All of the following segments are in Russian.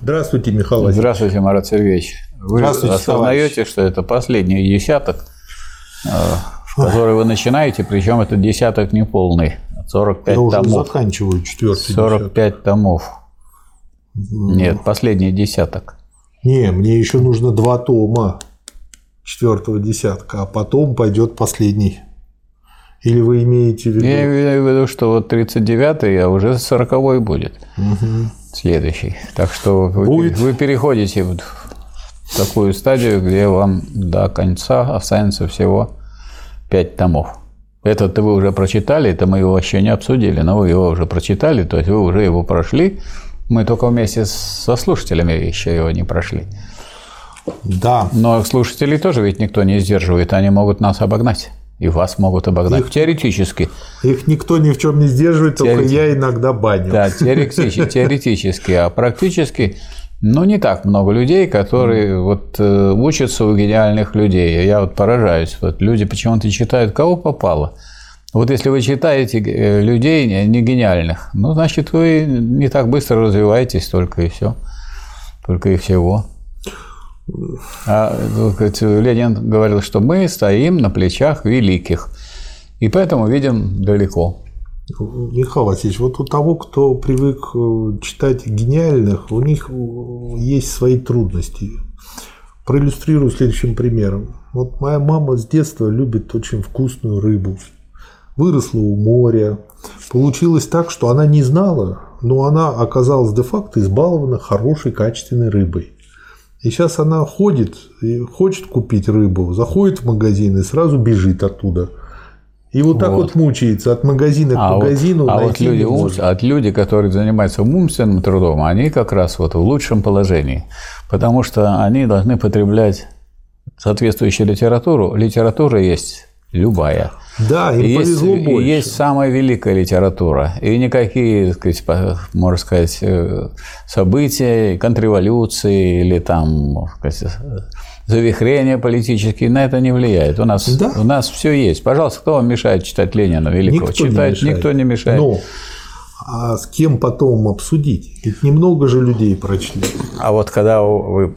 Здравствуйте, Михаил Васильевич. Здравствуйте, Марат Сергеевич. Вы Здравствуйте, осознаете, что это последний десяток, э, который вы начинаете, причем это десяток неполный, 45 Я уже томов. заканчиваю четвертый 45 томов. Нет, последний десяток. Не, мне еще нужно два тома четвертого десятка, а потом пойдет последний. Или вы имеете в виду? Я имею в виду, что вот 39-й, а уже 40-й будет. Следующий. Так что вы, Будет. вы переходите в такую стадию, где вам до конца останется всего 5 томов. Этот вы уже прочитали, это мы его еще не обсудили, но вы его уже прочитали, то есть вы уже его прошли. Мы только вместе со слушателями еще его не прошли. Да. Но слушателей тоже ведь никто не сдерживает, они могут нас обогнать. И вас могут обогнать. Их- Теоретически. Их никто ни в чем не сдерживает, только Теоретически. я иногда баню. Да, теоретически, теоретически, а практически, ну, не так много людей, которые вот э, учатся у гениальных людей. Я вот поражаюсь. Вот люди почему-то читают, кого попало. Вот если вы читаете э, людей не гениальных, ну, значит, вы не так быстро развиваетесь только и все. Только и всего. А Ленин говорил, что мы стоим на плечах великих, и поэтому видим далеко. Михаил Васильевич, вот у того, кто привык э, читать гениальных, у них э, есть свои трудности. Проиллюстрирую следующим примером. Вот моя мама с детства любит очень вкусную рыбу. Выросла у моря. Получилось так, что она не знала, но она оказалась де-факто избалована хорошей, качественной рыбой. И сейчас она ходит и хочет купить рыбу, заходит в магазин и сразу бежит оттуда. И вот так вот, мучается от магазина к А, магазину. вот, а вот найти люди, ум- от люди, которые занимаются умственным трудом, они как раз вот в лучшем положении, потому что они должны потреблять соответствующую литературу. Литература есть любая. Да, им есть, повезло больше. есть самая великая литература. И никакие, так сказать, можно сказать, э, события, контрреволюции или там, так сказать, э, завихрения политические на это не влияет. У нас, Да. у нас все есть. Пожалуйста, кто вам мешает читать Ленина Великого? Никто не Читать мешает. никто не мешает. Но а с кем потом обсудить? Ведь немного же людей прочли. А вот когда вы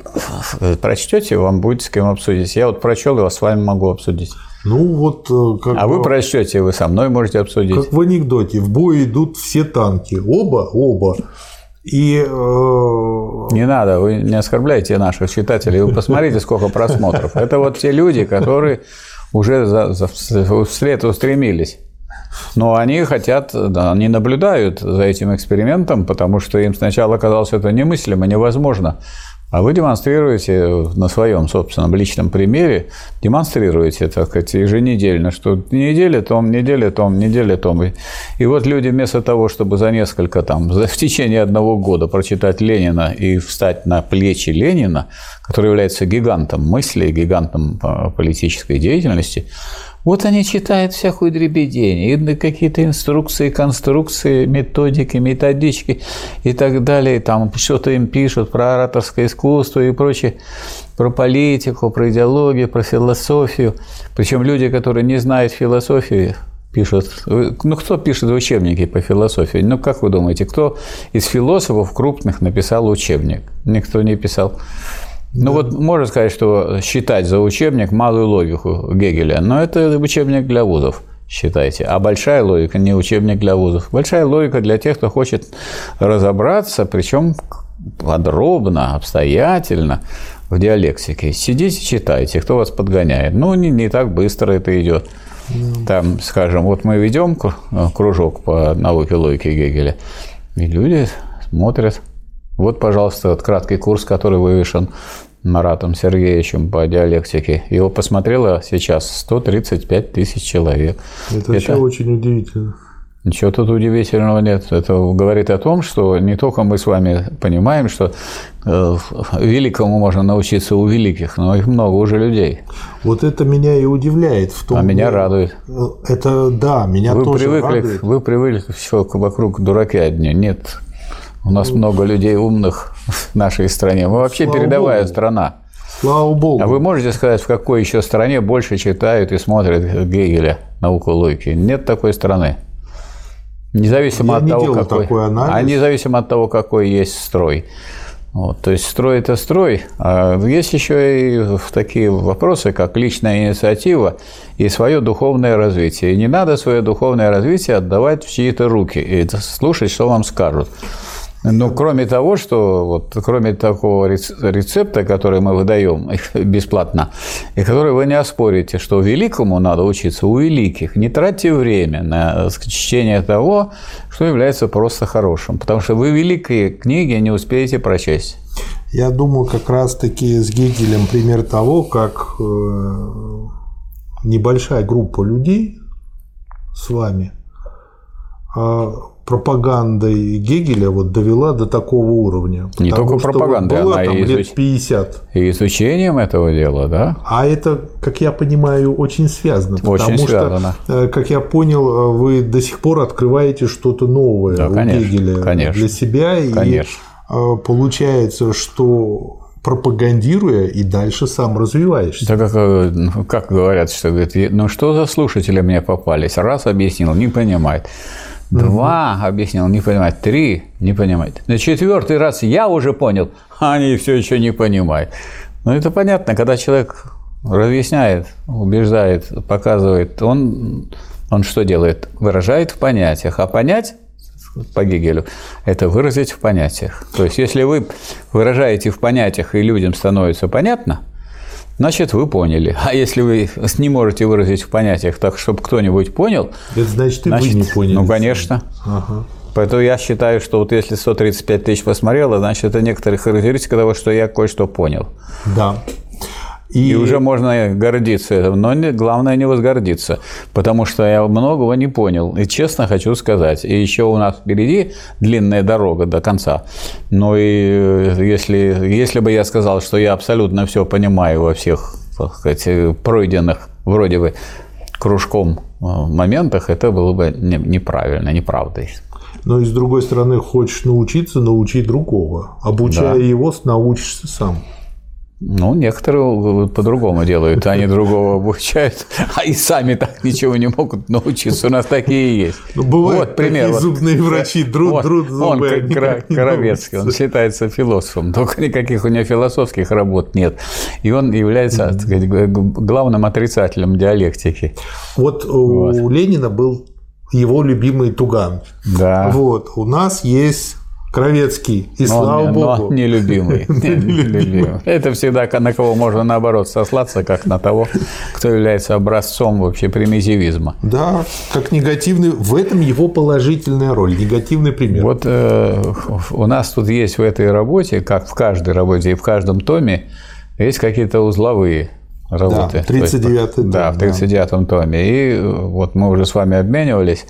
прочтете, вам будет с кем обсудить. Я вот прочел, и вас с вами могу обсудить. Ну вот э, как, А вы прочтете, вы со мной можете обсудить. как в анекдоте, в бой идут все танки. Оба, оба. И э, Не надо, вы не оскорбляйте наших читателей. Вы посмотрите, сколько просмотров. Это вот те люди, которые уже за, за, вслед устремились. Но они хотят, да, они наблюдают за этим экспериментом, потому что им сначала казалось это немыслимо, невозможно. А вы демонстрируете на своем собственном личном примере, демонстрируете, так сказать, еженедельно, что неделя том, неделя том, неделя том. И, и вот люди вместо того, чтобы за несколько там, за, в течение одного года прочитать Ленина и встать на плечи Ленина, который является гигантом мысли, гигантом э, политической деятельности, вот они читают всякую дребедень, и какие-то инструкции, конструкции, методики, методички и так далее. Там что-то им пишут про ораторское искусство и прочее, про политику, про идеологию, про философию. Причем люди, которые не знают философии, пишут. Ну, кто пишет учебники по философии? Ну, как вы думаете, кто из философов крупных написал учебник? Никто не писал. Ну вот можно сказать, что считать за учебник малую логику Гегеля, но это учебник для вузов, считайте. А большая логика не учебник для вузов. Большая логика для тех, кто хочет разобраться, причем подробно, обстоятельно в диалектике. Сидите, читайте, кто вас подгоняет. Ну, не, не так быстро это идет. Там, скажем, вот мы ведем кру- кружок по науке логики Гегеля, и люди смотрят. Вот, пожалуйста, вот краткий курс, который вывешен Маратом Сергеевичем по диалектике. Его посмотрело сейчас 135 тысяч человек. это вообще очень удивительно. Ничего тут удивительного нет. Это говорит о том, что не только мы с вами понимаем, что э, великому можно научиться у великих, но их много уже людей. Вот это меня и удивляет. В том, А меня радует. Это да, меня Вы тоже привыкли, радует. вы привыкли все вокруг дураки одни. Нет. У нас много людей умных в нашей стране. Мы вообще Слава передовая Богу. страна. Слава богу. А вы можете сказать, в какой еще стране больше читают и смотрят Гегеля, науку логики? Нет такой страны. Независимо Я от не того, какой, такой анализ. а независимо от того, какой есть строй. Вот, то есть строй – это строй. А есть еще и такие вопросы, как личная инициатива и свое духовное развитие. И не надо свое духовное развитие отдавать в чьи-то руки и слушать, что вам скажут. Ну, кроме того, что вот, кроме такого рецепта, который мы выдаем бесплатно, и который вы не оспорите, что великому надо учиться у великих, не тратьте время на чтение того, что является просто хорошим, потому что вы великие книги не успеете прочесть. Я думаю, как раз-таки с Гегелем пример того, как э, небольшая группа людей с вами а пропагандой Гегеля вот довела до такого уровня. Не только пропагандой, была, она там, и лет изуч... 50. И изучением этого дела, да? А это, как я понимаю, очень связано. Очень потому связано. Что, э, как я понял, вы до сих пор открываете что-то новое да, у конечно, Гегеля конечно, для себя. Конечно. И э, получается, что пропагандируя и дальше сам развиваешься. Так как, э, как говорят, что говорит, ну что за слушатели мне попались? Раз объяснил, не понимает. Два объяснил, не понимает. Три не понимает. На четвертый раз я уже понял, а они все еще не понимают. Ну, это понятно, когда человек разъясняет, убеждает, показывает, он, он что делает? Выражает в понятиях. А понять по Гегелю – это выразить в понятиях. То есть, если вы выражаете в понятиях, и людям становится понятно – значит, вы поняли. А если вы не можете выразить в понятиях так, чтобы кто-нибудь понял, это значит, и значит, вы не поняли. Ну, конечно. Ага. Поэтому я считаю, что вот если 135 тысяч посмотрело, значит, это некоторая характеристика того, что я кое-что понял. Да. И... и уже можно гордиться этим, но не, главное не возгордиться, потому что я многого не понял. И честно хочу сказать, и еще у нас впереди длинная дорога до конца. Но и э, если, если бы я сказал, что я абсолютно все понимаю во всех так сказать, пройденных вроде бы кружком э, моментах, это было бы неправильно, неправдой. Но и с другой стороны, хочешь научиться, научи другого. Обучая да. его, научишься сам. Ну, некоторые по-другому делают, они другого обучают, а и сами так ничего не могут научиться. У нас такие есть. Ну, бывают вот пример. Такие зубные врачи, друд, вот, друд зубы. Он как Коровецкий, он считается философом, только никаких у него философских работ нет. И он является так сказать, главным отрицателем диалектики. Вот, вот у Ленина был его любимый Туган. Да. Вот, у нас есть Кровецкий, и но слава он, богу. Но нелюбимый. нелюбимый. Это всегда на кого можно наоборот сослаться, как на того, кто является образцом вообще примитивизма. Да, как негативный, в этом его положительная роль, негативный пример. Вот э, у нас тут есть в этой работе, как в каждой работе и в каждом томе, есть какие-то узловые работы. Да, 39 том. Да, в 39 да. томе. И э, вот мы уже с вами обменивались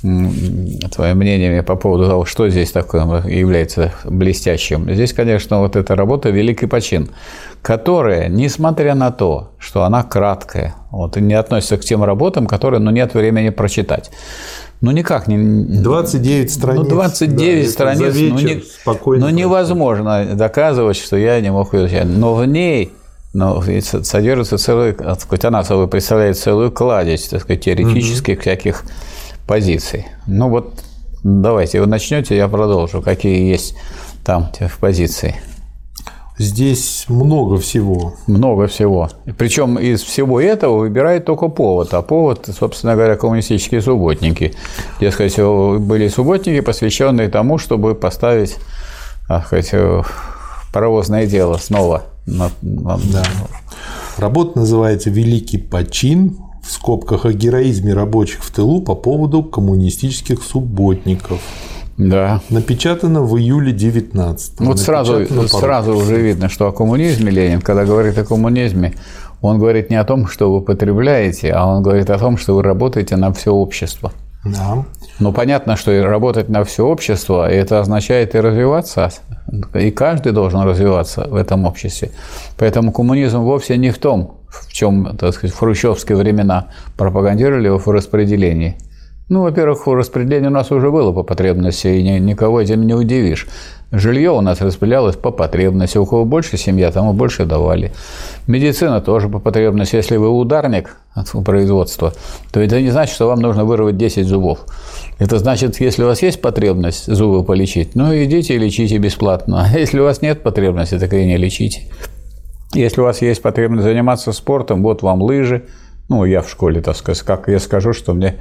твоим мнением по поводу того, что здесь такое является блестящим. Здесь, конечно, вот эта работа «Великий почин», которая, несмотря на то, что она краткая, вот, и не относится к тем работам, которые ну, нет времени прочитать. Ну, никак не... 29 страниц. Ну, 29 да, страниц. Вечер, ну, не, ну, невозможно доказывать, что я не мог изучать. Но в ней но содержится целый, так сказать, она собой представляет целую кладезь, так сказать, теоретических угу. всяких позиций. Ну вот давайте вы начнете, я продолжу. Какие есть там в позиции? Здесь много всего. Много всего. Причем из всего этого выбирает только повод. А повод, собственно говоря, коммунистические субботники. Дескать, были субботники, посвященные тому, чтобы поставить так сказать, паровозное дело снова. Да. Работа называется «Великий почин в скобках о героизме рабочих в тылу по поводу коммунистических субботников. Да. Напечатано в июле 19 Вот сразу, сразу уже видно, что о коммунизме Ленин, когда говорит о коммунизме, он говорит не о том, что вы потребляете, а он говорит о том, что вы работаете на все общество. Да. Ну, понятно, что работать на все общество, это означает и развиваться, и каждый должен развиваться в этом обществе. Поэтому коммунизм вовсе не в том, в чем, так сказать, в хрущевские времена пропагандировали в распределении. Ну, во-первых, распределение у нас уже было по потребности, и никого этим не удивишь. Жилье у нас распределялось по потребности. У кого больше семья, тому больше давали. Медицина тоже по потребности. Если вы ударник производства, то это не значит, что вам нужно вырвать 10 зубов. Это значит, если у вас есть потребность зубы полечить, ну идите и лечите бесплатно. А если у вас нет потребности, так и не лечите. Если у вас есть потребность заниматься спортом, вот вам лыжи, ну, я в школе, так сказать, как я скажу, что мне,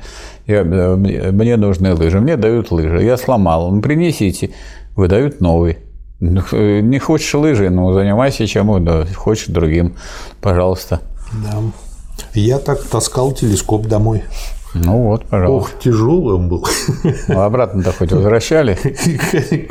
я, мне нужны лыжи, мне дают лыжи, я сломал, ну, принесите, выдают новый. Ну, не хочешь лыжи, ну, занимайся чем, да, хочешь другим, пожалуйста. Да. Я так таскал телескоп домой. Ну вот, пожалуйста. Ох, тяжелый он был. Ну, обратно-то хоть возвращали.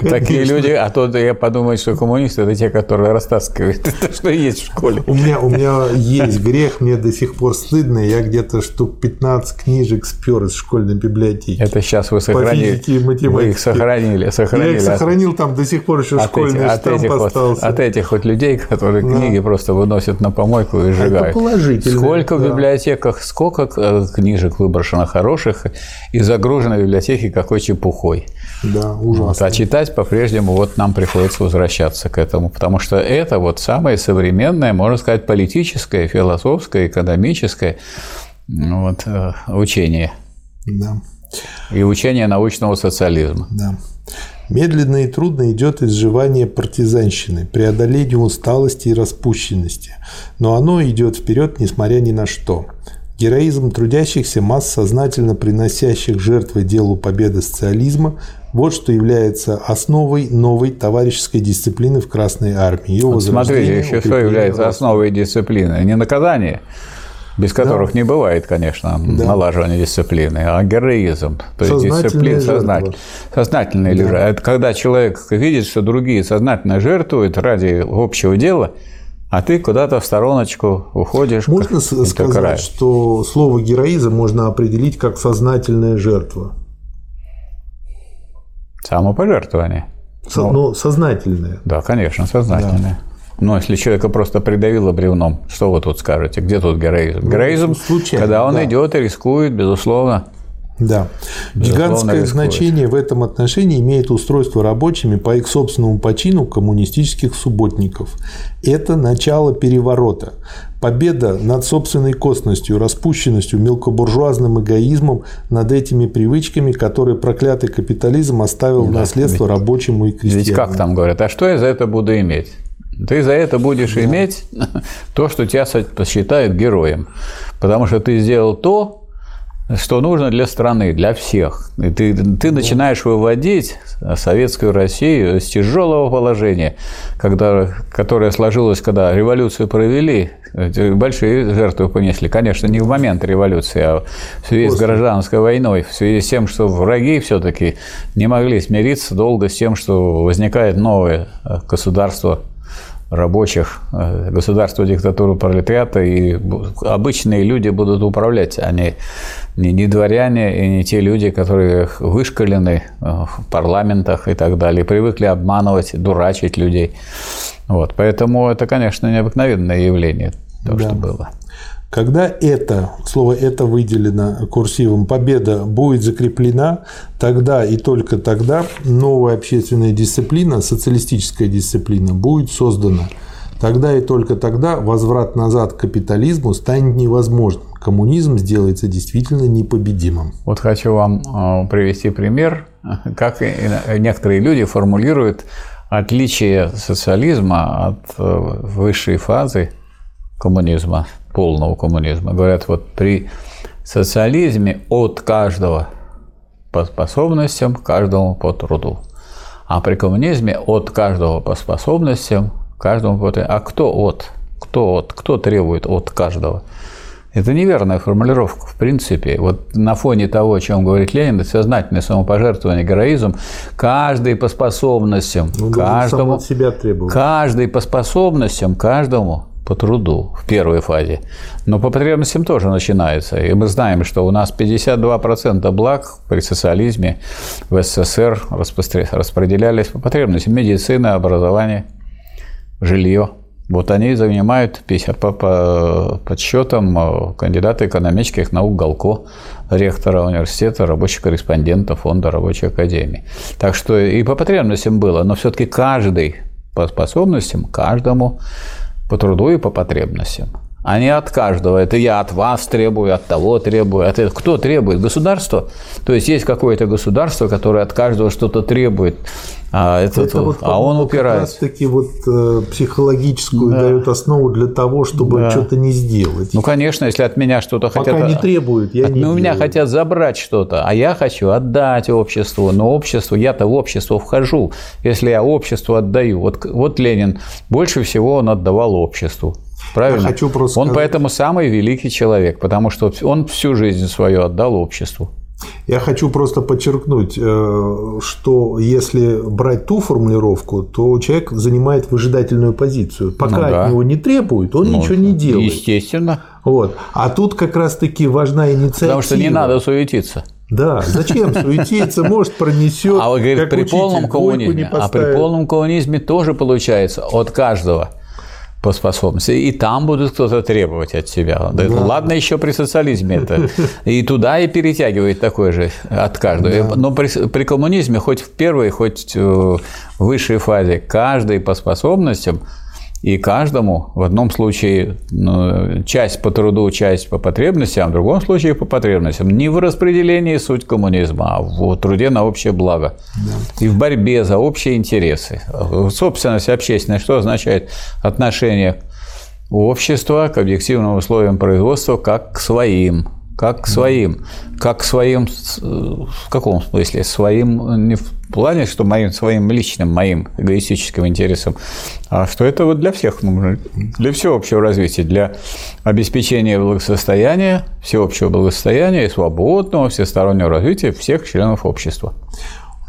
Такие люди, а то я подумаю, что коммунисты – это те, которые растаскивают. Это что есть в школе. У меня, у меня есть грех, мне до сих пор стыдно. Я где-то штук 15 книжек спер из школьной библиотеки. Это сейчас вы сохранили. По физике и математике. Вы их сохранили. сохранили. Я их сохранил, там до сих пор еще от школьный этих, штамп от этих остался. Вот, от этих вот людей, которые да. книги просто выносят на помойку и сжигают. Это положительно. Сколько в библиотеках, сколько э, книжек выброшено хороших, и загружены в библиотеке какой чепухой. Да, ужасно. Вот, а читать по-прежнему вот нам приходится возвращаться к этому, потому что это вот самое современное, можно сказать, политическое, философское, экономическое ну вот, э, учение. Да. И учение научного социализма. Да. Медленно и трудно идет изживание партизанщины, преодоление усталости и распущенности, но оно идет вперед, несмотря ни на что. Героизм трудящихся масс, сознательно приносящих жертвы делу победы социализма, вот что является основой новой товарищеской дисциплины в Красной Армии. Ее вот смотрите, еще что является основой дисциплины? Не наказание, без которых да. не бывает, конечно, да. налаживания дисциплины, а героизм. То есть дисциплина сознательная. Сознательная да. Это когда человек видит, что другие сознательно жертвуют ради общего дела – а ты куда-то в стороночку уходишь. Можно сказать, край. что слово героизм можно определить как сознательная жертва? Самопожертвование. Со, ну, но сознательное. Да, конечно, сознательное. Да. Но если человека просто придавило бревном, что вы тут скажете? Где тут героизм? Ну, героизм, случайно, когда он да. идет и рискует, безусловно. Да. Гигантское значение в этом отношении имеет устройство рабочими по их собственному почину коммунистических субботников. Это начало переворота. Победа над собственной костностью, распущенностью, мелкобуржуазным эгоизмом, над этими привычками, которые проклятый капитализм оставил да, в наследство ведь, рабочему и крестьянам. Ведь как там говорят, а что я за это буду иметь? Ты за это будешь да. иметь то, что тебя посчитают героем. Потому что ты сделал то, что нужно для страны, для всех. И ты, ты начинаешь выводить советскую Россию из тяжелого положения, когда, которое сложилось, когда революцию провели, большие жертвы понесли. Конечно, не в момент революции, а в связи После. с гражданской войной, в связи с тем, что враги все-таки не могли смириться долго с тем, что возникает новое государство рабочих, э, государство диктатуру пролетариата, и обычные люди будут управлять, а не, не, не дворяне и не те люди, которые вышкалены э, в парламентах и так далее, привыкли обманывать, дурачить людей. Вот, поэтому это, конечно, необыкновенное явление, то, да. что было. Когда это, слово «это» выделено курсивом, победа будет закреплена, тогда и только тогда новая общественная дисциплина, социалистическая дисциплина, будет создана. Тогда и только тогда возврат назад к капитализму станет невозможным. Коммунизм сделается действительно непобедимым. Вот хочу вам э, привести пример, как некоторые люди формулируют отличие социализма от э, высшей фазы коммунизма – полного коммунизма. Говорят, вот при социализме от каждого по способностям, каждому по труду. А при коммунизме от каждого по способностям, каждому по труду. А кто от? Кто от? Кто требует от каждого? Это неверная формулировка, в принципе. Вот на фоне того, о чем говорит Ленин, сознательное самопожертвование, героизм, каждый по способностям, ну, каждому, от себя каждый по способностям, каждому по труду в первой фазе. Но по потребностям тоже начинается. И мы знаем, что у нас 52% благ при социализме в СССР распределялись по потребностям. Медицина, образование, жилье. Вот они занимают 50, по, по подсчетам э, кандидата экономических наук Галко, ректора университета, рабочих корреспондента Фонда рабочей академии. Так что и по потребностям было, но все-таки каждый по способностям, каждому по труду и по потребностям а не от каждого. Это я от вас требую, от того требую. Это кто требует? Государство? То есть есть какое-то государство, которое от каждого что-то требует, а, это, это вот, а он упирается. Как раз таки вот э, психологическую да. дает основу для того, чтобы да. что-то не сделать. Ну, конечно, если от меня что-то хотят... Пока не требуют, я от, не ну, У меня хотят забрать что-то, а я хочу отдать обществу. Но обществу, я-то в общество вхожу. Если я обществу отдаю. Вот, вот Ленин больше всего он отдавал обществу. Правильно? Я хочу просто он сказать... поэтому самый великий человек, потому что он всю жизнь свою отдал обществу. Я хочу просто подчеркнуть, э, что если брать ту формулировку, то человек занимает выжидательную позицию. Пока ну, да. от него не требуют, он ну, ничего не делает. Естественно. Вот. А тут как раз-таки важна инициатива. Потому что не надо суетиться. Да, зачем суетиться, может пронесет. А вы говорите, при полном коммунизме, а при полном коммунизме тоже получается от каждого по способности. И там будут кто-то требовать от себя. Да. Ладно, еще при социализме это. И туда и перетягивает такой же от каждого. Да. Но при, при коммунизме хоть в первой, хоть в высшей фазе каждый по способностям и каждому в одном случае ну, часть по труду, часть по потребностям, в другом случае по потребностям. Не в распределении суть коммунизма, а в труде на общее благо. Да. И в борьбе за общие интересы. Собственность общественная что означает отношение общества к объективным условиям производства как к своим как к своим. Как к своим, в каком смысле? Своим не в плане, что моим, своим личным, моим эгоистическим интересам, а что это вот для всех нужно, для всеобщего развития, для обеспечения благосостояния, всеобщего благосостояния и свободного всестороннего развития всех членов общества.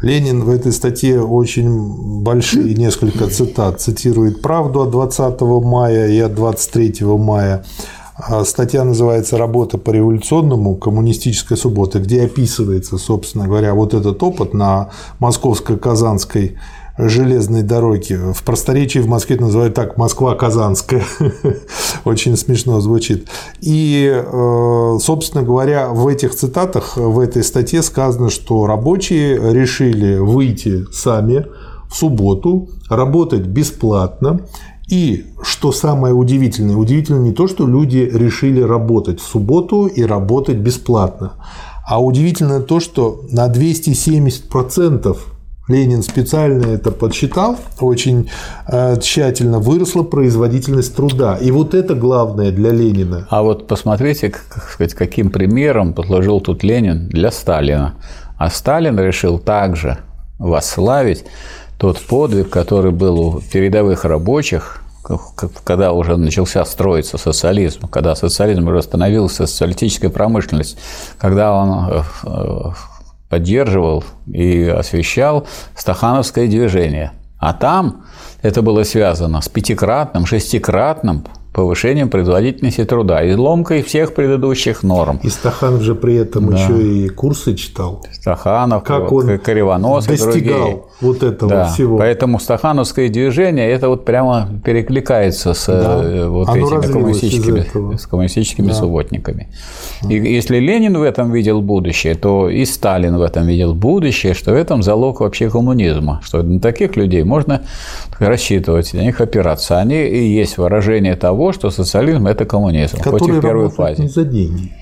Ленин в этой статье очень большие несколько цитат цитирует «Правду» от 20 мая и от 23 мая статья называется «Работа по революционному. Коммунистической субботы», где описывается, собственно говоря, вот этот опыт на московско-казанской железной дороге. В просторечии в Москве это называют так Москва-Казанская. Очень смешно звучит. И, э, собственно говоря, в этих цитатах, в этой статье сказано, что рабочие решили выйти сами в субботу, работать бесплатно и что самое удивительное, удивительно не то, что люди решили работать в субботу и работать бесплатно, а удивительно то, что на 270% Ленин специально это подсчитал, очень э, тщательно выросла производительность труда. И вот это главное для Ленина. А вот посмотрите, как сказать, каким примером послужил тут Ленин для Сталина. А Сталин решил также восславить тот подвиг, который был у передовых рабочих, когда уже начался строиться социализм, когда социализм уже становился социалистической промышленностью, когда он э, э, поддерживал и освещал стахановское движение. А там это было связано с пятикратным, шестикратным повышением производительности труда, изломкой всех предыдущих норм. И Стаханов же при этом да. еще и курсы читал. Стаханов, как он Кривонос достигал и другие. вот этого да. всего. Поэтому стахановское движение это вот прямо перекликается с да. Э, вот Оно этими коммунистическими, с коммунистическими да. субботниками. И если Ленин в этом видел будущее, то и Сталин в этом видел будущее, что в этом залог вообще коммунизма, что на таких людей можно рассчитывать, на них опираться. Они и есть выражение того, что социализм – это коммунизм, Который хоть и в первой фазе. не за деньги.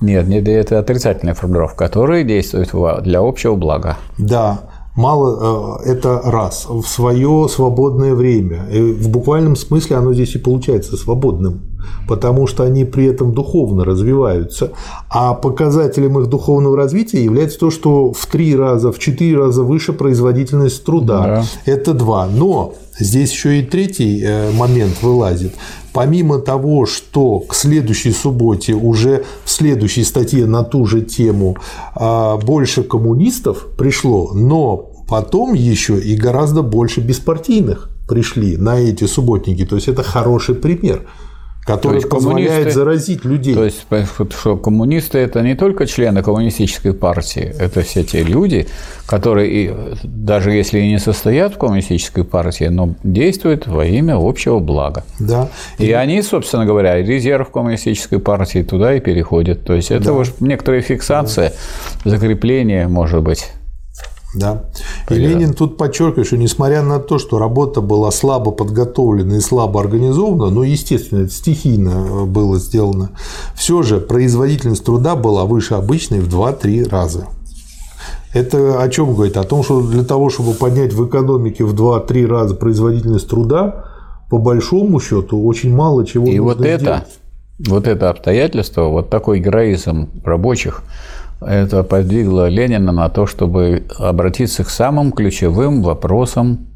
Нет, нет, это отрицательная формулировка, которые действуют для общего блага. Да, мало э, это раз в свое свободное время. В буквальном смысле оно здесь и получается свободным потому что они при этом духовно развиваются. А показателем их духовного развития является то, что в три раза, в четыре раза выше производительность труда. Да. Это два. Но здесь еще и третий э, момент вылазит. Помимо того, что к следующей субботе уже в следующей статье на ту же тему а, больше коммунистов пришло, но потом еще и гораздо больше беспартийных пришли на эти субботники. То есть это хороший пример который позволяет заразить людей. То есть, что коммунисты – это не только члены коммунистической партии, это все те люди, которые, даже если и не состоят в коммунистической партии, но действуют во имя общего блага. Да. И, и они, собственно говоря, резерв коммунистической партии туда и переходят. То есть, это да. уж некоторая фиксация, да. закрепление, может быть. Да. И Ленин тут подчеркивает, что несмотря на то, что работа была слабо подготовлена и слабо организована, ну, естественно, это стихийно э, было сделано, все же производительность труда была выше обычной в 2-3 раза. Это о чем говорит? О том, что для того, чтобы поднять в экономике в 2-3 раза производительность труда, по большому счету очень мало чего И нужно вот сделать. это, вот это обстоятельство, вот такой героизм рабочих – это подвигло Ленина на то, чтобы обратиться к самым ключевым вопросам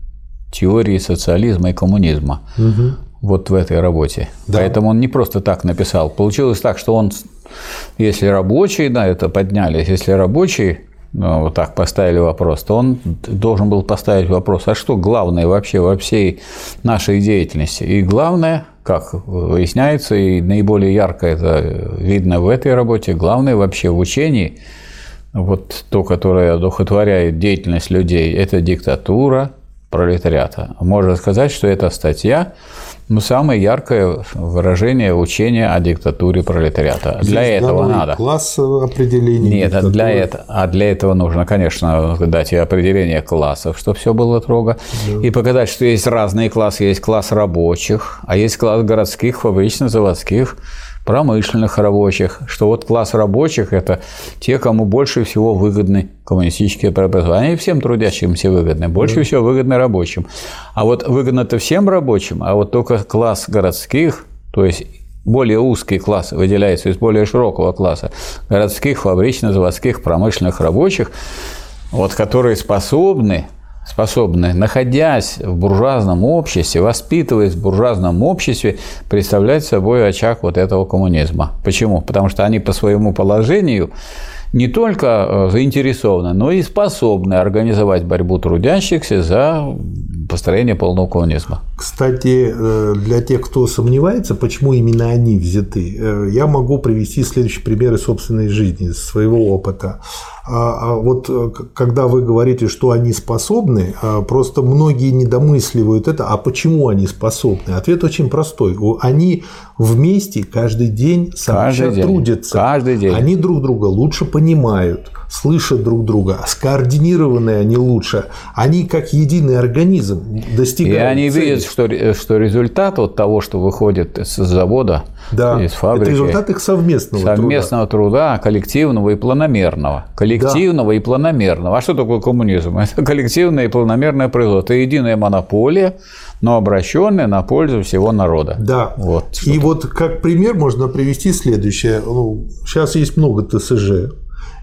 теории социализма и коммунизма. Угу. Вот в этой работе. Да. Поэтому он не просто так написал. Получилось так, что он, если рабочий, да, это поднялись, если рабочий ну, вот так поставили вопрос, то он должен был поставить вопрос, а что главное вообще во всей нашей деятельности? И главное, как выясняется, и наиболее ярко это видно в этой работе, главное вообще в учении, вот то, которое одухотворяет деятельность людей, это диктатура пролетариата. Можно сказать, что эта статья ну, самое яркое выражение учения о диктатуре пролетариата. Здесь для этого надо. Класс определения. Нет, а для, этого, а для этого нужно, конечно, дать и определение классов, чтобы все было строго. Да. И показать, что есть разные классы. Есть класс рабочих, а есть класс городских, фабрично-заводских промышленных рабочих, что вот класс рабочих – это те, кому больше всего выгодны коммунистические преобразования. Они всем трудящимся выгодны, больше да. всего выгодны рабочим. А вот выгодно-то всем рабочим, а вот только класс городских, то есть более узкий класс выделяется из более широкого класса городских, фабрично-заводских, промышленных рабочих, вот, которые способны способны, находясь в буржуазном обществе, воспитываясь в буржуазном обществе, представлять собой очаг вот этого коммунизма. Почему? Потому что они по своему положению не только э, заинтересованы, но и способны организовать борьбу трудящихся за построение полного коммунизма. Кстати, э, для тех, кто сомневается, почему именно они взяты, э, я могу привести следующие примеры собственной жизни, своего опыта. А, а вот э, когда вы говорите, что они способны, а, просто многие недомысливают это, а почему они способны? Ответ очень простой. Они вместе каждый день сообща каждый день. трудятся. Каждый день. Они друг друга лучше понимают, слышат друг друга, скоординированы они лучше. Они как единый организм достигают И они цели. видят, что, что результат от того, что выходит из завода, да. из фабрики. Это результат их совместного, совместного труда. труда, коллективного и планомерного. Коллективного да. и планомерного. А что такое коммунизм? Это коллективное и планомерное производство. Это единая монополия, но обращенная на пользу всего народа. Да. Вот. И вот как пример можно привести следующее. Ну, сейчас есть много ТСЖ.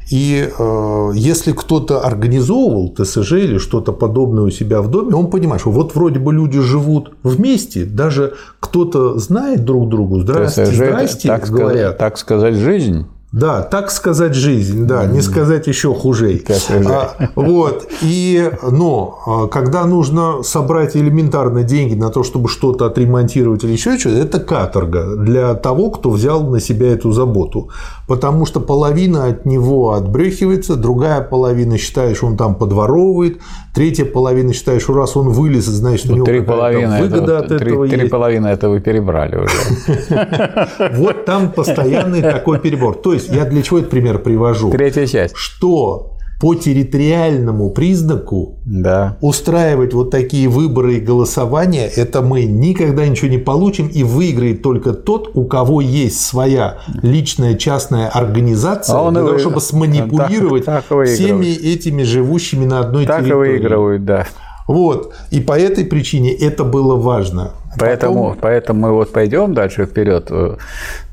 И э, если кто-то организовывал ТСЖ или что-то подобное у себя в доме, он понимает, что вот вроде бы люди живут вместе, даже кто-то знает друг другу, здрасте, ТСЖ, здрасте, так говорят. Сказать, так сказать, жизнь. Да, так сказать жизнь, да, не сказать еще хуже. А, вот. И, но а, когда нужно собрать элементарно деньги на то, чтобы что-то отремонтировать или еще что-то, это каторга для того, кто взял на себя эту заботу. Потому что половина от него отбрехивается, другая половина считает, что он там подворовывает, третья половина считает, что раз он вылез, значит, у ну, него три половины выгода это, от этого три, Три половины это вы перебрали уже. Вот там постоянный такой перебор. То есть я для чего этот пример привожу? Третья часть. Что по территориальному признаку да. устраивать вот такие выборы и голосования, это мы никогда ничего не получим, и выиграет только тот, у кого есть своя личная частная организация, а для того, чтобы сманипулировать так, так всеми этими живущими на одной так территории. Так и выигрывают, да. Вот. И по этой причине это было важно. Поэтому, Потом... поэтому мы вот пойдем дальше вперед.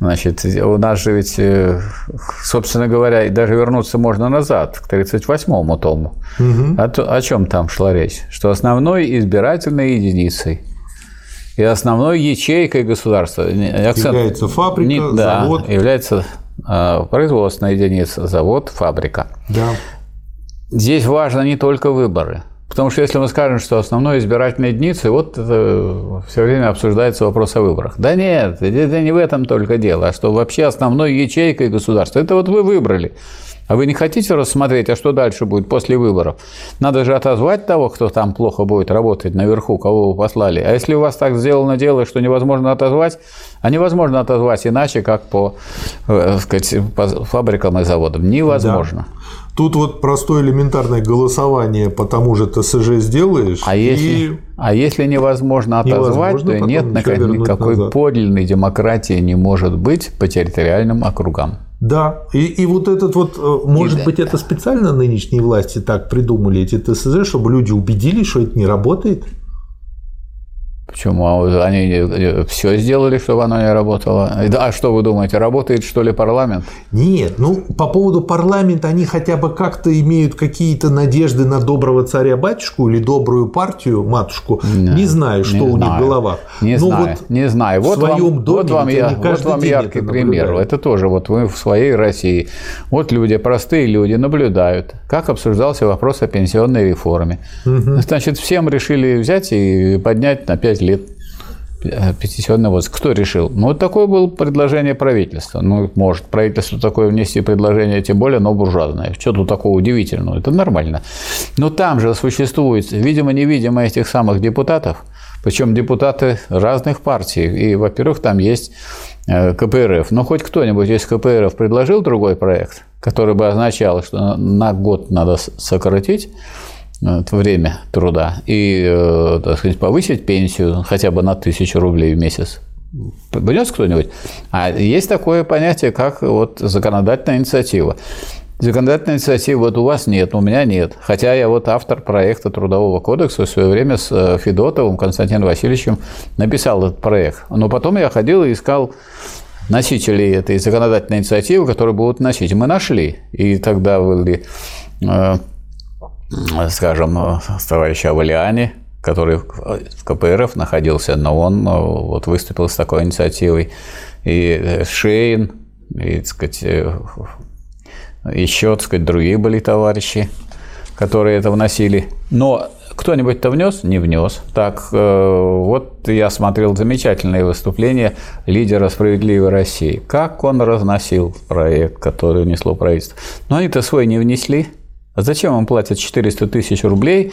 Значит, у нас же ведь, э, собственно говоря, даже вернуться можно назад, к 38-му тому. Угу. О, о чем там шла речь? Что основной избирательной единицей и основной ячейкой государства акцент, является фабрика, не, да, завод. является э, производственная единица, завод, фабрика. Да. Здесь важно не только выборы – Потому что если мы скажем, что основной избирательной единицей, вот это все время обсуждается вопрос о выборах. Да нет, это не в этом только дело, а что вообще основной ячейкой государства. Это вот вы выбрали. А вы не хотите рассмотреть, а что дальше будет после выборов? Надо же отозвать того, кто там плохо будет работать наверху, кого вы послали. А если у вас так сделано дело, что невозможно отозвать, а невозможно отозвать иначе, как по, э, сказать, по фабрикам и заводам. Невозможно. Да. Тут вот простое элементарное голосование по тому же ТСЖ сделаешь. А если, а если невозможно отозвать, невозможно, то нет никакой назад. подлинной демократии не может быть по территориальным округам. Да, и, и вот этот вот, э, может и быть, да. это специально нынешние власти так придумали эти ТСЗ, чтобы люди убедились, что это не работает? Почему? А они э, все сделали, чтобы оно не работало? А что вы думаете, работает что ли парламент? Нет, ну по поводу парламента они хотя бы как-то имеют какие-то надежды на доброго царя-батюшку или добрую партию, матушку. Не, не знаю, что не у знаю. них в головах. Не Но знаю, вот не знаю. Вот в своем вам, доме вот вам, я, вот вам яркий это пример. Это тоже вот вы в своей России. Вот люди, простые люди наблюдают, как обсуждался вопрос о пенсионной реформе. Угу. Значит, всем решили взять и поднять на 5 лет пенсионный возраст. Кто решил? Ну, вот такое было предложение правительства. Ну, может правительство такое внести предложение, тем более, но буржуазное. Что тут такого удивительного? Это нормально. Но там же существует, видимо-невидимо, этих самых депутатов, причем депутаты разных партий. И, во-первых, там есть э, КПРФ. Но хоть кто-нибудь из КПРФ предложил другой проект, который бы означал, что на год надо сократить время труда и, э, так сказать, повысить пенсию хотя бы на тысячу рублей в месяц. Внес кто-нибудь? А есть такое понятие, как вот законодательная инициатива. Законодательной инициативы вот у вас нет, у меня нет. Хотя я вот автор проекта Трудового кодекса в свое время с э, Федотовым Константином Васильевичем написал этот проект. Но потом я ходил и искал носителей этой законодательной инициативы, которые будут носить. Мы нашли. И тогда были э, скажем, э, товарища Авалиани, который в КПРФ находился, но он э, вот выступил с такой инициативой. И э, Шейн, и, так сказать, еще, так сказать, другие были товарищи, которые это вносили. Но кто-нибудь-то внес? Не внес. Так, вот я смотрел замечательное выступление лидера «Справедливой России». Как он разносил проект, который внесло правительство. Но они-то свой не внесли. А зачем им платят 400 тысяч рублей?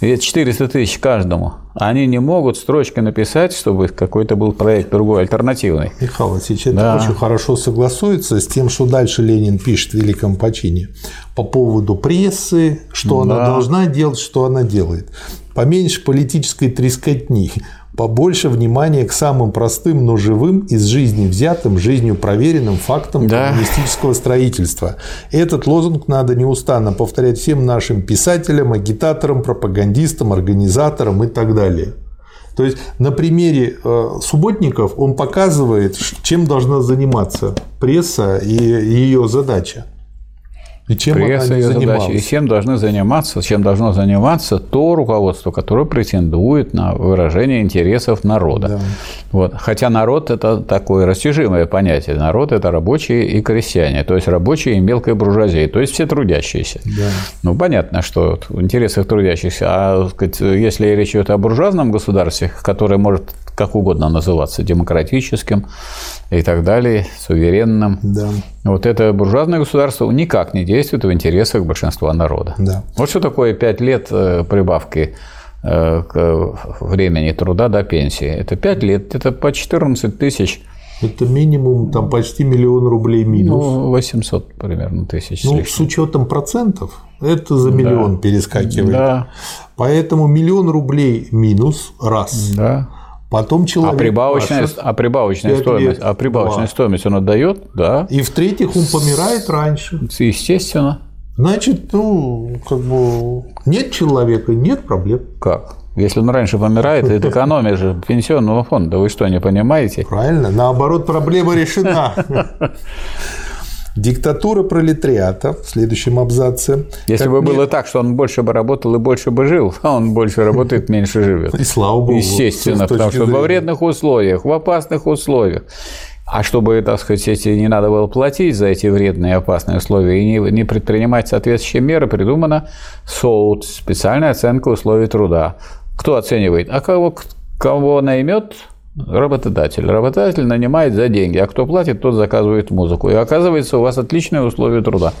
Ведь 400 тысяч каждому. Они не могут строчкой написать, чтобы какой-то был проект другой, альтернативный. Михаил Васильевич, это да. очень хорошо согласуется с тем, что дальше Ленин пишет в Великом почине по поводу прессы, что да. она должна делать, что она делает. Поменьше политической трескотни побольше внимания к самым простым, но живым, из жизни взятым, жизнью проверенным фактам да. коммунистического строительства. Этот лозунг надо неустанно повторять всем нашим писателям, агитаторам, пропагандистам, организаторам и так далее. То есть на примере э, субботников он показывает, чем должна заниматься пресса и ее задача. И чем Пресса она задача. И чем должны заниматься, чем должно заниматься то руководство, которое претендует на выражение интересов народа. Да. Вот. Хотя народ – это такое растяжимое понятие. Народ – это рабочие и крестьяне, то есть рабочие и мелкая буржуазия, то есть все трудящиеся. Да. Ну, понятно, что в интересах трудящихся. А сказать, если речь идет о буржуазном государстве, которое может как угодно называться, демократическим и так далее, суверенным. Да. Вот это буржуазное государство никак не действует в интересах большинства народа. Да. Вот что такое 5 лет э, прибавки э, к времени труда до пенсии. Это 5 лет, это по 14 тысяч это минимум там почти миллион рублей минус. Ну, 800 примерно тысяч. Ну, с учетом процентов, это за миллион да. перескакивает. Да. Поэтому миллион рублей минус раз. Да. Потом человек. А прибавочная, а прибавочная стоимость, лет, а прибавочная два. стоимость он отдает, да. И в третьих он помирает раньше. Естественно. Значит, ну, как бы нет человека, нет проблем. Как? Если он раньше помирает, это экономия же пенсионного фонда. Вы что, не понимаете? Правильно. Наоборот, проблема решена. Диктатура пролетариата в следующем абзаце. Если бы было так, что он больше бы работал и больше бы жил, а он больше работает, меньше живет. И слава богу. Естественно, потому что во вредных условиях, в опасных условиях. А чтобы, так сказать, если не надо было платить за эти вредные и опасные условия и не, не предпринимать соответствующие меры, придумана СОУТ, специальная оценка условий труда. Кто оценивает? А кого, кого наймет Работодатель. Работодатель нанимает за деньги, а кто платит, тот заказывает музыку. И оказывается, у вас отличные условия труда.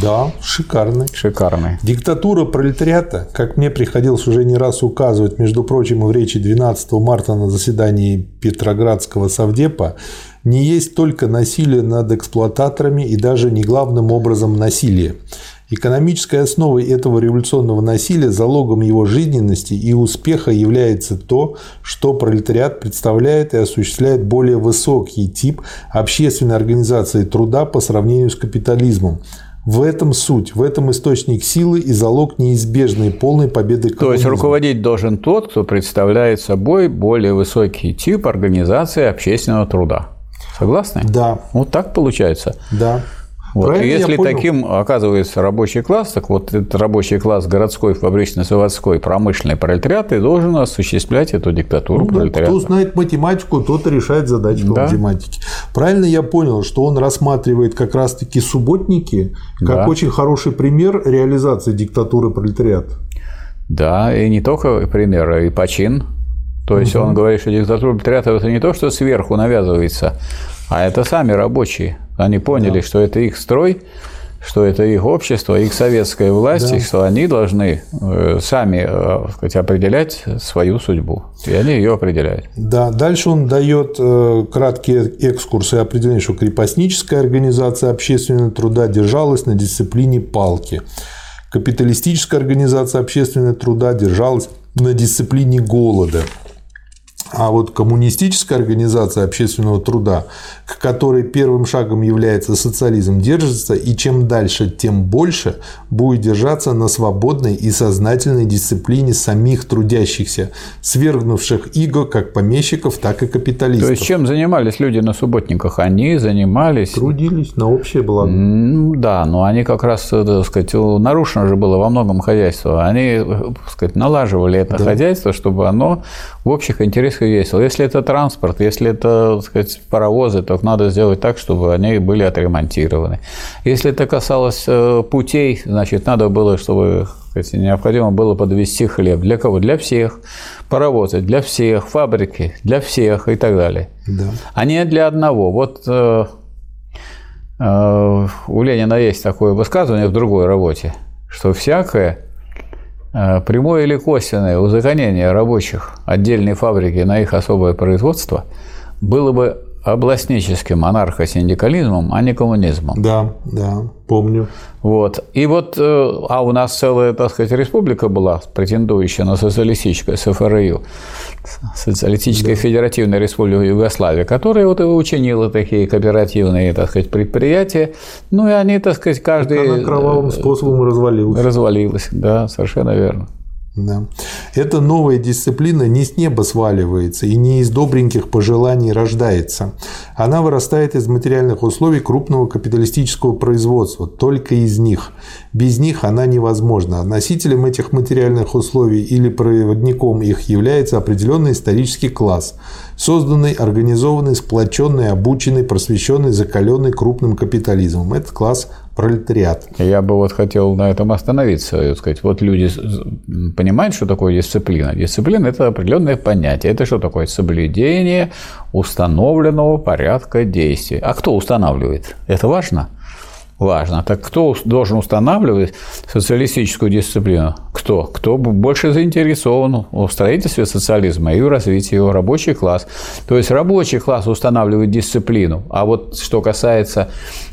Да, шикарный. Шикарный. Диктатура пролетариата, как мне приходилось уже не раз указывать, между прочим, в речи 12 марта на заседании Петроградского совдепа, не есть только насилие над эксплуататорами и даже не главным образом насилие. Экономической основой этого революционного насилия, залогом его жизненности и успеха является то, что пролетариат представляет и осуществляет более высокий тип общественной организации труда по сравнению с капитализмом. В этом суть, в этом источник силы и залог неизбежной полной победы коммунизма. То есть руководить должен тот, кто представляет собой более высокий тип организации общественного труда. Согласны? Да. Вот так получается. Да. Вот. И если таким оказывается рабочий класс, так вот этот рабочий класс городской, фабрично-заводской, промышленный пролетариат и должен осуществлять эту диктатуру ну, пролетариата. Кто знает математику, тот и решает задачи да. по математике. Правильно я понял, что он рассматривает как раз-таки субботники как да. очень хороший пример реализации диктатуры пролетариата. Да, и не только пример, и почин. То есть угу. он говорит, что диктатура пролетариата это не то, что сверху навязывается, а это сами рабочие. Они поняли, да. что это их строй, что это их общество, их советская власть, да. и что они должны э, сами э, сказать, определять свою судьбу. И они ее определяют. Да, дальше он дает э, краткие экскурсы и определение, что крепостническая организация общественного труда держалась на дисциплине палки. Капиталистическая организация общественного труда держалась на дисциплине голода. А вот коммунистическая организация общественного труда, к которой первым шагом является социализм, держится и чем дальше, тем больше будет держаться на свободной и сознательной дисциплине самих трудящихся, свергнувших иго как помещиков, так и капиталистов. То есть чем занимались люди на субботниках? Они занимались... Трудились на общее благо. Да, но они как раз, э, так сказать, нарушено же было во многом хозяйство. Они, э, так сказать, налаживали это да. хозяйство, чтобы оно в общих интересах весело. Если это транспорт, если это так сказать, паровозы, то надо сделать так, чтобы они были отремонтированы. Если это касалось э, путей, значит, надо было, чтобы сказать, необходимо было подвести хлеб. Для кого? Для всех. Паровозы для всех, фабрики для всех и так далее. Да. А не для одного. Вот э, э, у Ленина есть такое высказывание в другой работе, что всякое прямое или косвенное узаконение рабочих отдельной фабрики на их особое производство было бы областническим анархосиндикализмом, а не коммунизмом. Да, да, помню. Вот. И вот, э, а у нас целая, так сказать, республика была, претендующая на социалистическое СФРЮ, Социалистическая да. Федеративная Республика Югославия, которая вот и учинила такие кооперативные, так сказать, предприятия. Ну и они, так сказать, каждый... Так она кровавым способом развалилась. Развалилась, да, совершенно верно. Да. Эта новая дисциплина не с неба сваливается и не из добреньких пожеланий рождается. Она вырастает из материальных условий крупного капиталистического производства, только из них. Без них она невозможна. Носителем этих материальных условий или проводником их является определенный исторический класс, созданный, организованный, сплоченный, обученный, просвещенный, закаленный крупным капитализмом. Этот класс пролетариат. Я бы вот хотел на этом остановиться. Сказать, вот люди понимают, что такое дисциплина. Дисциплина – это определенное понятие. Это что такое? Соблюдение установленного порядка действий. А кто устанавливает? Это важно? важно. Так кто должен устанавливать социалистическую дисциплину? Кто? Кто больше заинтересован в строительстве социализма и в развитии его рабочий класс. То есть рабочий класс устанавливает дисциплину. А вот что касается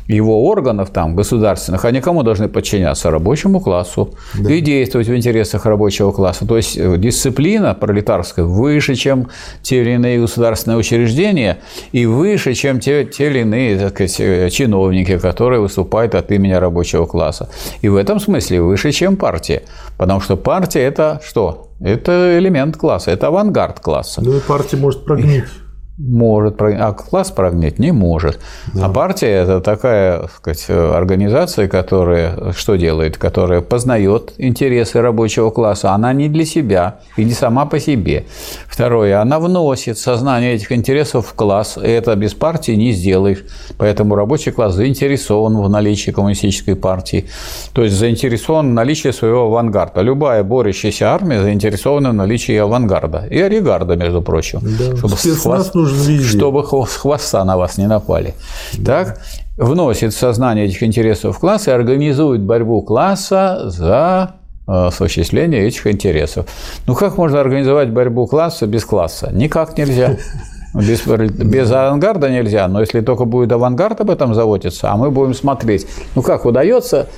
его органов там, государственных, они кому должны подчиняться? Рабочему классу. Да. И действовать в интересах рабочего класса. То есть э, дисциплина пролетарская выше, чем те или иные государственные учреждения, и выше, чем те, те или иные так сказать, э, чиновники, которые выступают от имени рабочего класса. И в этом смысле выше, чем партия. Потому что партия – это что? Это элемент класса, это авангард класса. Ну и партия может прогнить. может, а класс прогнать не может. Да. А партия – это такая сказать, организация, которая что делает? Которая познает интересы рабочего класса. Она не для себя и не сама по себе. Второе, она вносит сознание этих интересов в класс. И это без партии не сделаешь. Поэтому рабочий класс заинтересован в наличии коммунистической партии. То есть заинтересован в наличии своего авангарда. Любая борющаяся армия заинтересована в наличии авангарда. И оригарда, между прочим. Да. Чтобы Спецназ везде. Чтобы с хвоста на вас не напали. Да. Так, вносит в сознание этих интересов в класс и организует борьбу класса за э, осуществление этих интересов. Ну как можно организовать борьбу класса без класса? Никак нельзя. Без, без авангарда нельзя, но если только будет авангард об этом заботиться, а мы будем смотреть, ну как удается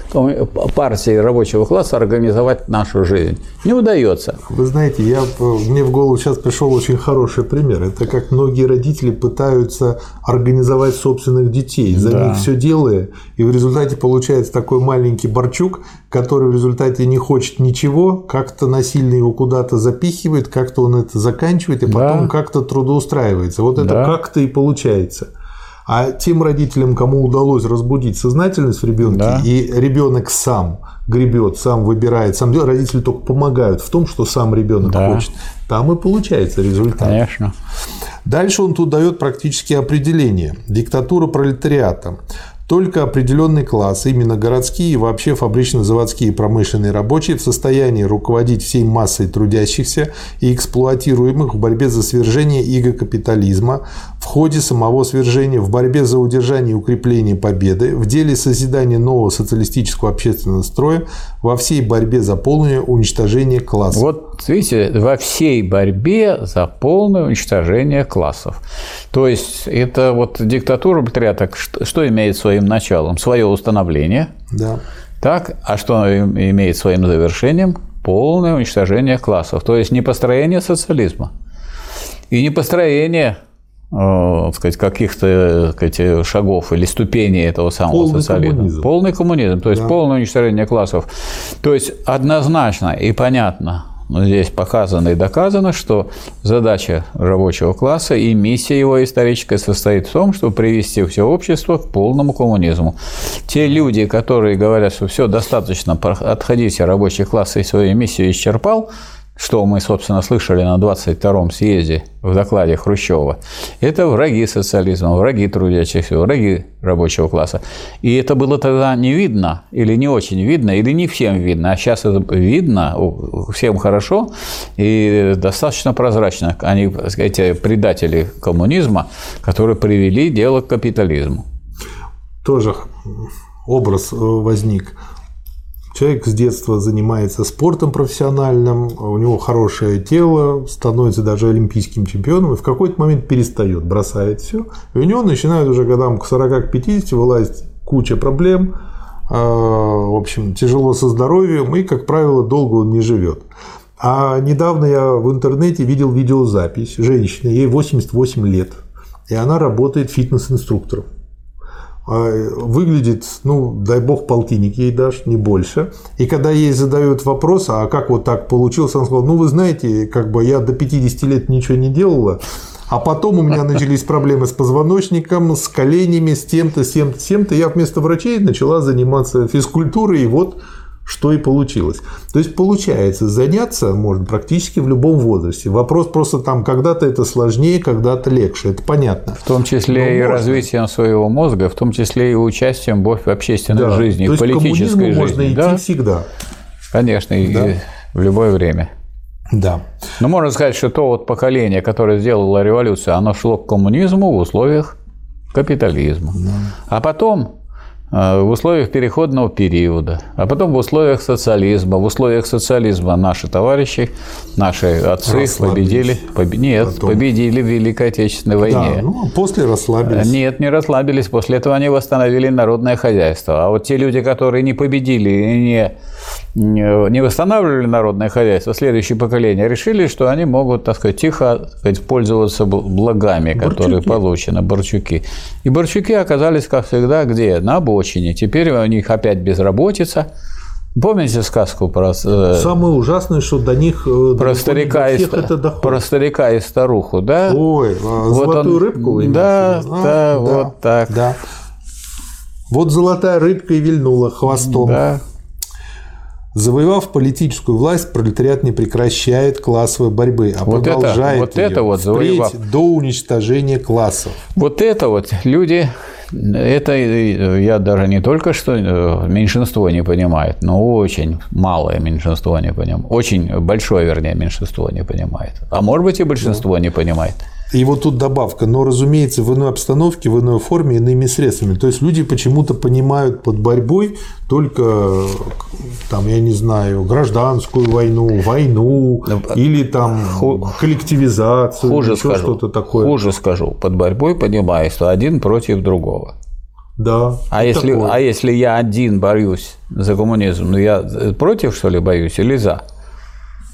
партии рабочего класса организовать нашу жизнь? Не удается. Вы знаете, я, мне в голову сейчас пришел очень хороший пример. Это как многие родители пытаются организовать собственных детей, за да. них все делая, и в результате получается такой маленький Борчук, который в результате не хочет ничего, как-то насильно его куда-то запихивает, как-то он это заканчивает, и потом да. как-то трудоустраивается. Вот это да. как-то и получается. А тем родителям, кому удалось разбудить сознательность в ребенке, да. и ребенок сам гребет, сам выбирает, сам делает, родители только помогают в том, что сам ребенок да. хочет, там и получается результат. Конечно. Дальше он тут дает практически определение. Диктатура пролетариата. Только определенный класс, именно городские и вообще фабрично-заводские промышленные рабочие в состоянии руководить всей массой трудящихся и эксплуатируемых в борьбе за свержение иго капитализма, ходе самого свержения, в борьбе за удержание и укрепление победы, в деле созидания нового социалистического общественного строя, во всей борьбе за полное уничтожение классов. Вот видите, во всей борьбе за полное уничтожение классов. То есть это вот диктатура пролетариата, что имеет своим началом? Свое установление. Да. Так, а что имеет своим завершением? Полное уничтожение классов. То есть не построение социализма и не построение Э, сказать, каких-то сказать, шагов или ступеней этого самого полный социализма. Коммунизм. Полный коммунизм, то есть да. полное уничтожение классов. То есть однозначно и понятно, но здесь показано и доказано, что задача рабочего класса и миссия его историческая состоит в том, чтобы привести все общество к полному коммунизму. Те люди, которые говорят, что все достаточно, отходите, рабочий класс и свою миссию исчерпал, что мы, собственно, слышали на 22-м съезде в докладе Хрущева, это враги социализма, враги трудящихся, враги рабочего класса. И это было тогда не видно, или не очень видно, или не всем видно, а сейчас это видно, всем хорошо и достаточно прозрачно. Они, эти предатели коммунизма, которые привели дело к капитализму. Тоже образ э, возник Человек с детства занимается спортом профессиональным, у него хорошее тело, становится даже олимпийским чемпионом, и в какой-то момент перестает, бросает все. И у него начинает уже годам к 40-50 вылазить куча проблем, а, в общем, тяжело со здоровьем, и, как правило, долго он не живет. А недавно я в интернете видел видеозапись женщины, ей 88 лет, и она работает фитнес-инструктором. А, выглядит, ну, дай бог, полтинник ей дашь, не больше. И когда ей задают вопрос, а как вот так получилось, она сказала, ну, вы знаете, как бы я до 50 лет ничего не делала, а потом у меня начались проблемы с позвоночником, с коленями, с тем-то, с тем-то, с тем-то. Я вместо врачей начала заниматься физкультурой, и вот что и получилось. То есть получается, заняться можно практически в любом возрасте. Вопрос просто там, когда-то это сложнее, когда-то легче, это понятно. В том числе Но и можно. развитием своего мозга, в том числе и участием в общественной да. жизни, То в политической жизни. можно идти да? всегда. Конечно, да. и в любое время. Да. Но можно сказать, что то вот поколение, которое сделало революцию, оно шло к коммунизму в условиях капитализма. Да. А потом в условиях переходного периода, а потом в условиях социализма. В условиях социализма наши товарищи, наши отцы победили, поб... нет, потом. победили в Великой Отечественной войне. Да, ну, а после расслабились. Нет, не расслабились. После этого они восстановили народное хозяйство. А вот те люди, которые не победили и не не восстанавливали народное хозяйство, следующее поколение решили, что они могут, так сказать, тихо так сказать, пользоваться благами, Борчуки. которые получены, Борчуки. И Борчуки оказались, как всегда, где? На обочине. Теперь у них опять безработица, Помните сказку про... Самое ужасное, что до них... Про старика, и, это про старика и старуху, да? Ой, вот золотую он, рыбку? Да, да, да, вот так. Да. Вот золотая рыбка и вильнула хвостом. Да. Завоевав политическую власть, пролетариат не прекращает классовой борьбы, а вот продолжает это, вот ее это вот завоевав. до уничтожения классов. Вот это вот люди, это я даже не только что э, меньшинство не понимает, но очень малое меньшинство не понимает. Очень большое, вернее, меньшинство не понимает. А может быть и большинство не понимает. И вот тут добавка, но, разумеется, в иной обстановке, в иной форме, иными средствами. То есть люди почему-то понимают под борьбой только, там, я не знаю, гражданскую войну, войну ну, или там коллективизацию, хуже еще скажу, что-то такое. Хуже скажу, под борьбой понимаю, что один против другого. Да. А если, а если я один борюсь за коммунизм, ну я против, что ли, боюсь или за?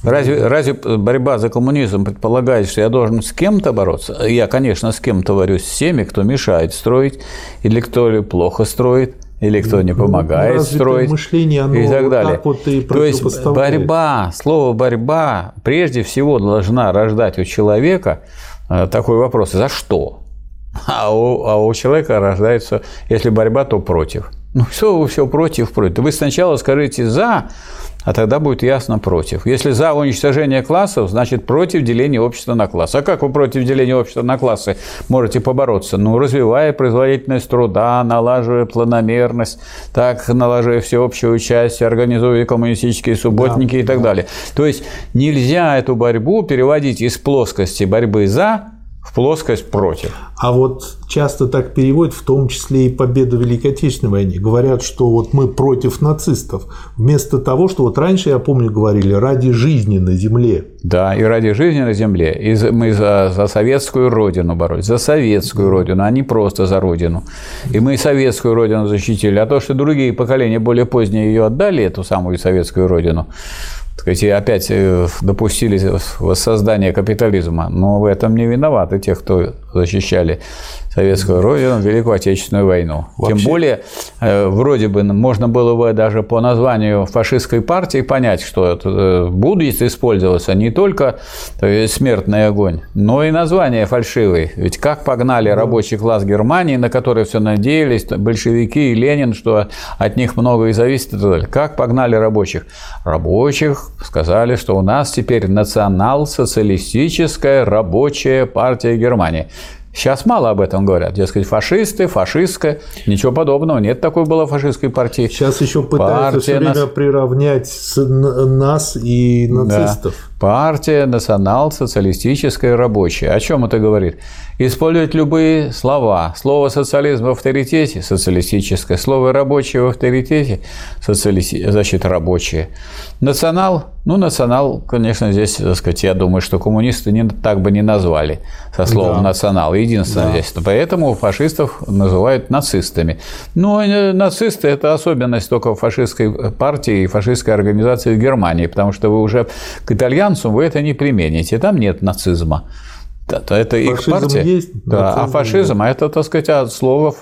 Разве, разве борьба за коммунизм предполагает, что я должен с кем-то бороться? Я, конечно, с кем-то борюсь, с теми, кто мешает строить, или кто плохо строит, или кто не ну, помогает ну, строить мышление, оно и так далее. Вот и То есть борьба, слово борьба прежде всего должна рождать у человека э, такой вопрос: за что? А у, а у человека рождается, если борьба, то против. Ну все, все против, против. Вы сначала скажите за, а тогда будет ясно против. Если за уничтожение классов, значит против деления общества на классы. А как вы против деления общества на классы можете побороться? Ну, развивая производительность труда, налаживая планомерность, так, налаживая всеобщее участие, организуя коммунистические субботники да, и так да. далее. То есть нельзя эту борьбу переводить из плоскости борьбы за плоскость против. А вот часто так переводят, в том числе и победу в Великой Отечественной войне. Говорят, что вот мы против нацистов. Вместо того, что вот раньше, я помню, говорили, ради жизни на земле. Да, и ради жизни на земле. И мы за, за советскую родину боролись. За советскую родину, а не просто за родину. И мы советскую родину защитили. А то, что другие поколения более поздние ее отдали, эту самую советскую родину, сказать, и опять э, допустили воссоздание капитализма. Но в этом не виноваты те, кто защищали советскую родину, Великую Отечественную войну. Вообще... Тем более, э, вроде бы можно было бы даже по названию фашистской партии понять, что это э, будет использоваться не только смертный огонь, но и название фальшивое. Ведь как погнали рабочий класс Германии, на который все надеялись, большевики и Ленин, что от них многое зависит. Как погнали рабочих? Рабочих сказали, что у нас теперь национал-социалистическая рабочая партия Германии. Сейчас мало об этом говорят. Дескать, фашисты, фашистская. Ничего подобного. Нет такой было фашистской партии. Сейчас еще пытаются Партия все время нас... приравнять нас и нацистов. Да. Партия национал-социалистическая рабочая. О чем это говорит? Использовать любые слова. Слово социализм в авторитете – социалистическое. Слово рабочее в авторитете – социалисти... значит, рабочее. Национал – ну, национал, конечно, здесь, так сказать, я думаю, что коммунисты не, так бы не назвали со словом да. национал. Единственное да. здесь. Поэтому фашистов называют нацистами. Но э, нацисты – это особенность только фашистской партии и фашистской организации в Германии, потому что вы уже к итальянцам вы это не примените, там нет нацизма. Это, это их партия. Есть, да, а фашизм, а это, так сказать, от слова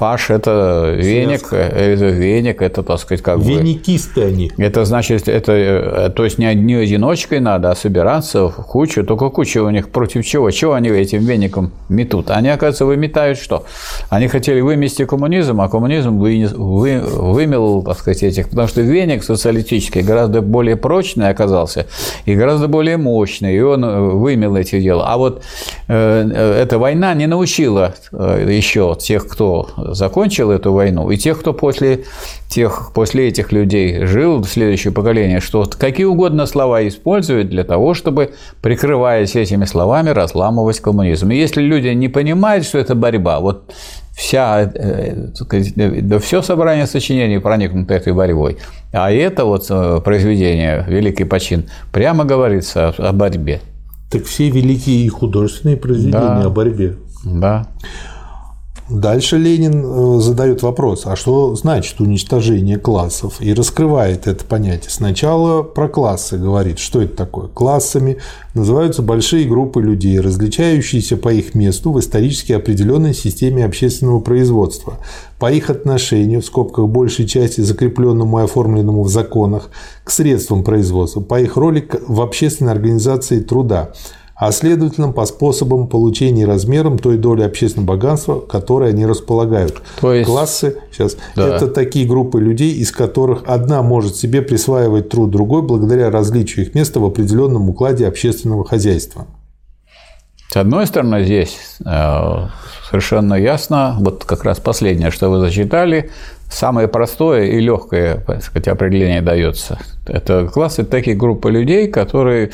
фаш, это веник, это веник, это, так сказать, как Веникисты бы... они. Это значит, это, э, то есть не, не одиночкой надо, а собираться в кучу, только куча у них против чего? Чего они этим веником метут? Они, оказывается, выметают что? Они хотели вымести коммунизм, а коммунизм вы, вы, вымел, так сказать, этих, потому что веник социалистический гораздо более прочный оказался и гораздо более мощный, и он э, вымел эти дело. А вот э, э, эта война не научила э, еще тех, кто закончил эту войну, и тех, кто после, тех, после этих людей жил, следующее поколение, что какие угодно слова используют для того, чтобы, прикрываясь этими словами, разламывать коммунизм. И если люди не понимают, что это борьба, вот вся, да все собрание сочинений проникнуто этой борьбой. А это вот произведение «Великий почин» прямо говорится о борьбе. Так все великие художественные произведения да. о борьбе. Да. Дальше Ленин э, задает вопрос, а что значит уничтожение классов? И раскрывает это понятие. Сначала про классы говорит, что это такое. Классами называются большие группы людей, различающиеся по их месту в исторически определенной системе общественного производства, по их отношению, в скобках большей части закрепленному и оформленному в законах, к средствам производства, по их роли в общественной организации труда, а следовательно по способам получения и размерам той доли общественного богатства, которой они располагают. То есть... Классы сейчас да. это такие группы людей, из которых одна может себе присваивать труд другой благодаря различию их места в определенном укладе общественного хозяйства. С одной стороны, здесь э, совершенно ясно, вот как раз последнее, что вы зачитали, самое простое и легкое так сказать, определение дается. Это классы такие группы людей, которые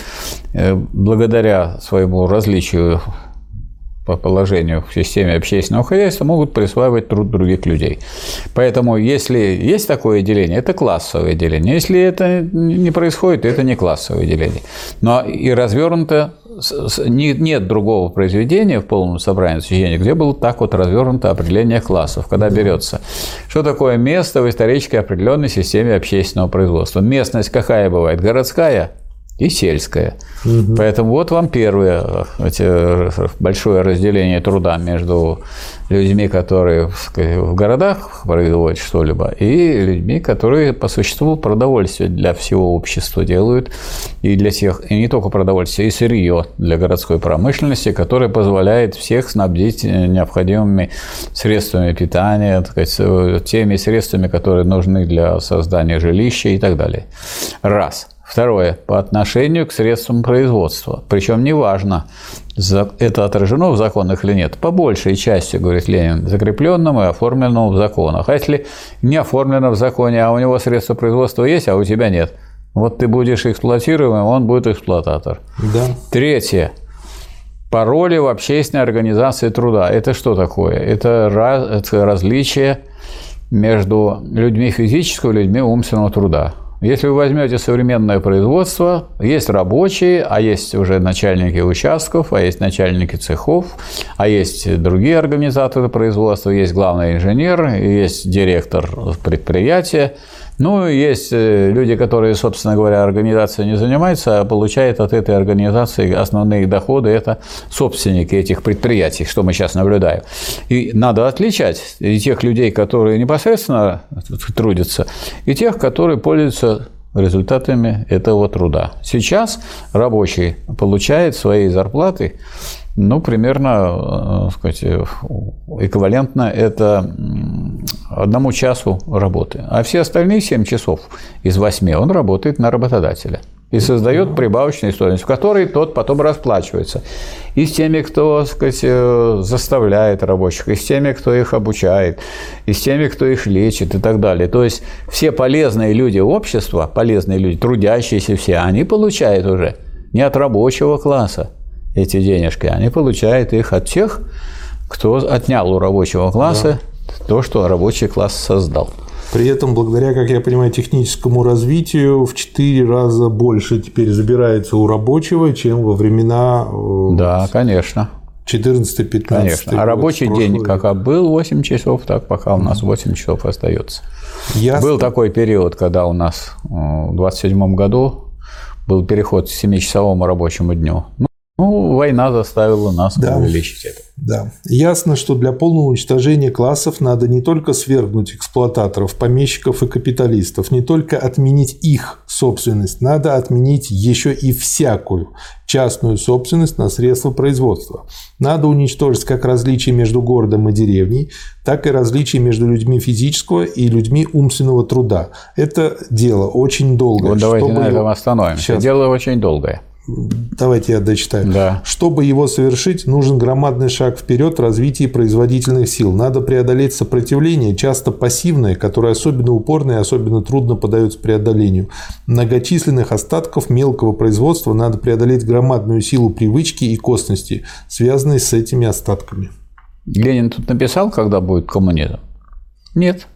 э, благодаря своему различию по положению в системе общественного хозяйства могут присваивать труд других людей. Поэтому, если есть такое деление, это классовое деление. Если это не происходит, это не классовое деление. Но и развернуто нет другого произведения в полном собрании сочинений, где было так вот развернуто определение классов, когда берется, что такое место в исторической определенной системе общественного производства. Местность какая бывает? Городская и сельская. Угу. Поэтому вот вам первое эти, большое разделение труда между людьми, которые сказать, в городах производят что-либо, и людьми, которые по существу продовольствие для всего общества делают, и для всех, и не только продовольствие, и сырье для городской промышленности, которое позволяет всех снабдить необходимыми средствами питания, так сказать, теми средствами, которые нужны для создания жилища и так далее. Раз – Второе. По отношению к средствам производства. Причем неважно, это отражено в законах или нет. По большей части, говорит Ленин, закрепленному и оформленному в законах. А если не оформлено в законе, а у него средства производства есть, а у тебя нет, вот ты будешь эксплуатируемым, он будет эксплуататор. Да. Третье. По роли в общественной организации труда. Это что такое? Это, раз, это различие между людьми физического и людьми умственного труда. Если вы возьмете современное производство, есть рабочие, а есть уже начальники участков, а есть начальники цехов, а есть другие организаторы производства, есть главный инженер, есть директор предприятия. Ну, есть э, люди, которые, собственно говоря, организацией не занимаются, а получают от этой организации основные доходы. Это собственники этих предприятий, что мы сейчас наблюдаем. И надо отличать и тех людей, которые непосредственно трудятся, и тех, которые пользуются результатами этого труда. Сейчас рабочий получает свои зарплаты ну, примерно, э, сказать, эквивалентно это одному часу работы. А все остальные 7 часов из 8 он работает на работодателя и создает прибавочную стоимость, в которой тот потом расплачивается. И с теми, кто так сказать, э, заставляет рабочих, и с теми, кто их обучает, и с теми, кто их лечит и так далее. То есть все полезные люди общества, полезные люди, трудящиеся все, они получают уже не от рабочего класса, эти денежки, они получают их от тех, кто отнял у рабочего класса. То, что рабочий класс создал. При этом, благодаря, как я понимаю, техническому развитию, в 4 раза больше теперь забирается у рабочего, чем во времена... Э, да, конечно. 14-15 Конечно. А рабочий день как был 8 часов, так пока у нас 8 часов остается. Ясно. Был такой период, когда у нас э, в 27 году был переход к 7-часовому рабочему дню. Ну, война заставила нас да. увеличить это. Да. Ясно, что для полного уничтожения классов надо не только свергнуть эксплуататоров, помещиков и капиталистов, не только отменить их собственность, надо отменить еще и всякую частную собственность на средства производства. Надо уничтожить как различия между городом и деревней, так и различия между людьми физического и людьми умственного труда. Это дело очень долгое. Вот давайте на этом остановимся. Сейчас... Дело очень долгое. Давайте я дочитаю. Да. Чтобы его совершить, нужен громадный шаг вперед в развитии производительных сил. Надо преодолеть сопротивление, часто пассивное, которое особенно упорно и особенно трудно подается преодолению. Многочисленных остатков мелкого производства надо преодолеть громадную силу привычки и костности, связанной с этими остатками. Ленин тут написал, когда будет коммунизм? Нет.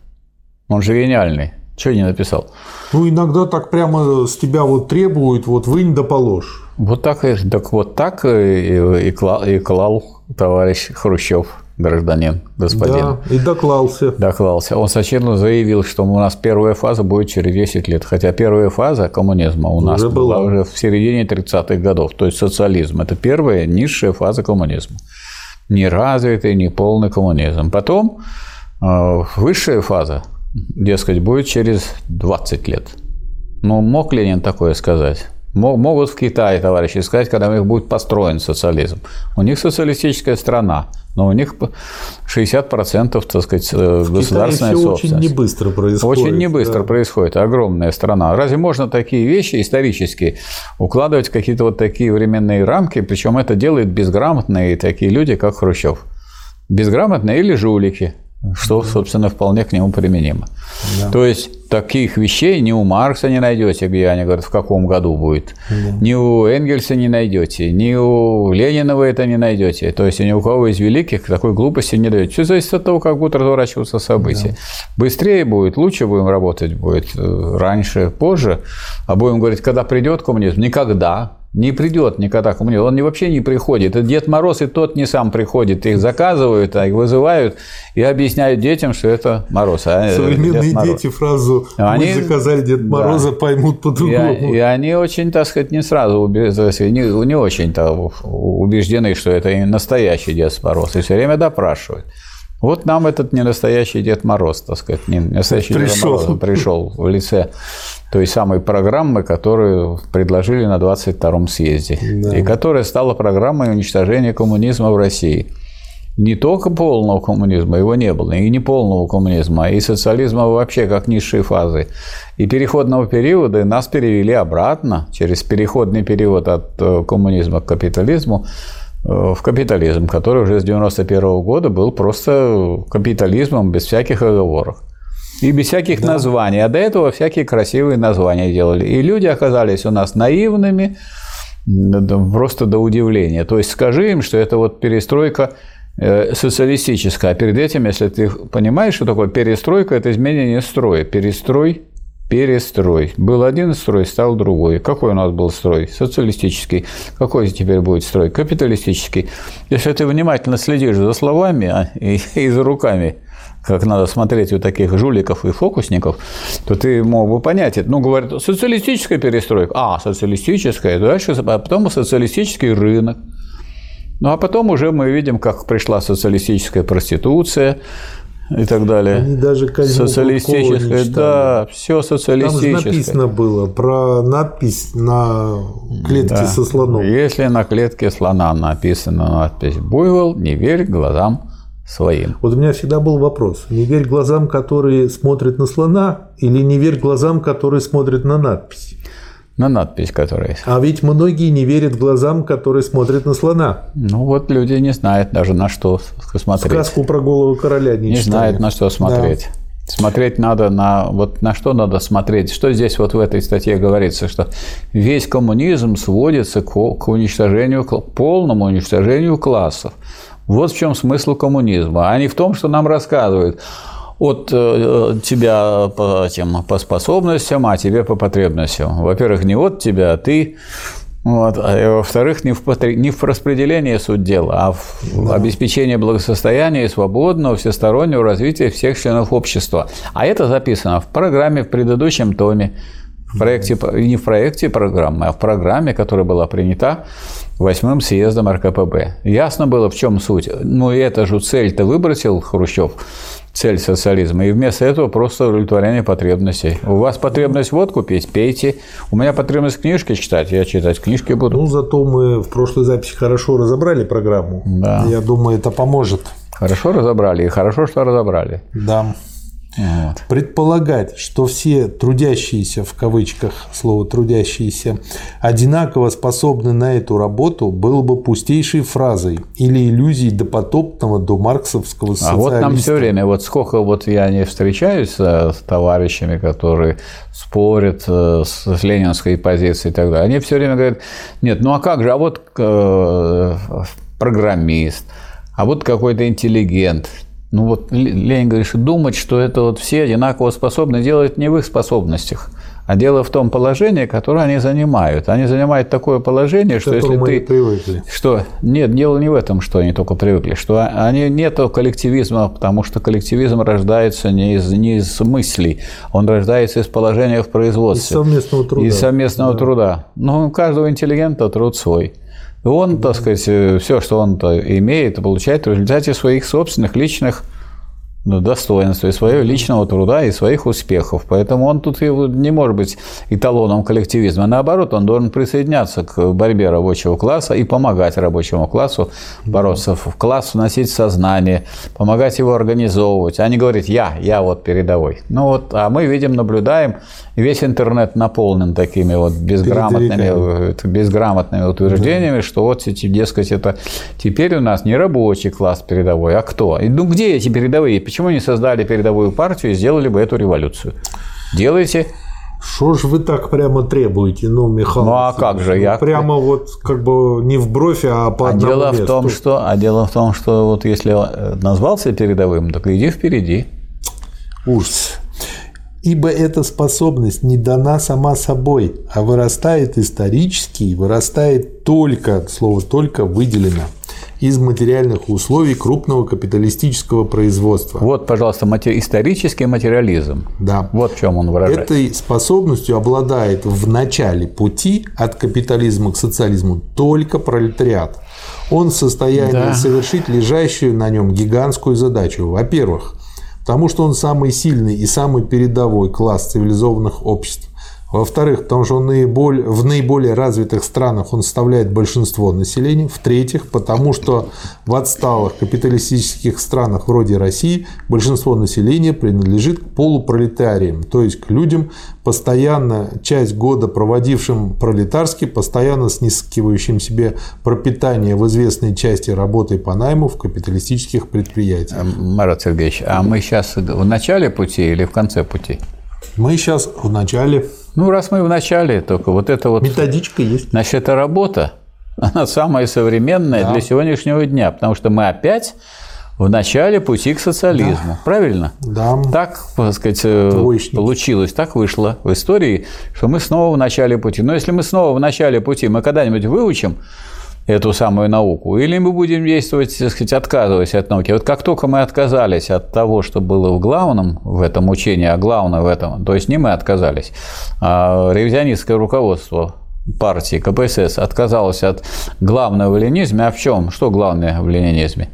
Он же гениальный. Что не написал? Ну, иногда так прямо с тебя вот требуют, вот вынь да положь. Вот так, так вот так и, и, клал, и клал товарищ Хрущев гражданин, господин. Да, и доклался. Доклался. Он сочетно заявил, что у нас первая фаза будет через 10 лет. Хотя первая фаза коммунизма у нас уже была, была уже в середине 30-х годов. То есть социализм – это первая низшая фаза коммунизма. Не развитый, не полный коммунизм. Потом э, высшая фаза, дескать, будет через 20 лет. Ну, мог Ленин такое сказать? Могут в Китае, товарищи, сказать, когда у них будет построен социализм. У них социалистическая страна, но у них 60% так сказать, э, в государственная Китае собственность. очень не быстро происходит. Очень не быстро да. происходит. Огромная страна. Разве можно такие вещи исторические укладывать в какие-то вот такие временные рамки? Причем это делают безграмотные такие люди, как Хрущев. Безграмотные или жулики что, собственно, вполне к нему применимо. Да. То есть таких вещей ни у Маркса не найдете, где они говорят, в каком году будет, да. ни у Энгельса не найдете, ни у Ленина вы это не найдете. То есть ни у кого из великих такой глупости не даете. Все зависит от того, как будут разворачиваться события. Да. Быстрее будет, лучше будем работать будет, э, раньше, позже. А будем говорить, когда придет коммунизм? Никогда. Не придет никогда коммунизм. Он вообще не приходит. И Дед Мороз и тот не сам приходит. Их заказывают, а их вызывают и объясняют детям, что это Мороз. А Современные дети фразу они, «Мы заказали Дед Мороза» да. поймут по-другому. И, и они очень, так сказать, не сразу не, не очень-то убеждены, что это настоящий Дед Мороз. И все время допрашивают. Вот нам этот не настоящий Дед Мороз, так сказать, не настоящий пришел. Дед Мороз пришел в лице той самой программы, которую предложили на 22-м съезде, да. и которая стала программой уничтожения коммунизма в России. Не только полного коммунизма, его не было, и не полного коммунизма, и социализма вообще как низшей фазы. И переходного периода нас перевели обратно, через переходный период от э, коммунизма к капитализму, в капитализм, который уже с 91 года был просто капитализмом без всяких оговоров. И без всяких да. названий. А до этого всякие красивые названия делали. И люди оказались у нас наивными, просто до удивления. То есть скажи им, что это вот перестройка э, социалистическая. А перед этим, если ты понимаешь, что такое перестройка, это изменение строя. Перестрой перестрой. Был один строй, стал другой. Какой у нас был строй? Социалистический. Какой теперь будет строй? Капиталистический. Если ты внимательно следишь за словами а, и, и за руками, как надо смотреть у таких жуликов и фокусников, то ты мог бы понять это. Ну, говорят, социалистическая перестройка. А, социалистическая. Дальше, а потом социалистический рынок. Ну, а потом уже мы видим, как пришла социалистическая проституция, и так далее. Они даже Социалистическое, да, все социалистическое. Там же написано было про надпись на клетке да. со слоном. Если на клетке слона написана надпись «Буйвол, не верь глазам своим». Вот у меня всегда был вопрос. Не верь глазам, которые смотрят на слона, или не верь глазам, которые смотрят на надпись? На надпись, которая есть. А ведь многие не верят глазам, которые смотрят на слона. Ну вот люди не знают даже на что смотреть. Сказку про голову короля не, не знают на что смотреть. Да. Смотреть надо на вот на что надо смотреть. Что здесь вот в этой статье говорится, что весь коммунизм сводится к, к уничтожению, к полному уничтожению классов. Вот в чем смысл коммунизма, а не в том, что нам рассказывают от э, тебя по, тем, по способностям, а тебе по потребностям. Во-первых, не от тебя, а ты вот. А во-вторых, не в, не в распределении суть дела, а в да. обеспечении благосостояния и свободного всестороннего развития всех членов общества. А это записано в программе в предыдущем томе, в проекте, не в проекте программы, а в программе, которая была принята восьмым съездом РКПБ. Ясно было, в чем суть. Ну и эту же цель-то выбросил Хрущев цель социализма. И вместо этого просто удовлетворение потребностей. У вас потребность водку пить, пейте. У меня потребность книжки читать, я читать книжки буду. Ну, зато мы в прошлой записи хорошо разобрали программу. Да. Я думаю, это поможет. Хорошо разобрали, и хорошо, что разобрали. Да. Вот. Предполагать, что все трудящиеся, в кавычках слово трудящиеся, одинаково способны на эту работу, было бы пустейшей фразой или иллюзией допотопного до марксовского социалиста. А вот нам все время, вот сколько вот я не встречаюсь с товарищами, которые спорят э, с ленинской позицией и так далее, они все время говорят, нет, ну а как же, а вот э, программист, а вот какой-то интеллигент, ну вот Ленин говорит, думать, что это вот все одинаково способны, делать не в их способностях, а дело в том положении, которое они занимают. Они занимают такое положение, что если ты... привыкли. Что? Нет, дело не в этом, что они только привыкли, что они нету коллективизма, потому что коллективизм рождается не из, не из мыслей, он рождается из положения в производстве. Из совместного труда. Из совместного да. труда. Ну, у каждого интеллигента труд свой. И он, так сказать, все, что он имеет, получает в результате своих собственных личных ну, достоинства и своего личного труда и своих успехов. Поэтому он тут не может быть эталоном коллективизма. Наоборот, он должен присоединяться к борьбе рабочего класса и помогать рабочему классу бороться. В класс вносить сознание, помогать его организовывать, а не говорить «я, я вот передовой». Ну вот, а мы видим, наблюдаем, весь интернет наполнен такими вот безграмотными, безграмотными утверждениями, да. что вот, дескать, это теперь у нас не рабочий класс передовой, а кто? И, ну где эти передовые? Почему не создали передовую партию и сделали бы эту революцию? Делайте. Что ж вы так прямо требуете, ну, Михаил? Ну, а как же? Я... Прямо вот как бы не в бровь, а по а одному дело месту. В том, что, а дело в том, что вот если назвался передовым, так иди впереди. Ужас ибо эта способность не дана сама собой, а вырастает исторически и вырастает только, слово «только» выделено из материальных условий крупного капиталистического производства. Вот, пожалуйста, матери... исторический материализм. Да. Вот в чем он выражается. Этой способностью обладает в начале пути от капитализма к социализму только пролетариат. Он в состоянии да. совершить лежащую на нем гигантскую задачу. Во-первых, потому что он самый сильный и самый передовой класс цивилизованных обществ. Во-вторых, потому что он наиболее, в наиболее развитых странах он составляет большинство населения. В-третьих, потому что в отсталых капиталистических странах вроде России большинство населения принадлежит к полупролетариям, то есть к людям, постоянно часть года проводившим пролетарски, постоянно снискивающим себе пропитание в известной части работы по найму в капиталистических предприятиях. Марат Сергеевич, а мы сейчас в начале пути или в конце пути? Мы сейчас в начале. Ну, раз мы в начале, только вот это вот... Методичка есть. Значит, эта работа, она самая современная да. для сегодняшнего дня, потому что мы опять в начале пути к социализму. Да. Правильно? Да. Так, так сказать, э, Двоечник. получилось, так вышло в истории, что мы снова в начале пути. Но если мы снова в начале пути, мы когда-нибудь выучим эту самую науку, или мы будем действовать, так сказать, отказываясь от науки. Вот как только мы отказались от того, что было в главном в этом учении, а главное в этом, то есть не мы отказались, а ревизионистское руководство партии КПСС отказалось от главного в ленинизме. А в чем? Что главное в ленинизме?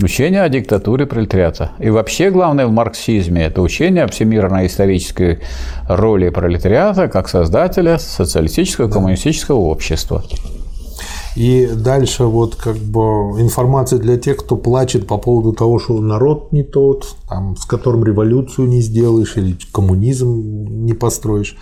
Учение о диктатуре пролетариата. И вообще главное в марксизме – это учение о всемирной исторической роли пролетариата как создателя социалистического коммунистического общества. И дальше вот как бы информация для тех, кто плачет по поводу того, что народ не тот, там, с которым революцию не сделаешь или коммунизм не построишь.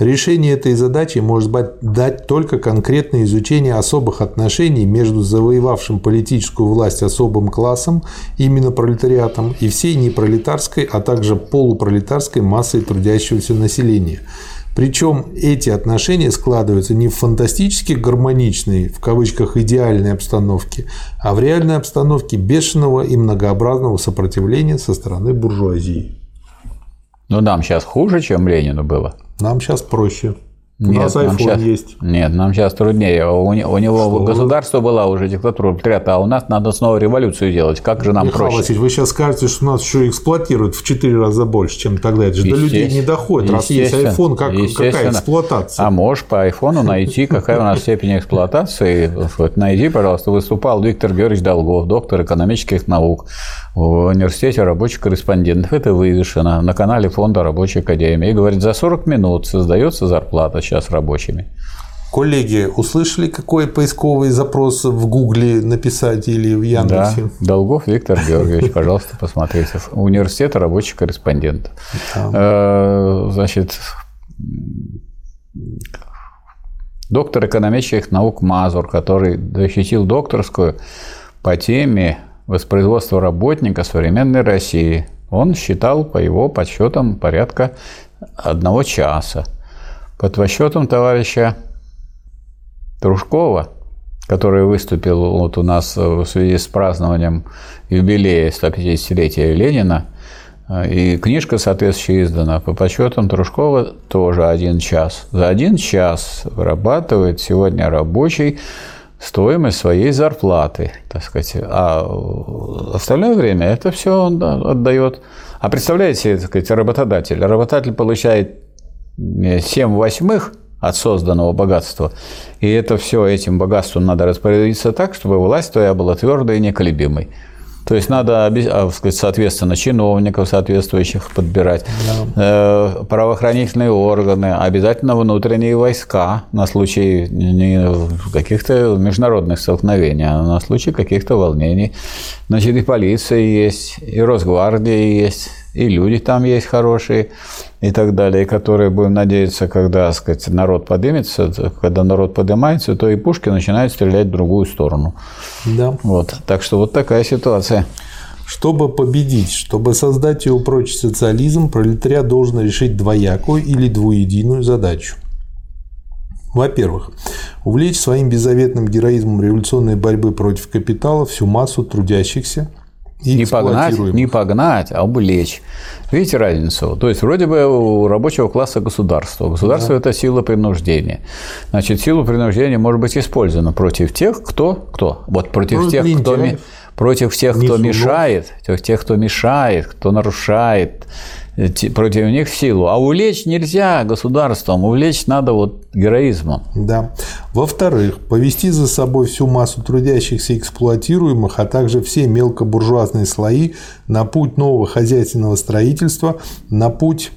Решение этой задачи может дать только конкретное изучение особых отношений между завоевавшим политическую власть особым классом, именно пролетариатом, и всей непролетарской, а также полупролетарской массой трудящегося населения – причем эти отношения складываются не в фантастически гармоничной, в кавычках, идеальной обстановке, а в реальной обстановке бешеного и многообразного сопротивления со стороны буржуазии. Но нам сейчас хуже, чем Ленину было. Нам сейчас проще. У нет, нас iPhone сейчас, есть. Нет, нам сейчас труднее. У, у него Что? государство была уже диктатура пролетариата, а у нас надо снова революцию делать. Как же нам Михаил проще? Васильевич, вы сейчас скажете, что нас еще эксплуатируют в 4 раза больше, чем тогда. Это же до людей не доходит. Раз есть iPhone, как, какая эксплуатация? А можешь по iPhone найти, какая у нас степень эксплуатации. Вот, найди, пожалуйста, выступал Виктор Георгиевич Долгов, доктор экономических наук в университете рабочих корреспондентов. Это вывешено на канале Фонда рабочей академии. И говорит, за 40 минут создается зарплата сейчас рабочими. Коллеги, услышали, какой поисковый запрос в Гугле написать или в Яндексе? Да, Долгов Виктор Георгиевич, пожалуйста, посмотрите. Университет рабочих корреспондентов. Э, значит, доктор экономических наук Мазур, который защитил докторскую по теме воспроизводства работника современной России. Он считал, по его подсчетам, порядка одного часа. Под подсчетом товарища Трушкова, который выступил вот у нас в связи с празднованием юбилея 150-летия Ленина, И книжка соответствующая издана. По подсчетам Трушкова тоже один час. За один час вырабатывает сегодня рабочий стоимость своей зарплаты, так сказать. А остальное время это все он отдает. А представляете, так сказать, работодатель. Работодатель получает 7 восьмых от созданного богатства. И это все этим богатством надо распорядиться так, чтобы власть твоя была твердой и неколебимой. То есть надо, а, сказать, соответственно, чиновников соответствующих подбирать, да. Э, правоохранительные органы, обязательно внутренние войска на случай не каких-то международных столкновений, а на случай каких-то волнений. Значит, и полиция есть, и Росгвардия есть, и люди там есть хорошие и так далее, которые, будем надеяться, когда сказать, народ поднимется, когда народ поднимается, то и пушки начинают стрелять в другую сторону. Да. Вот. Так что вот такая ситуация. Чтобы победить, чтобы создать и упрочить социализм, пролетариат должен решить двоякую или двуединую задачу. Во-первых, увлечь своим беззаветным героизмом революционной борьбы против капитала всю массу трудящихся, и не погнать, не погнать, а увлечь. Видите разницу? То есть, вроде бы у рабочего класса государство. Государство да. – это сила принуждения. Значит, сила принуждения может быть использована против тех, кто… Кто? Вот против ну, тех, кто… Против тех, кто мешает, тех, кто мешает, кто нарушает, против них силу. А увлечь нельзя государством, увлечь надо вот героизмом. Да. Во-вторых, повести за собой всю массу трудящихся эксплуатируемых, а также все мелкобуржуазные слои на путь нового хозяйственного строительства, на путь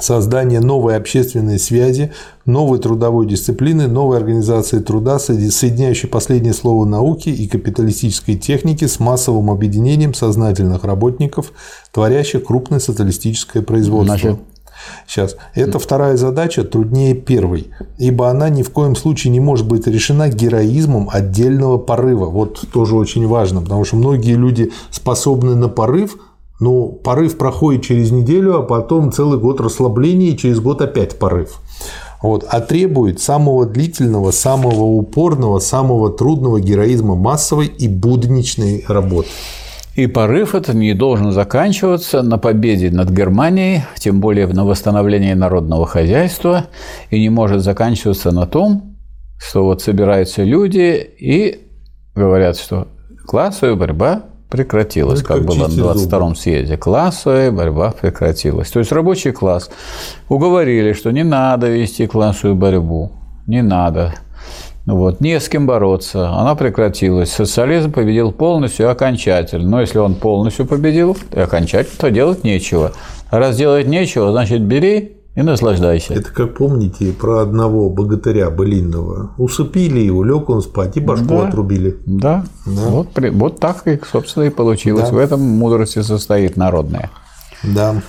создание новой общественной связи, новой трудовой дисциплины, новой организации труда, соединяющей последнее слово науки и капиталистической техники с массовым объединением сознательных работников, творящих крупное социалистическое производство. Значит, Сейчас. Эта вторая задача труднее первой, ибо она ни в коем случае не может быть решена героизмом отдельного порыва. Вот тоже очень важно, потому что многие люди способны на порыв, но порыв проходит через неделю, а потом целый год расслабления, и через год опять порыв. Вот, а требует самого длительного, самого упорного, самого трудного героизма массовой и будничной работы. И порыв этот не должен заканчиваться на победе над Германией, тем более на восстановлении народного хозяйства, и не может заканчиваться на том, что вот собираются люди и говорят, что классовая борьба прекратилась, ну, как, как было на 22-м съезде. Классовая борьба прекратилась. То есть рабочий класс уговорили, что не надо вести классовую борьбу, не надо. Вот, не с кем бороться, она прекратилась. Социализм победил полностью и окончательно. Но если он полностью победил и окончательно, то делать нечего. А раз делать нечего, значит, бери и наслаждайся. Это как помните про одного богатыря былинного. Усыпили его, лег он спать и башку да, отрубили. Да, да. Вот, вот так, и, собственно, и получилось. Да. В этом мудрость состоит народная. Да.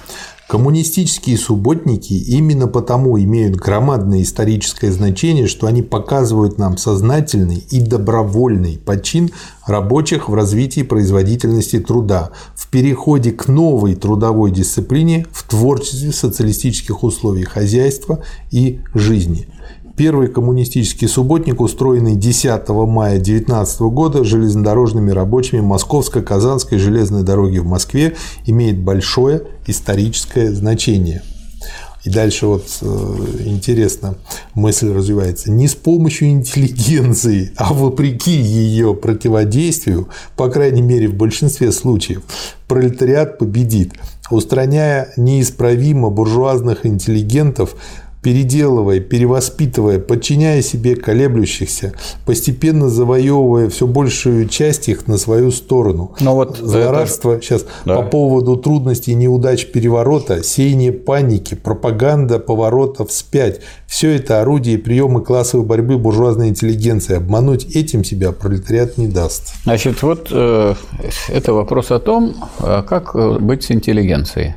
Коммунистические субботники именно потому имеют громадное историческое значение, что они показывают нам сознательный и добровольный почин рабочих в развитии производительности труда, в переходе к новой трудовой дисциплине в творчестве социалистических условий хозяйства и жизни. Первый коммунистический субботник, устроенный 10 мая 19 года железнодорожными рабочими Московско-Казанской железной дороги в Москве, имеет большое историческое значение. И дальше вот э, интересно мысль развивается. Не с помощью интеллигенции, а вопреки ее противодействию, по крайней мере в большинстве случаев, пролетариат победит, устраняя неисправимо буржуазных интеллигентов переделывая, перевоспитывая, подчиняя себе колеблющихся, постепенно завоевывая все большую часть их на свою сторону. Но вот Злорадство это... сейчас да. по поводу трудностей и неудач переворота, сеяние паники, пропаганда поворота вспять – все это орудия и приемы классовой борьбы буржуазной интеллигенции. Обмануть этим себя пролетариат не даст. Значит, вот э, это вопрос о том, э, как э, быть с интеллигенцией.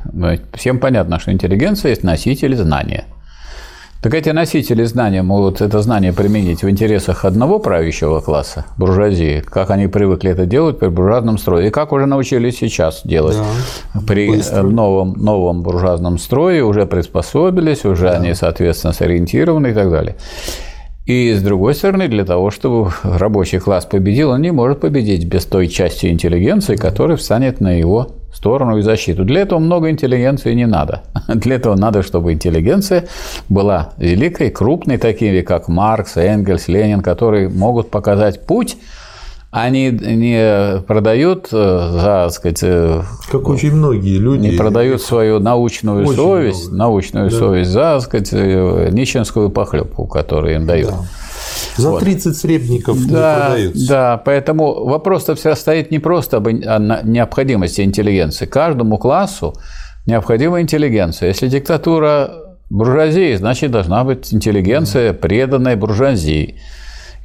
Всем понятно, что интеллигенция есть носитель знания – так эти носители знания могут это знание применить в интересах одного правящего класса, буржуазии, как они привыкли это делать при буржуазном строе, и как уже научились сейчас делать. Да, при быстро. новом, новом буржуазном строе уже приспособились, уже да. они, соответственно, сориентированы и так далее. И с другой стороны, для того, чтобы рабочий класс победил, он не может победить без той части интеллигенции, которая встанет на его сторону и защиту. Для этого много интеллигенции не надо. Для этого надо, чтобы интеллигенция была великой, крупной, такими как Маркс, Энгельс, Ленин, которые могут показать путь, они не продают, э, за, так сказать, э, как очень многие люди, не продают свою научную очень совесть, много. научную да. совесть за, так сказать, э, нищенскую похлебку, которую им дают. Да. За вот. 30 сребников да, не продаются. Да, поэтому вопрос-то все стоит не просто об необходимости интеллигенции. Каждому классу необходима интеллигенция. Если диктатура буржуазии, значит, должна быть интеллигенция, преданная буржуазии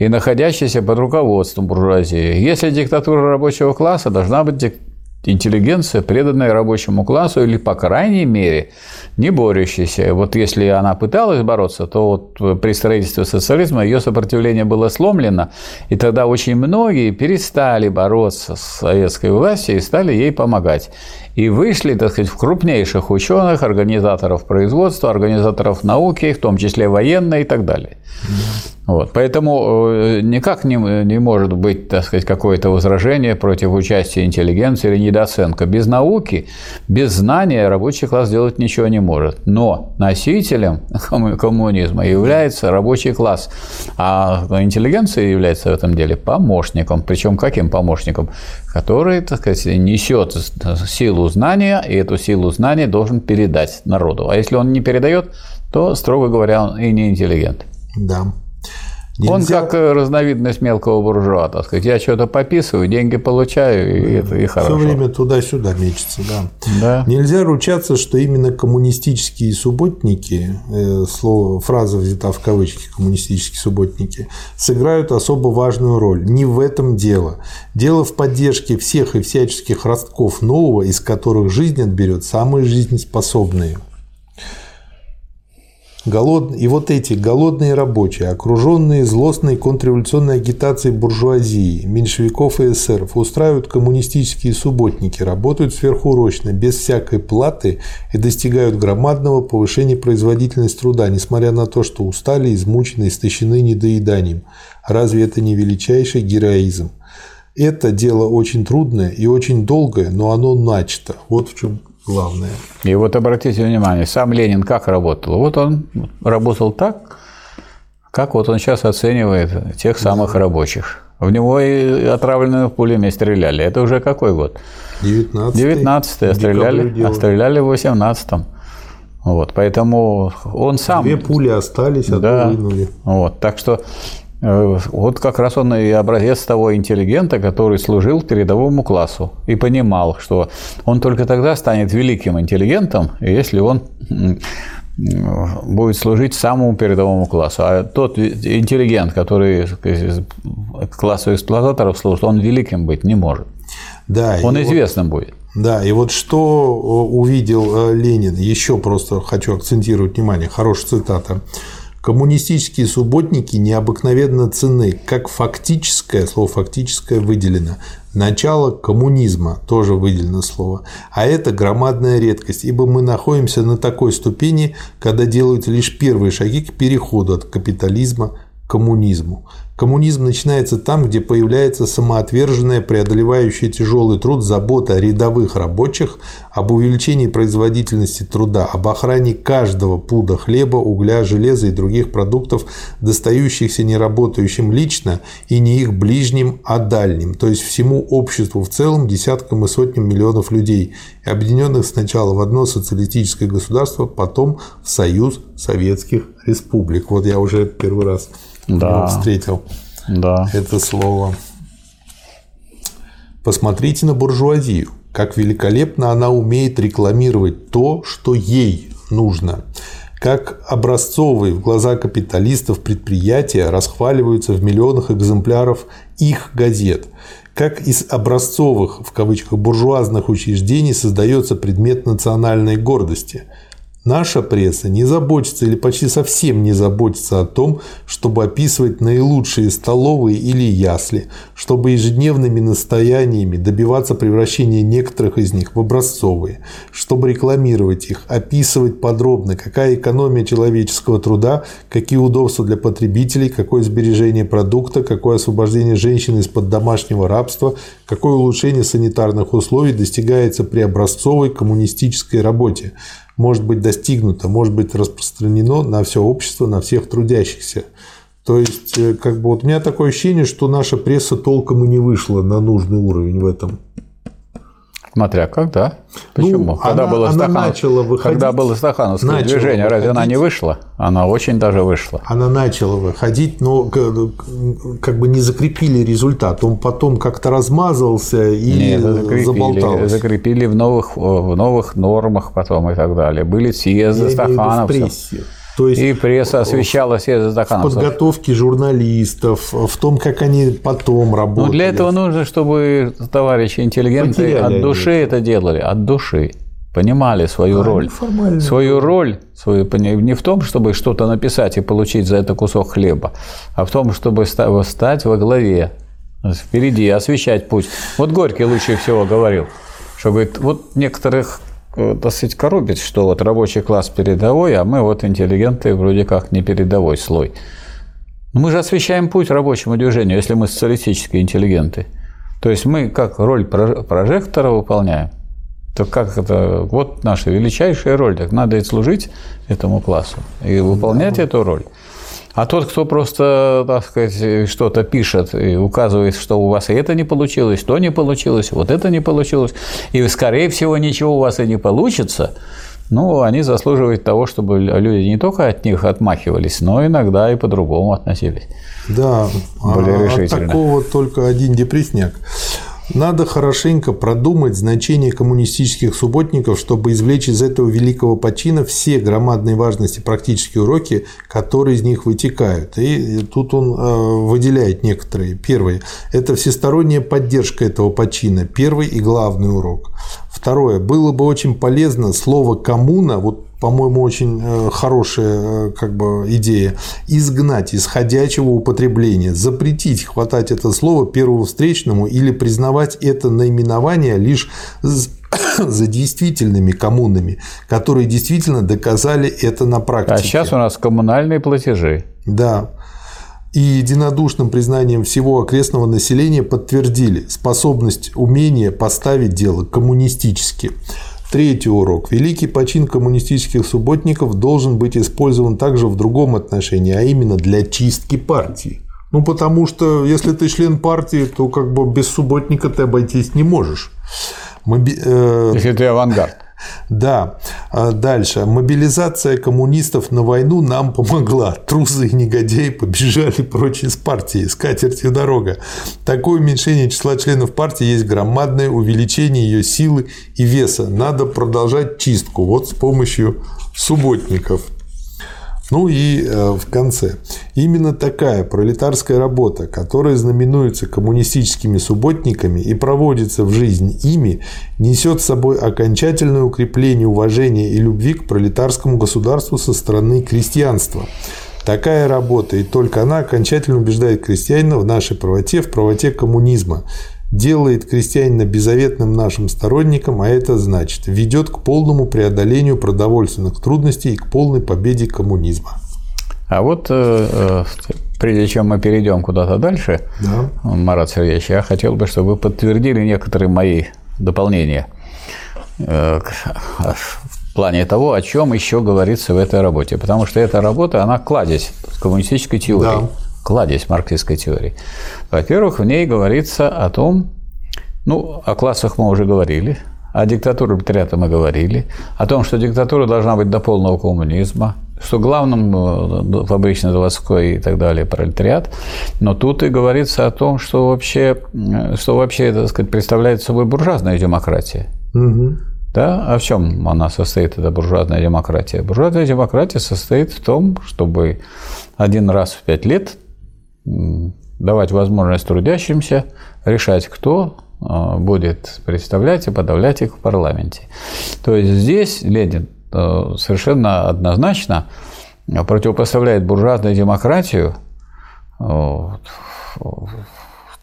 и находящаяся под руководством буржуазии. Если диктатура рабочего класса, должна быть интеллигенция, преданная рабочему классу или, по крайней мере, не борющаяся. Вот если она пыталась бороться, то вот при строительстве социализма ее сопротивление было сломлено, и тогда очень многие перестали бороться с советской властью и стали ей помогать. И вышли, так сказать, в крупнейших ученых, организаторов производства, организаторов науки, в том числе военной и так далее. Вот. Поэтому э, никак не, не может быть, так сказать, какое-то возражение против участия интеллигенции или недооценка. Без науки, без знания рабочий класс делать ничего не может. Но носителем коммунизма является рабочий класс, а интеллигенция является в этом деле помощником. Причем каким помощником? Который, так сказать, несет силу знания, и эту силу знания должен передать народу. А если он не передает, то, строго говоря, он и не интеллигент. Да. Нельзя... Он как э, разновидность мелкого буржуа, так сказать. Я что-то пописываю, деньги получаю, и это и хорошо. Все время туда-сюда мечется, да. да. Нельзя ручаться, что именно коммунистические субботники, э, слово, фраза взята в кавычки, коммунистические субботники, сыграют особо важную роль. Не в этом дело. Дело в поддержке всех и всяческих ростков нового, из которых жизнь отберет самые жизнеспособные. Голод... И вот эти голодные рабочие, окруженные злостной контрреволюционной агитацией буржуазии, меньшевиков и эсеров, устраивают коммунистические субботники, работают сверхурочно, без всякой платы и достигают громадного повышения производительности труда, несмотря на то, что устали, измучены, истощены недоеданием. Разве это не величайший героизм? Это дело очень трудное и очень долгое, но оно начато. Вот в чем главное. И вот обратите внимание, сам Ленин как работал? Вот он работал так, как вот он сейчас оценивает тех самых да. рабочих. В него и отравленными пулями стреляли. Это уже какой год? 19 19 а стреляли, а стреляли в 18-м. Вот, поэтому он сам... Две пули остались, одну да, вынули. Вот, так что вот как раз он и образец того интеллигента, который служил передовому классу и понимал, что он только тогда станет великим интеллигентом, если он будет служить самому передовому классу. А тот интеллигент, который классу эксплуататоров служит, он великим быть не может. Да, он известным вот, будет. Да, и вот что увидел э, Ленин, еще просто хочу акцентировать внимание, хорошая цитата. Коммунистические субботники необыкновенно ценны, как фактическое, слово фактическое выделено, начало коммунизма, тоже выделено слово, а это громадная редкость, ибо мы находимся на такой ступени, когда делают лишь первые шаги к переходу от капитализма к коммунизму. Коммунизм начинается там, где появляется самоотверженная, преодолевающая тяжелый труд забота рядовых рабочих, об увеличении производительности труда, об охране каждого пуда хлеба, угля, железа и других продуктов, достающихся не работающим лично и не их ближним, а дальним, то есть всему обществу в целом, десяткам и сотням миллионов людей, объединенных сначала в одно социалистическое государство, потом в Союз Советских Республик. Вот я уже первый раз да. встретил да. это слово. Посмотрите на буржуазию, как великолепно она умеет рекламировать то, что ей нужно. Как образцовые в глаза капиталистов предприятия расхваливаются в миллионах экземпляров их газет. Как из образцовых, в кавычках, буржуазных учреждений создается предмет национальной гордости – Наша пресса не заботится или почти совсем не заботится о том, чтобы описывать наилучшие столовые или ясли, чтобы ежедневными настояниями добиваться превращения некоторых из них в образцовые, чтобы рекламировать их, описывать подробно, какая экономия человеческого труда, какие удобства для потребителей, какое сбережение продукта, какое освобождение женщин из-под домашнего рабства, какое улучшение санитарных условий достигается при образцовой коммунистической работе – может быть достигнуто, может быть распространено на все общество, на всех трудящихся. То есть, э, как бы вот у меня такое ощущение, что наша пресса толком и не вышла на нужный уровень в этом. Смотря когда. Почему? Ну, когда, она, было она начала выходить, когда было стахановское движение, разве она не вышла? Она очень даже вышла. Она начала выходить, но как бы не закрепили результат. Он потом как-то размазался и закрепили, заболтался. Закрепили в новых, в новых нормах потом и так далее. Были съезды стахановцев. То есть и пресса освещала все стаканов. В подготовке журналистов, в том, как они потом работали. Ну, для этого нужно, чтобы товарищи интеллигенты Потеряли от души это. это делали, от души. Понимали свою а, роль. Свою роль свою, не в том, чтобы что-то написать и получить за это кусок хлеба, а в том, чтобы стать во главе, впереди, освещать путь. Вот Горький лучше всего говорил, что говорит, вот некоторых так сказать, коробит, что вот рабочий класс передовой, а мы вот интеллигенты вроде как не передовой слой. Но мы же освещаем путь рабочему движению, если мы социалистические интеллигенты. То есть мы как роль прожектора выполняем. То как это, вот наша величайшая роль, так надо и служить этому классу и выполнять да. эту роль. А тот, кто просто, так сказать, что-то пишет и указывает, что у вас и это не получилось, то не получилось, вот это не получилось, и, скорее всего, ничего у вас и не получится, ну, они заслуживают того, чтобы люди не только от них отмахивались, но иногда и по-другому относились. Да, более а решительно. от такого только один депрессняк. Надо хорошенько продумать значение коммунистических субботников, чтобы извлечь из этого великого почина все громадные важности практические уроки, которые из них вытекают. И тут он э, выделяет некоторые. Первый – это всесторонняя поддержка этого почина. Первый и главный урок. Второе. Было бы очень полезно слово «коммуна», вот по-моему, очень э, хорошая э, как бы, идея, изгнать из ходячего употребления, запретить хватать это слово первому встречному или признавать это наименование лишь за действительными коммунами, которые действительно доказали это на практике. А сейчас у нас коммунальные платежи. Да. И единодушным признанием всего окрестного населения подтвердили способность, умение поставить дело коммунистически. Третий урок. Великий почин коммунистических субботников должен быть использован также в другом отношении, а именно для чистки партии. Ну, потому что если ты член партии, то как бы без субботника ты обойтись не можешь. Моби... Э, если ты авангард. Да. А дальше. Мобилизация коммунистов на войну нам помогла. Трусы и негодяи побежали прочь из партии. С катертью дорога. Такое уменьшение числа членов партии есть громадное увеличение ее силы и веса. Надо продолжать чистку. Вот с помощью субботников. Ну и э, в конце. Именно такая пролетарская работа, которая знаменуется коммунистическими субботниками и проводится в жизнь ими, несет с собой окончательное укрепление уважения и любви к пролетарскому государству со стороны крестьянства. Такая работа, и только она окончательно убеждает крестьянина в нашей правоте, в правоте коммунизма, делает крестьянина беззаветным нашим сторонником, а это значит ведет к полному преодолению продовольственных трудностей и к полной победе коммунизма. А вот э, э, прежде чем мы перейдем куда-то дальше, да. Марат Сергеевич, я хотел бы, чтобы вы подтвердили некоторые мои дополнения э, в плане того, о чем еще говорится в этой работе. Потому что эта работа, она кладезь коммунистической теории. Да кладезь марксистской теории. Во-первых, в ней говорится о том, ну, о классах мы уже говорили, о диктатуре пролетариата мы говорили, о том, что диктатура должна быть до полного коммунизма, что главным э, фабрично-заводской и так далее пролетариат, но тут и говорится о том, что вообще, э, что вообще так сказать, представляет собой буржуазная демократия. Угу. Да? А в чем она состоит, эта буржуазная демократия? Буржуазная демократия состоит в том, чтобы один раз в пять лет давать возможность трудящимся решать, кто а, будет представлять и подавлять их в парламенте. То есть здесь Ленин э, совершенно однозначно противопоставляет буржуазную демократию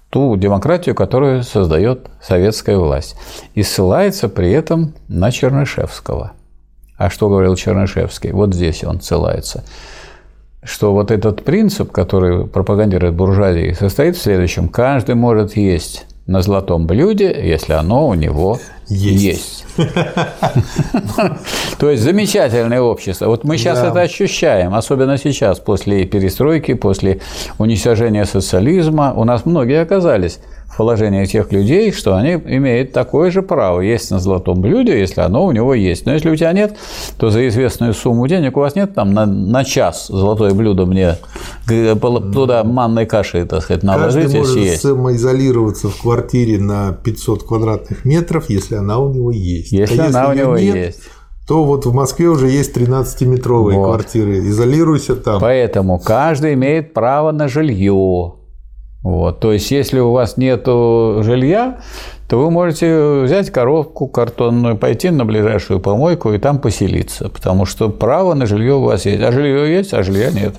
ту демократию, которую создает советская власть. И ссылается при этом на Чернышевского. А что говорил Чернышевский? Вот здесь он ссылается что вот этот принцип, который пропагандирует буржуазия, состоит в следующем. Каждый может есть на золотом блюде, если оно у него есть. есть. То есть замечательное общество. Вот мы сейчас это ощущаем, особенно сейчас, после перестройки, после уничтожения социализма. У нас многие оказались положение тех людей, что они имеют такое же право есть на золотом блюде, если оно у него есть. Но если у тебя нет, то за известную сумму денег у вас нет там на, на час золотое блюдо мне туда манной каши, так сказать, наложить Каждый может съесть. самоизолироваться в квартире на 500 квадратных метров, если она у него есть. Если, а если она у него нет, есть то вот в Москве уже есть 13-метровые вот. квартиры. Изолируйся там. Поэтому каждый имеет право на жилье. Вот. То есть, если у вас нет жилья, то вы можете взять коробку картонную, пойти на ближайшую помойку и там поселиться, потому что право на жилье у вас есть. А жилье есть, а жилья нет.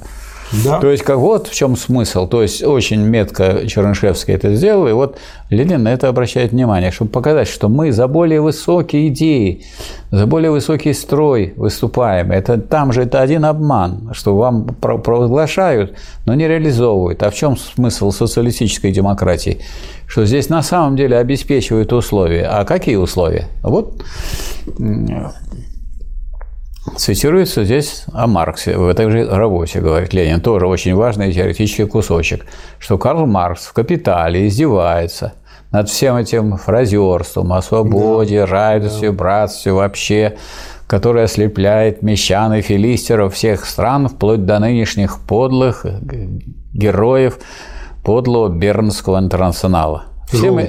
Да. То есть, как вот в чем смысл. То есть, очень метко Чернышевский это сделал, и вот Ленин на это обращает внимание, чтобы показать, что мы за более высокие идеи, за более высокий строй выступаем. Это, там же это один обман, что вам провозглашают, но не реализовывают. А в чем смысл социалистической демократии? Что здесь на самом деле обеспечивают условия. А какие условия? Вот Цитируется здесь о Марксе, в этой же работе, говорит Ленин, тоже очень важный теоретический кусочек, что Карл Маркс в «Капитале» издевается над всем этим фразерством о свободе, да, равенстве, да. братстве вообще, которое ослепляет мещан и филистеров всех стран, вплоть до нынешних подлых героев подлого Бернского интернационала. Все мы,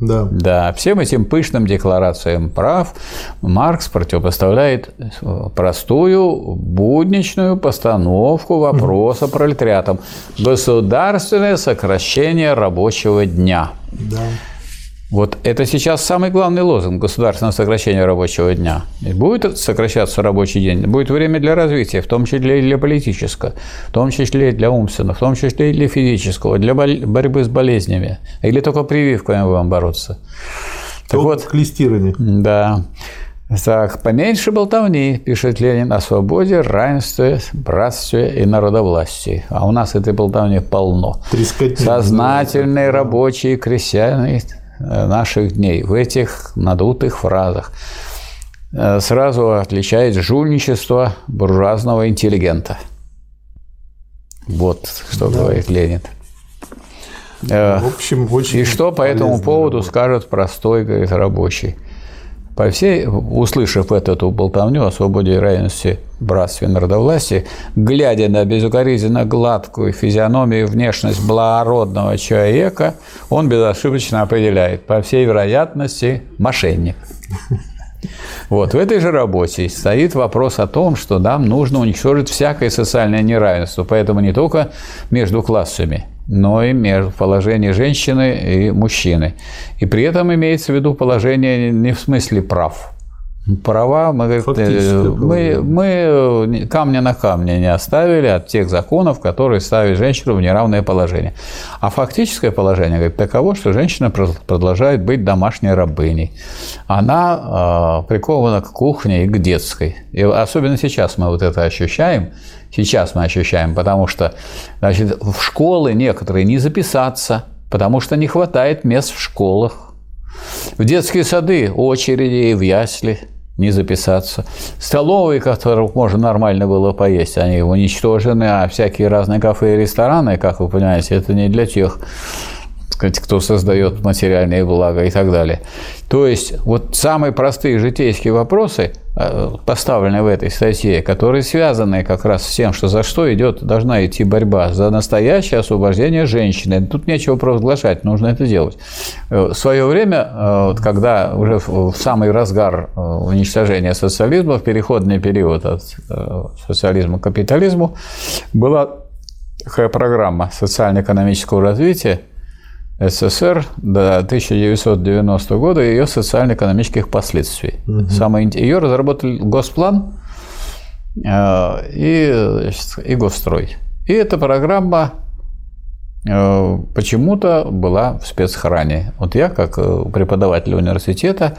да. да, всем этим пышным декларациям прав Маркс противопоставляет простую будничную постановку вопроса пролетариатом. Государственное сокращение рабочего дня. Да. Вот это сейчас самый главный лозунг государственного сокращения рабочего дня. Будет сокращаться рабочий день, будет время для развития, в том числе и для политического, в том числе и для умственного, в том числе и для физического, для борьбы с болезнями. Или только прививками будем бороться. Так вот, клестирование. Да. Так, поменьше болтовни, пишет Ленин, о свободе, равенстве, братстве и народовластии. А у нас этой болтовни полно. Сознательные рабочие, крестьяне, наших дней в этих надутых фразах э, сразу отличает жульничество буржуазного интеллигента. Вот что да. говорит Ленин. Э, в общем, очень И что по этому поводу работа. скажет простой, говорит, рабочий? По всей, услышав эту болтовню о свободе и равенстве, братстве и народовластии, глядя на безукоризненно гладкую физиономию внешность благородного человека, он безошибочно определяет, по всей вероятности, мошенник. Вот, в этой же работе стоит вопрос о том, что нам нужно уничтожить всякое социальное неравенство, поэтому не только между классами, но и между положение женщины и мужчины. И при этом имеется в виду положение не в смысле прав. Права, мы, мы, мы камня на камне не оставили от тех законов, которые ставят женщину в неравное положение. А фактическое положение говорит, таково, что женщина продолжает быть домашней рабыней. Она э, прикована к кухне и к детской. И особенно сейчас мы вот это ощущаем, Сейчас мы ощущаем, потому что значит, в школы некоторые не записаться, потому что не хватает мест в школах. В детские сады очереди и в ясли не записаться. Столовые, которых можно нормально было поесть, они уничтожены, а всякие разные кафе и рестораны, как вы понимаете, это не для тех, кто создает материальные блага и так далее. То есть вот самые простые житейские вопросы, э, поставленные в этой статье, которые связаны как раз с тем, что за что идет, должна идти борьба за настоящее освобождение женщины. Тут нечего провозглашать, нужно это делать. Э, в свое время, э, когда уже в самый разгар уничтожения социализма, в переходный период от социализма к капитализму, была такая программа социально-экономического развития, СССР до 1990 года и ее социально-экономических последствий. Угу. Самое, ее разработали Госплан э, и, и Госстрой. И эта программа э, почему-то была в спецхране. Вот я, как э, преподаватель университета,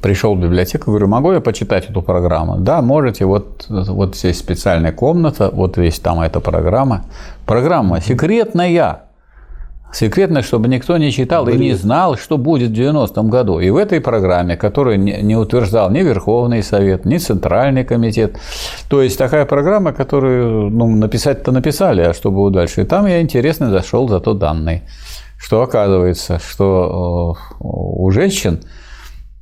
пришел в библиотеку, говорю, могу я почитать эту программу? Да, можете, вот, вот здесь специальная комната, вот весь там эта программа. Программа секретная, Секретно, чтобы никто не читал Блин. и не знал, что будет в 90-м году. И в этой программе, которую не утверждал ни Верховный Совет, ни Центральный комитет, то есть такая программа, которую ну, написать-то написали, а что будет дальше. И там я интересно зашел за то данные, что оказывается, что э, у женщин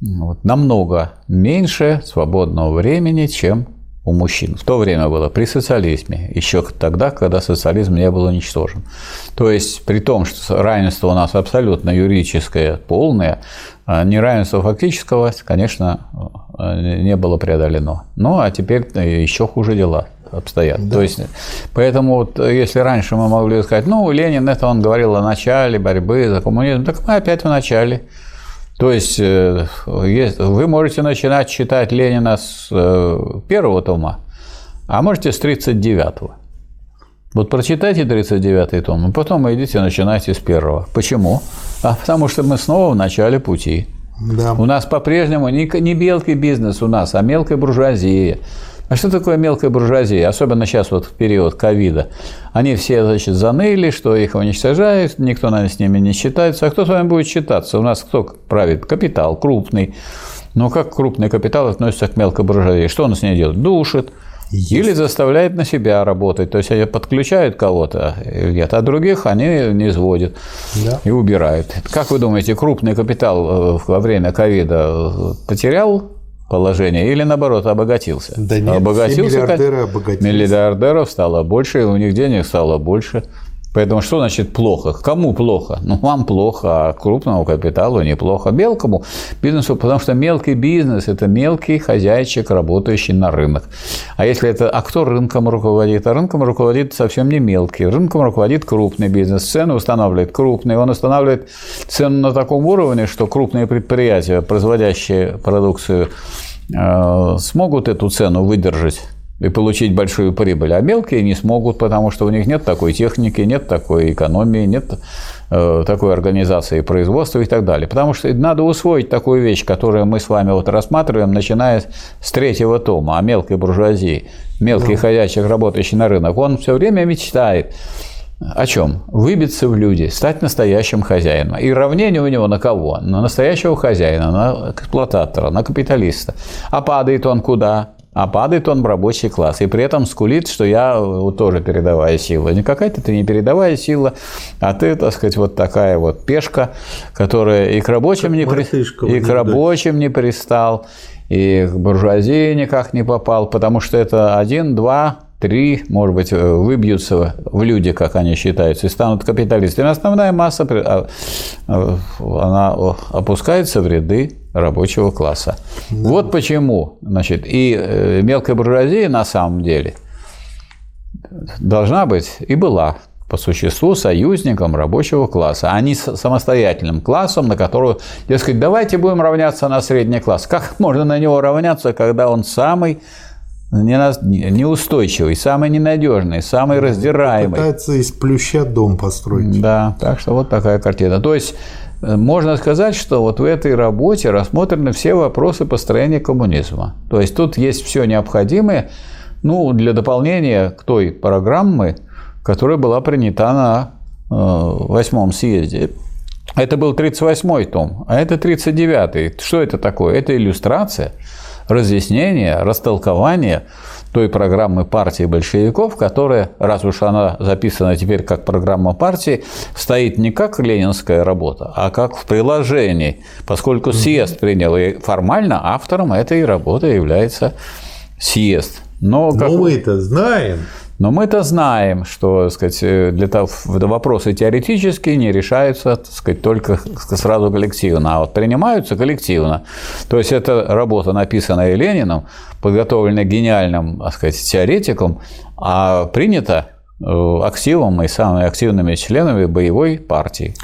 вот, намного меньше свободного времени, чем у мужчин. В то время было при социализме, еще тогда, когда социализм не был уничтожен. То есть, при том, что равенство у нас абсолютно юридическое, полное, а неравенство фактического, конечно, не было преодолено. Ну, а теперь еще хуже дела обстоят. Да. То есть, поэтому вот если раньше мы могли сказать, ну, Ленин это он говорил о начале борьбы за коммунизм, так мы опять в начале. То есть э, вы можете начинать читать Ленина с э, первого тома, а можете с 39-го. Вот прочитайте 39-й том, и потом идите начинайте с первого. Почему? А потому что мы снова в начале пути. Да. У нас по-прежнему не, не мелкий бизнес у нас, а мелкая буржуазия. А что такое мелкая буржуазия? Особенно сейчас вот в период ковида. Они все, значит, заныли, что их уничтожают, никто, наверное, с ними не считается. А кто с вами будет считаться? У нас кто правит? Капитал крупный. Но как крупный капитал относится к мелкой буржуазии? Что он с ней делает? Душит. Есть. Или заставляет на себя работать. То есть они подключают кого-то где-то, а других они не изводят да. и убирают. Как вы думаете, крупный капитал э, во время ковида потерял положение или наоборот обогатился? Да нет, обогатился, миллиардеры обогатились. Миллиардеров стало больше, и у них денег стало больше. Поэтому что значит плохо? Кому плохо? Ну, вам плохо, а крупному капиталу неплохо. Мелкому бизнесу, потому что мелкий бизнес – это мелкий хозяйчик, работающий на рынок. А если это… А кто рынком руководит? А рынком руководит совсем не мелкий. Рынком руководит крупный бизнес. Цены устанавливает крупный. Он устанавливает цену на таком уровне, что крупные предприятия, производящие продукцию, э, смогут эту цену выдержать и получить большую прибыль, а мелкие не смогут, потому что у них нет такой техники, нет такой экономии, нет э, такой организации производства и так далее. Потому что надо усвоить такую вещь, которую мы с вами вот рассматриваем, начиная с третьего тома о мелкой буржуазии, мелкий да. ходячих, работающий на рынок. Он все время мечтает о чем? Выбиться в люди, стать настоящим хозяином. И равнение у него на кого? На настоящего хозяина, на эксплуататора, на капиталиста. А падает он куда? А падает он в рабочий класс. И при этом скулит, что я вот, тоже передовая сила. Не какая-то ты не передовая сила, а ты, так сказать, вот такая вот пешка, которая и к рабочим, не, при... и к рабочим не пристал, и к буржуазии никак не попал, потому что это один, два, три, может быть, выбьются в люди, как они считаются, и станут капиталистами. Основная масса, а, а, она опускается в ряды рабочего класса. Да. Вот почему, значит, и э, мелкая буржуазия на самом деле должна быть и была по существу союзником рабочего класса, а не самостоятельным классом, на которого, дескать, давайте будем равняться на средний класс. Как можно на него равняться, когда он самый неустойчивый, самый ненадежный, самый раздираемый. Пытается из плюща дом построить. Да, так что вот такая картина. То есть Э, можно сказать, что вот в этой работе рассмотрены все вопросы построения коммунизма. То есть тут есть все необходимое ну, для дополнения к той программы, которая была принята на э, восьмом съезде. Это был 38-й том, а это 39-й. Что это такое? Это иллюстрация, разъяснение, растолкование той программы партии большевиков, которая, раз уж она записана теперь как программа партии, стоит не как ленинская работа, а как в приложении, поскольку съезд принял, и формально автором этой работы является съезд. Но, как... Но мы-то знаем, но мы-то знаем, что сказать, э, для того, вопросы теоретические не решаются так сказать, только сразу коллективно, а вот принимаются коллективно. То есть это работа, написанная Лениным, подготовленная гениальным так сказать, теоретиком, а принята активом и самыми активными членами боевой партии.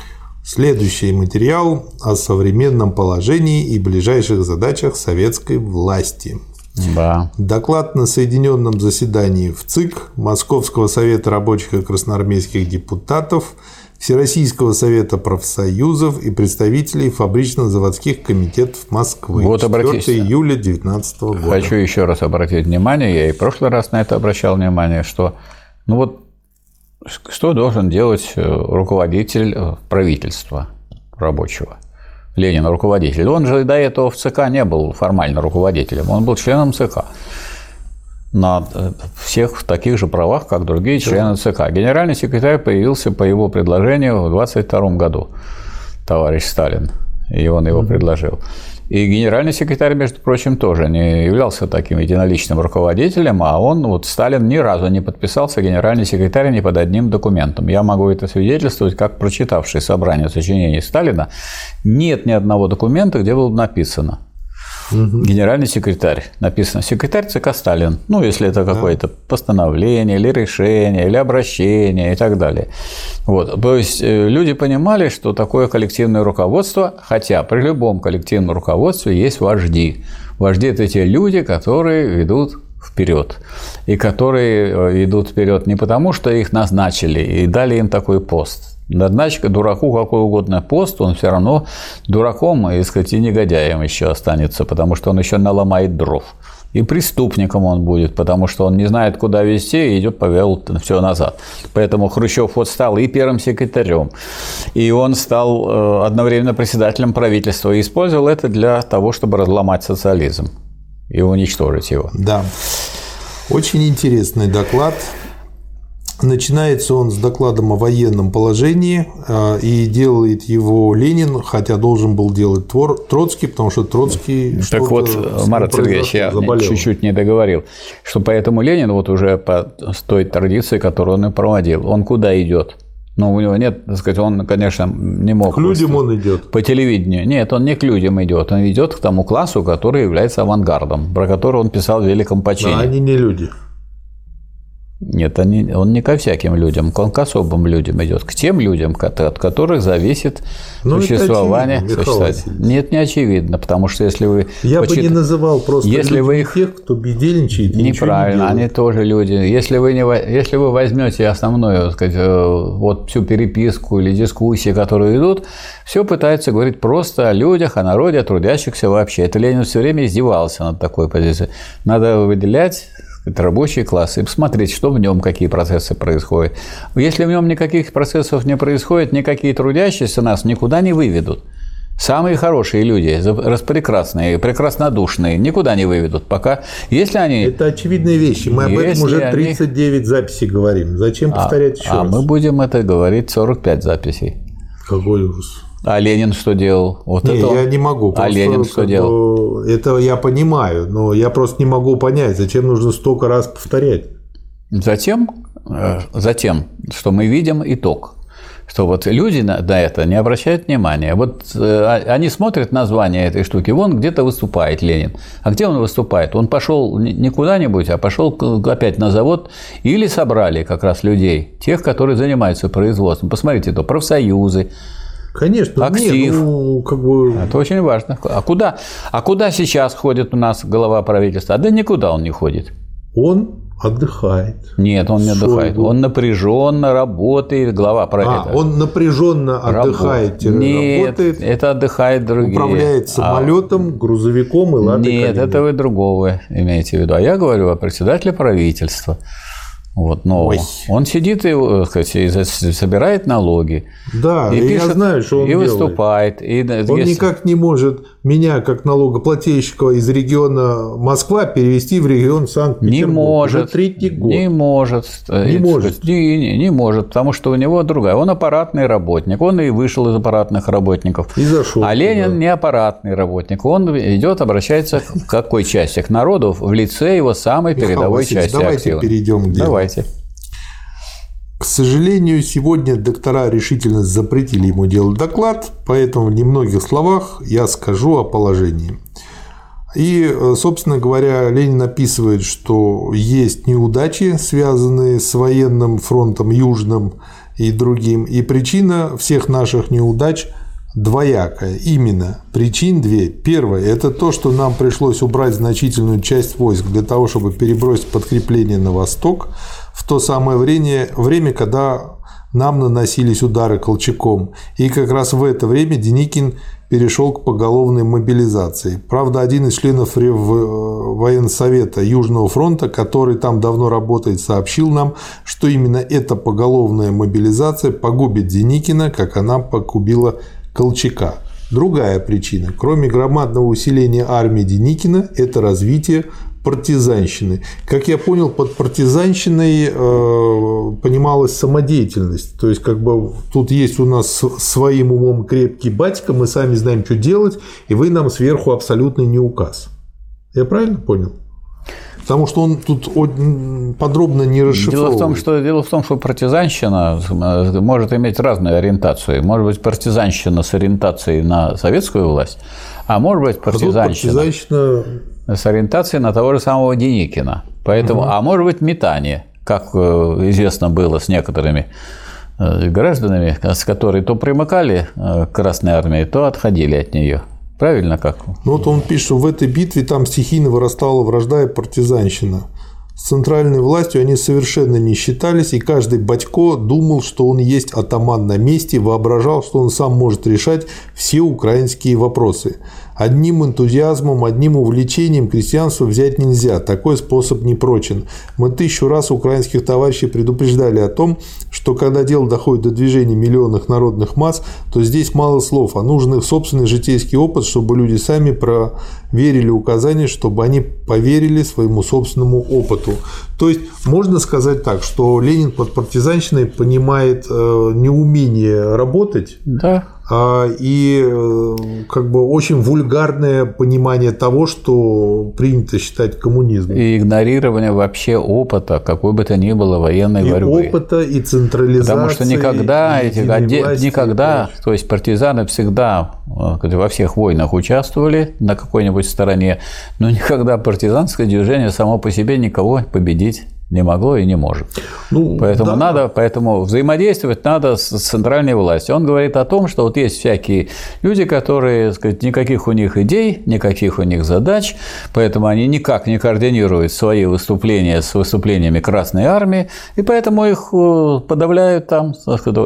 Следующий материал о современном положении и ближайших задачах советской власти. Да. Доклад на соединенном заседании в ЦИК Московского совета рабочих и красноармейских депутатов, Всероссийского совета профсоюзов и представителей фабрично-заводских комитетов Москвы. Вот 4 июля 2019 года. Хочу еще раз обратить внимание, я и в прошлый раз на это обращал внимание, что ну вот что должен делать э, руководитель э, правительства рабочего? Ленин руководитель. Он же до этого в ЦК не был формально руководителем, он был членом ЦК на э, всех таких же правах, как другие члены ЦК. Генеральный секретарь появился по его предложению в 22 году, товарищ Сталин, и он его предложил. И генеральный секретарь, между прочим, тоже не являлся таким единоличным руководителем, а он, вот Сталин ни разу не подписался генеральный секретарь ни под одним документом. Я могу это свидетельствовать, как прочитавший собрание сочинений Сталина, нет ни одного документа, где было написано – угу. генеральный секретарь. Написано секретарь ЦК Сталин. Ну, если это какое-то постановление или решение, или обращение и так далее. Вот. То есть э, люди понимали, что такое коллективное руководство, хотя при любом коллективном руководстве есть вожди. Вожди – это те люди, которые ведут вперед. И которые э, идут вперед не потому, что их назначили и дали им такой пост, Однако дураку какой угодно пост, он все равно дураком и, сказать, и негодяем еще останется, потому что он еще наломает дров. И преступником он будет, потому что он не знает, куда вести, и идет повел все назад. Поэтому Хрущев вот стал и первым секретарем, и он стал э, одновременно председателем правительства, и использовал это для того, чтобы разломать социализм и уничтожить его. Да. Очень интересный доклад. Начинается он с докладом о военном положении, а, и делает его Ленин, хотя должен был делать Троцкий, потому что Троцкий Так вот, Марат Сергеевич, я чуть-чуть не договорил, что поэтому Ленин вот уже по той традиции, которую он и проводил, он куда идет? Ну, у него нет, так сказать, он, конечно, не мог. К людям он идет. По телевидению. Нет, он не к людям идет. Он идет к тому классу, который является авангардом, про который он писал в Великом Почине. А они не люди. Нет, они, он не ко всяким людям, он к особым людям идет, к тем людям, от которых зависит ну, существование. очевидно, Нет, не очевидно, потому что если вы... Я почит... бы не называл просто если вы их... тех, кто бездельничает и Неправильно, не они тоже люди. Если вы, не... если вы возьмете основную, так сказать, э, вот всю переписку или дискуссии, которые идут, все пытается говорить просто о людях, о народе, о трудящихся вообще. Это Ленин все время издевался над такой позицией. Надо выделять это рабочий класс, и посмотреть, что в нем, какие процессы происходят. Если в нем никаких процессов не происходит, никакие трудящиеся нас никуда не выведут. Самые хорошие люди, распрекрасные, прекраснодушные, никуда не выведут, пока, если они... Это очевидные вещи, мы об этом уже 39 они... записей говорим, зачем а, повторять а, еще а раз? А мы будем это говорить 45 записей. Какой ужас. А Ленин что делал? Вот не, это... я не могу. А Ленин что делал? Это я понимаю, но я просто не могу понять, зачем нужно столько раз повторять. Затем, э, затем, что мы видим итог что вот люди на, это не обращают внимания. Вот э, а, они смотрят название этой штуки, вон где-то выступает Ленин. А где он выступает? Он пошел не куда-нибудь, а пошел опять на завод или собрали как раз людей, тех, которые занимаются производством. Посмотрите, то профсоюзы, Конечно, актив. Нет, ну, как бы... Это очень важно. А куда, а куда сейчас ходит у нас глава правительства? А да никуда он не ходит. Он отдыхает. Нет, он не отдыхает. Он напряженно работает, глава правительства. А, он напряженно отдыхает, Нет, работает. это отдыхает другие. Управляет а самолетом, а... грузовиком и ладой Нет, это вы другого имеете в виду. А я говорю о председателе правительства. Вот, но Ой. он сидит и, э, сказать, и собирает налоги. Да, и, пишет, я знаю, что он и делает. выступает. И, он если... никак не может меня, как налогоплательщика из региона Москва, перевести в регион Санкт-Петербург. Не может. Уже третий год. Не может. Не может. Сказать, не, не, не может, потому что у него другая. Он аппаратный работник. Он и вышел из аппаратных работников. И зашел. А Ленин да. не аппаратный работник. Он идет, обращается к какой части? К народу в лице его самой Михаил передовой Васильевич, части давайте актива. перейдем к делу. Давайте. К сожалению, сегодня доктора решительно запретили ему делать доклад, поэтому в немногих словах я скажу о положении. И, э, собственно говоря, Ленин описывает, что есть неудачи, связанные с военным фронтом южным и другим. И причина всех наших неудач двоякая. Именно причин две. Первое – это то, что нам пришлось убрать значительную часть войск для того, чтобы перебросить подкрепление на восток в то самое время, время когда нам наносились удары Колчаком. И как раз в это время Деникин перешел к поголовной мобилизации. Правда, один из членов э, военсовета Южного фронта, который там давно работает, сообщил нам, что именно эта поголовная мобилизация погубит Деникина, как она погубила Колчака. Другая причина, кроме громадного усиления армии Деникина, это развитие партизанщины. Как я понял, под партизанщиной э, понималась самодеятельность. То есть, как бы тут есть у нас своим умом крепкий батька, мы сами знаем, что делать, и вы нам сверху абсолютно не указ. Я правильно понял? Потому что он тут подробно не расшифровывает. Дело в том, что, дело в том, что партизанщина э, может иметь разные ориентации. Может быть, партизанщина с ориентацией на советскую власть, а может быть, партизанщина, а партизанщина с ориентацией на того же самого Деникина. Поэтому, угу. А может быть, метание, как э, известно было с некоторыми э, гражданами, с которыми то примыкали к Красной Армии, то отходили от нее. Правильно как? Ну вот он пишет, что в этой битве там стихийно вырастала вражда и партизанщина. С центральной властью они совершенно не считались, и каждый батько думал, что он есть атаман на месте, воображал, что он сам может решать все украинские вопросы. Одним энтузиазмом, одним увлечением крестьянство взять нельзя, такой способ не прочен. Мы тысячу раз украинских товарищей предупреждали о том, что когда дело доходит до движения миллионных народных масс, то здесь мало слов, а нужен их собственный житейский опыт, чтобы люди сами проверили указания, чтобы они поверили своему собственному опыту. То есть можно сказать так, что Ленин под партизанщиной понимает э, неумение работать, да. А, и э, как бы очень вульгарное понимание того, что принято считать коммунизмом. И игнорирование вообще опыта, какой бы то ни было военной и борьбы. опыта, и централизации. Потому что никогда, эти, власти, никогда, то есть партизаны всегда э, во всех войнах участвовали на какой-нибудь стороне, но никогда партизанское движение само по себе никого победить не могло и не может. Ну, поэтому да. надо, поэтому взаимодействовать надо с центральной властью. Он говорит о том, что вот есть всякие люди, которые, сказать, никаких у них идей, никаких у них задач, поэтому они никак не координируют свои выступления с выступлениями Красной Армии, и поэтому их э, подавляют там,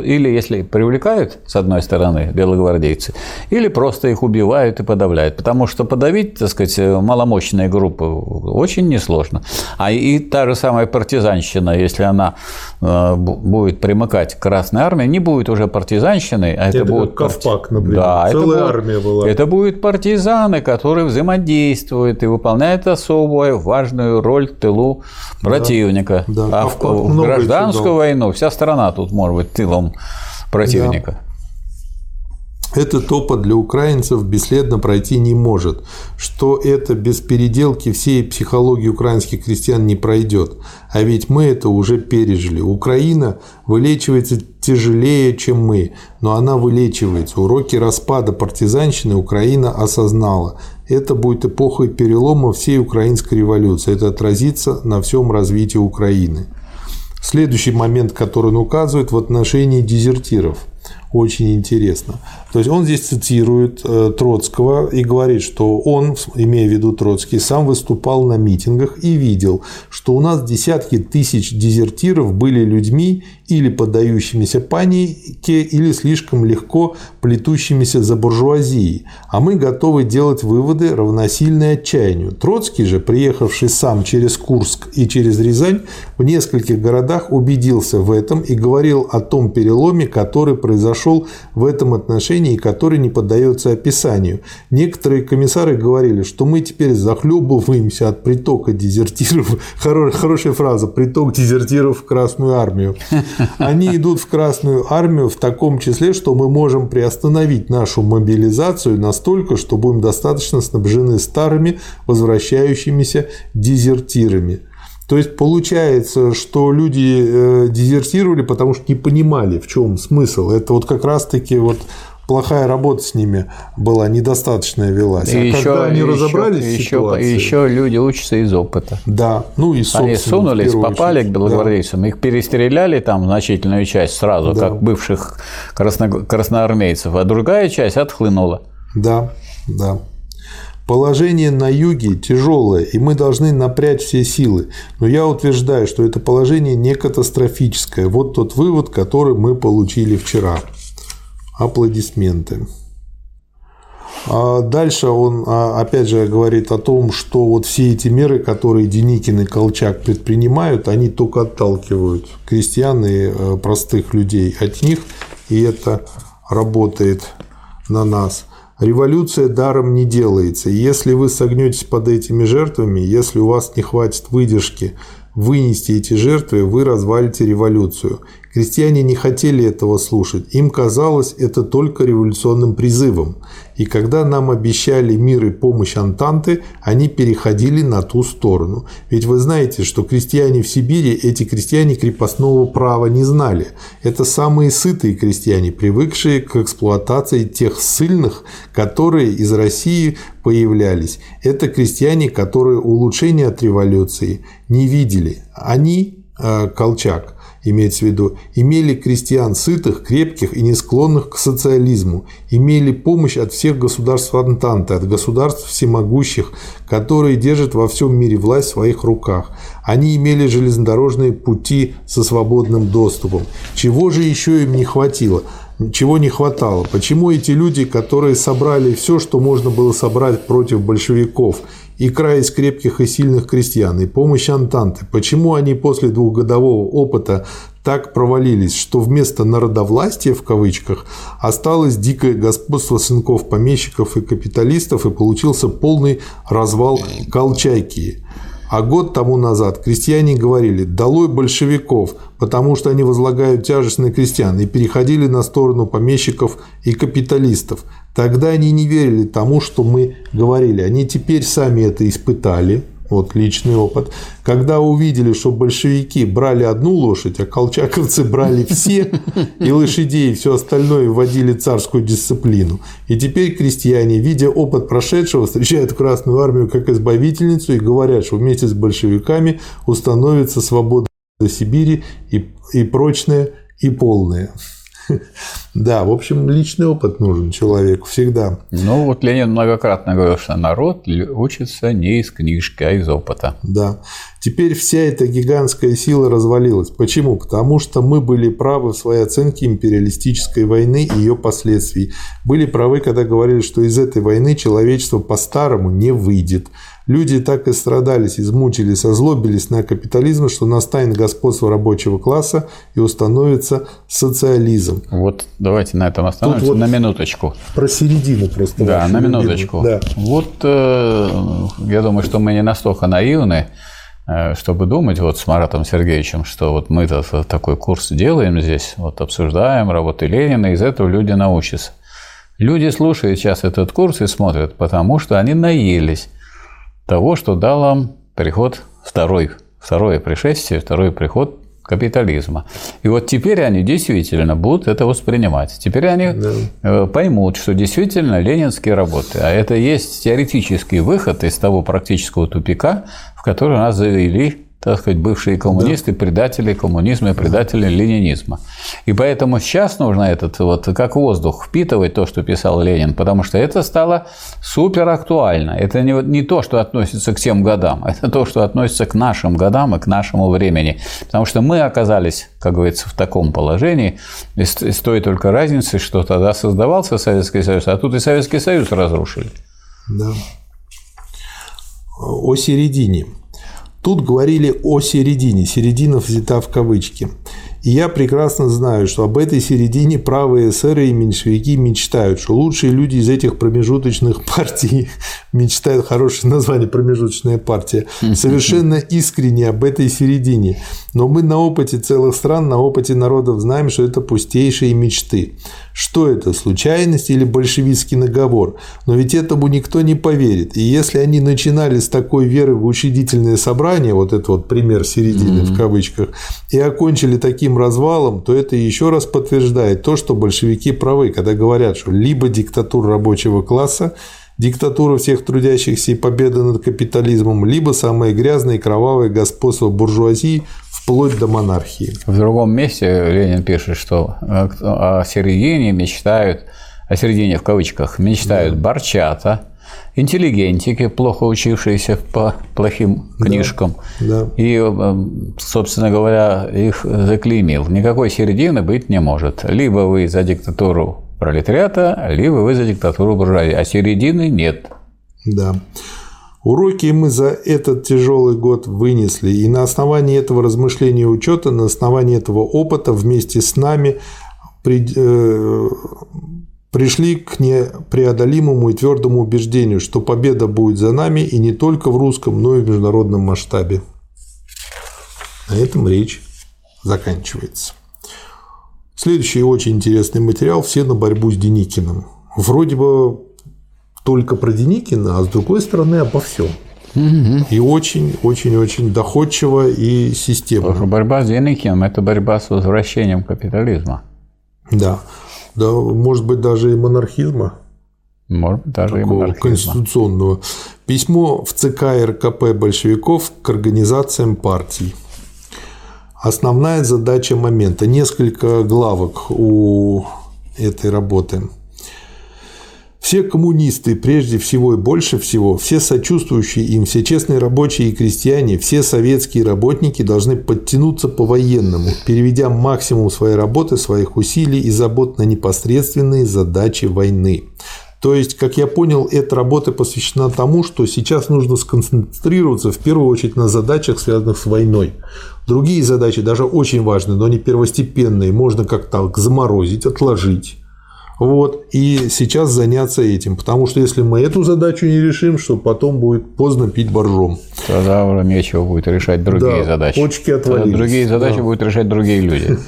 или если привлекают, с одной стороны, белогвардейцы, или просто их убивают и подавляют, потому что подавить, так сказать, маломощные группы очень несложно. А и та же самая партизанщина, если она э, будет примыкать к Красной Армии, не будет уже партизанщиной, а это, это будет Ковпак, например. Да, Целая это армия была. Это будут партизаны, которые взаимодействуют и выполняют особую важную роль в тылу противника. Да. А в, в гражданскую войну вся страна тут может быть тылом противника. Да. Этот опыт для украинцев бесследно пройти не может, что это без переделки всей психологии украинских крестьян не пройдет. А ведь мы это уже пережили. Украина вылечивается тяжелее, чем мы, но она вылечивается. Уроки распада партизанщины Украина осознала. Это будет эпохой перелома всей украинской революции. Это отразится на всем развитии Украины. Следующий момент, который он указывает в отношении дезертиров – очень интересно. То есть он здесь цитирует э, Троцкого и говорит, что он, имея в виду Троцкий, сам выступал на митингах и видел, что у нас десятки тысяч дезертиров были людьми или поддающимися панике, или слишком легко плетущимися за буржуазией, а мы готовы делать выводы, равносильные отчаянию. Троцкий же, приехавший сам через Курск и через Рязань, в нескольких городах убедился в этом и говорил о том переломе, который произошел в этом отношении и который не поддается описанию. Некоторые комиссары говорили, что мы теперь захлебываемся от притока дезертиров. Хорошая фраза – приток дезертиров в Красную Армию. Они идут в Красную Армию в таком числе, что мы можем приостановить нашу мобилизацию настолько, что будем достаточно снабжены старыми возвращающимися дезертирами. То есть получается, что люди э, дезертировали, потому что не понимали, в чем смысл. Это вот как раз-таки вот плохая работа с ними была, недостаточная велась. И а еще, когда они разобрались еще, в ситуации... Еще люди учатся из опыта. Да, ну и Они сунулись, попали очередь. к белогвардейцам, да. их перестреляли там значительную часть сразу, да. как бывших красно... красноармейцев, а другая часть отхлынула. Да, да. Положение на юге тяжелое, и мы должны напрячь все силы. Но я утверждаю, что это положение не катастрофическое. Вот тот вывод, который мы получили вчера. Аплодисменты. А дальше он, а, опять же, говорит о том, что вот все эти меры, которые Деникин и Колчак предпринимают, они только отталкивают крестьян и э, простых людей от них, и это работает на нас. Революция даром не делается. Если вы согнетесь под этими жертвами, если у вас не хватит выдержки вынести эти жертвы, вы развалите революцию. Крестьяне не хотели этого слушать, им казалось это только революционным призывом. И когда нам обещали мир и помощь Антанты, они переходили на ту сторону. Ведь вы знаете, что крестьяне в Сибири, эти крестьяне крепостного права не знали. Это самые сытые крестьяне, привыкшие к эксплуатации тех ссыльных, которые из России появлялись. Это крестьяне, которые улучшения от революции не видели. Они, э, Колчак, имеется в виду, имели крестьян сытых, крепких и не склонных к социализму, имели помощь от всех государств Антанты, от государств всемогущих, которые держат во всем мире власть в своих руках. Они имели железнодорожные пути со свободным доступом. Чего же еще им не хватило? чего не хватало. Почему эти люди, которые собрали все, что можно было собрать против большевиков, икра из крепких и сильных крестьян и помощь Антанты. Почему они после двухгодового опыта так провалились, что вместо народовластия в кавычках осталось дикое господство сынков помещиков и капиталистов и получился полный развал Колчайки. А год тому назад крестьяне говорили «долой большевиков», потому что они возлагают тяжесть на крестьян и переходили на сторону помещиков и капиталистов. Тогда они не верили тому, что мы говорили. Они теперь сами это испытали, вот личный опыт. Когда увидели, что большевики брали одну лошадь, а колчаковцы брали все, и лошадей, и все остальное вводили царскую дисциплину. И теперь крестьяне, видя опыт прошедшего, встречают Красную Армию как избавительницу и говорят, что вместе с большевиками установится свобода Сибири и, и прочная, и полная. Да, в общем, личный опыт нужен человеку всегда. Ну, вот Ленин многократно говорил, что народ учится не из книжки, а из опыта. Да. Теперь вся эта гигантская сила развалилась. Почему? Потому что мы были правы в своей оценке империалистической войны и ее последствий. Были правы, когда говорили, что из этой войны человечество по-старому не выйдет. Люди так и страдались, измучились, озлобились на капитализм, что настанет господство рабочего класса и установится социализм. Вот давайте на этом остановимся вот на минуточку. Про середину просто. Да, на минуточку. Да. Вот э, я думаю, что мы не настолько наивны, э, чтобы думать вот с Маратом Сергеевичем, что вот мы такой курс делаем здесь, вот обсуждаем работы Ленина, из этого люди научатся. Люди слушают сейчас этот курс и смотрят, потому что они наелись того, что дал нам приход второй, второе пришествие, второй приход капитализма. И вот теперь они действительно будут это воспринимать. Теперь они да. Э, поймут, что действительно ленинские работы, а это есть теоретический выход из того практического тупика, в который нас завели так сказать, бывшие коммунисты, да. предатели коммунизма и предатели ленинизма. И поэтому сейчас нужно этот вот как воздух впитывать то, что писал Ленин, потому что это стало супер актуально. Это не, не то, что относится к тем годам, это то, что относится к нашим годам и к нашему времени. Потому что мы оказались, как говорится, в таком положении, и с той только разницей, что тогда создавался Советский Союз, а тут и Советский Союз разрушили. Да. О середине. Тут говорили о середине, середина взята в кавычки. И я прекрасно знаю, что об этой середине правые эсеры и меньшевики мечтают, что лучшие люди из этих промежуточных партий мечтают, хорошее название промежуточная партия, совершенно искренне об этой середине. Но мы на опыте целых стран, на опыте народов знаем, что это пустейшие мечты Что это, случайность или большевистский наговор? Но ведь этому никто не поверит. И если они начинали с такой веры в учредительное собрание, вот это вот пример середины mm-hmm. в кавычках, и окончили таким развалом, то это еще раз подтверждает то, что большевики правы, когда говорят, что либо диктатура рабочего класса, диктатура всех трудящихся и победа над капитализмом, либо самое грязное и кровавое господство буржуазии вплоть до монархии. В другом месте Ленин пишет, что э, о середине мечтают, о середине в кавычках, мечтают да. барчата, интеллигентики, плохо учившиеся по плохим книжкам. Да, да. И, э, собственно говоря, их заклеймил. Никакой середины быть не может. Либо вы за диктатуру пролетариата, либо вы за диктатуру буржуазии, а середины нет. Да. Уроки мы за этот тяжелый год вынесли, и на основании этого размышления и учета, на основании этого опыта вместе с нами при, э, пришли к непреодолимому и твердому убеждению, что победа будет за нами и не только в русском, но и в международном масштабе. На этом речь заканчивается. Следующий очень интересный материал «Все на борьбу с Деникиным». Вроде бы только про Деникина, а с другой стороны обо всем. Угу. И очень-очень-очень доходчиво и системно. Потому борьба с Деникиным – это борьба с возвращением капитализма. Да. Да, может быть, даже и монархизма. Может быть, даже и монархизма. конституционного. Письмо в ЦК РКП большевиков к организациям партий. Основная задача момента. Несколько главок у этой работы. Все коммунисты, прежде всего и больше всего, все сочувствующие им, все честные рабочие и крестьяне, все советские работники должны подтянуться по-военному, переведя максимум своей работы, своих усилий и забот на непосредственные задачи войны. То есть, как я понял, эта работа посвящена тому, что сейчас нужно сконцентрироваться в первую очередь на задачах, связанных с войной. Другие задачи, даже очень важные, но они первостепенные, можно как-то заморозить, отложить вот, и сейчас заняться этим, потому что если мы эту задачу не решим, что потом будет поздно пить боржом. Тогда уже нечего будет решать другие да, задачи. Почки отвалились. Тогда другие задачи да. будут решать другие люди.